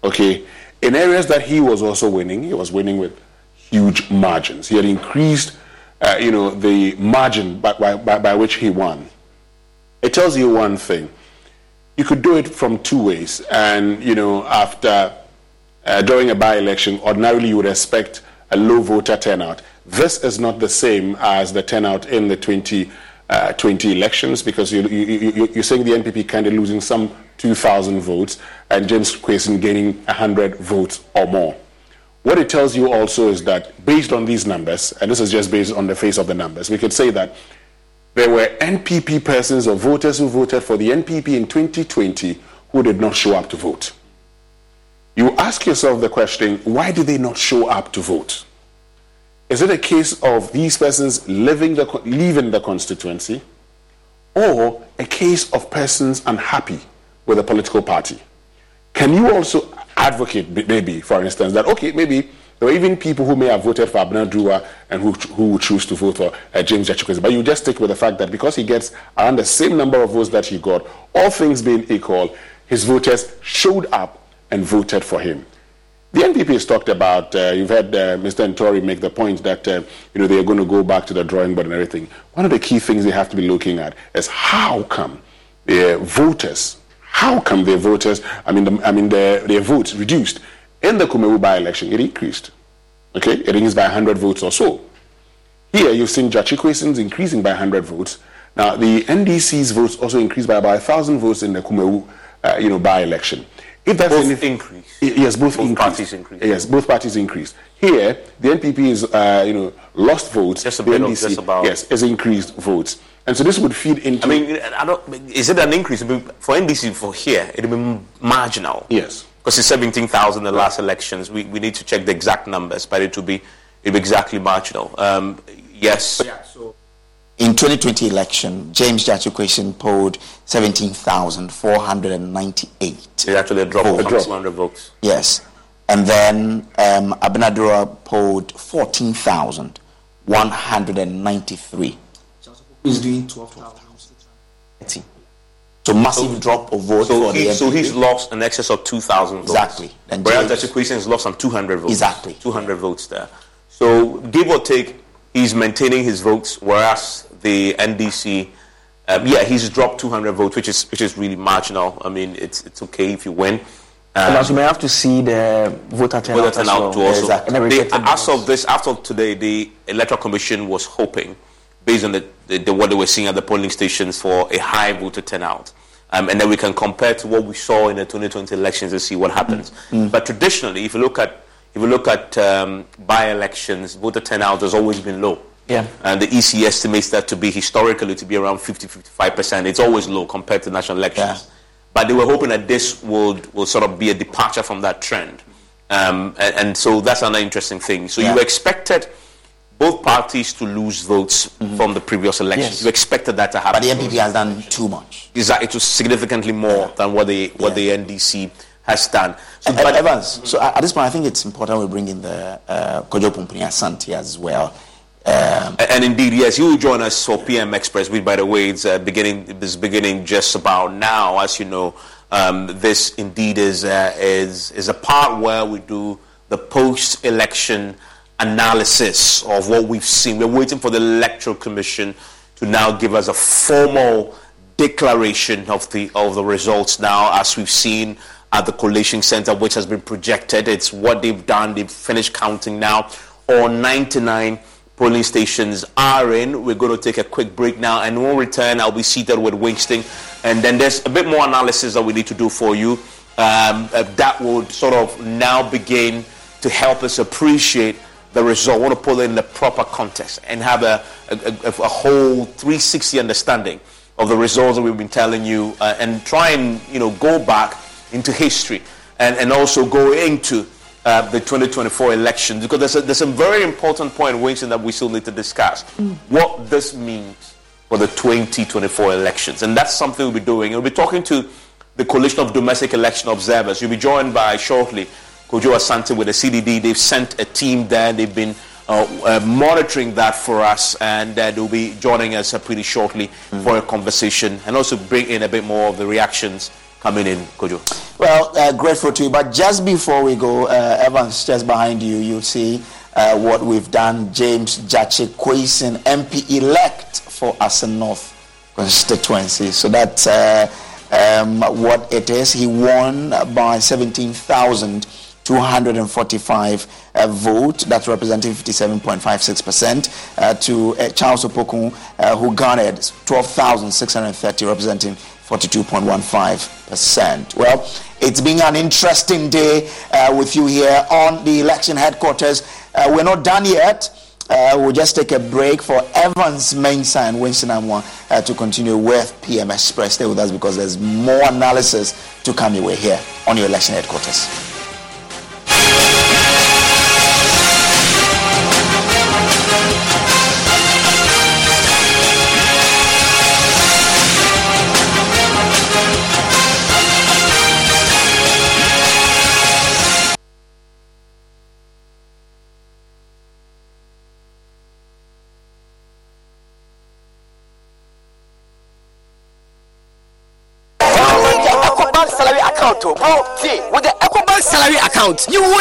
Okay, in areas that he was also winning, he was winning with huge margins. He had increased, uh, you know, the margin by, by, by, by which he won. It tells you one thing. you could do it from two ways. And, you know, after, uh, during a by election, ordinarily you would expect a low voter turnout. This is not the same as the turnout in the 2020 uh, 20 elections because you, you, you, you're saying the NPP kind of losing some 2,000 votes and James Quayson gaining 100 votes or more. What it tells you also is that based on these numbers, and this is just based on the face of the numbers, we could say that there were NPP persons or voters who voted for the NPP in 2020 who did not show up to vote. You ask yourself the question why did they not show up to vote? Is it a case of these persons living the, leaving the constituency or a case of persons unhappy with a political party? Can you also advocate, maybe, for instance, that, okay, maybe there are even people who may have voted for Abena Duwa and who, who would choose to vote for uh, James Gyakye but you just stick with the fact that because he gets around the same number of votes that he got, all things being equal, his voters showed up and voted for him. The NPP has talked about, uh, you've heard uh, Mr. Ntori make the point that, uh, you know, they're going to go back to the drawing board and everything. One of the key things they have to be looking at is how come their voters, how come their voters, I mean, the, I mean their, their votes reduced. In the Kumawu by-election, it increased. Okay, it increased by 100 votes or so. Here, you've seen Quayson's increasing by 100 votes. Now, the NDC's votes also increased by about 1,000 votes in the Kumawu, uh, you know, by-election. If that's both anything, increase. Yes, both, both increased. parties increase. Yes, both parties increased. Here, the NPP is, uh, you know, lost votes. Just a the bit NDC, of just about. Yes, is increased votes, and so this would feed into. I mean, I don't. Is it an increase for NDC for here? It'll be marginal. Yes. Because it's seventeen thousand in the last elections. We we need to check the exact numbers, but it will be it will be exactly marginal. Um, yes. Yeah, so in 2020 election, James Gyakye Quayson polled 17,498. It's actually a drop of 200 votes. Yes. And then um, Abena Duwa polled 14,193. He's doing 12,000. So massive so, drop of votes so for he, the So he's lost an excess of 2,000 votes. Exactly. And Whereas Gyakye Quayson has lost some 200 votes. Exactly. 200 votes there. So give or take, he's maintaining his votes, whereas the NDC, um, yeah, he's dropped 200 votes, which is which is really marginal. I mean, it's it's okay if you win. Um, and also, may have to see the voter turnout, voter turnout well. to also. Exactly. They, as of this, after today, the electoral commission was hoping, based on the, the, the, what they were seeing at the polling stations, for a high voter turnout. Um, and then we can compare to what we saw in the 2020 elections and see what happens. Mm. But traditionally, if you look at if you look at um, by-elections, voter turnout has always been low. Yeah. And the EC estimates that to be historically to be around 50, 55%. It's always low compared to national elections. Yeah. But they were hoping that this would will sort of be a departure from that trend. Um, and, and, so that's another interesting thing. So Yeah. you expected both parties to lose votes from the previous elections. Yes. You expected that to happen. But the NPP has done too much. Exactly. It was significantly more than what the what the NDC has done. So, Uh, Evans, so at this point, I think it's important we bring in the uh, Kojo Pumpuni Asante as well. Um, And indeed, yes, you will join us for PM Express. Which, by the way, it's uh, beginning. It is beginning just about now. As you know, um, this indeed is uh, is is a part where we do the post-election analysis of what we've seen. We're waiting for the Electoral Commission to now give us a formal declaration of the of the results. Now, as we've seen at the collation center, which has been projected, it's what they've done. They've finished counting now. All 99 polling stations are in. We're going to take a quick break now, and when we return, I'll be seated with Winston, and then there's a bit more analysis that we need to do for you. Um, uh, that would sort of now begin to help us appreciate the result. I want to put it in the proper context and have a, a, a, a whole 360 understanding of the results that we've been telling you, uh, and try and you know go back into history and, and also go into uh, the 2024 elections because there's a, there's a very important point, Winston, that we still need to discuss. What this means for the 2024 elections. And that's something we'll be doing. We'll be talking to the Coalition of Domestic Election Observers. You'll be joined by shortly Kojo Asante with the CDD. They've sent a team there. They've been uh, uh, monitoring that for us, and uh, they'll be joining us uh, pretty shortly for a conversation and also bring in a bit more of the reactions coming in, Kojo. Well, uh, grateful to you. But just before we go, uh, Evans, just behind you, you see uh, what we've done. James Gyakye Quayson, MP elect for Assin North constituency. So that uh, um, what it is. He won by 17,245 uh, vote, that's representing 57.56%, uh, to uh, Charles Opoku, uh, who garnered 12,630, representing 42.15%. Well, it's been an interesting day uh, with you here on the election headquarters. Uh, we're not done yet. Uh, we'll just take a break for Evans Mensah and Winston Amwa uh, to continue with PM Express. Stay with us because there's more analysis to come your way here on your election headquarters. Account, you will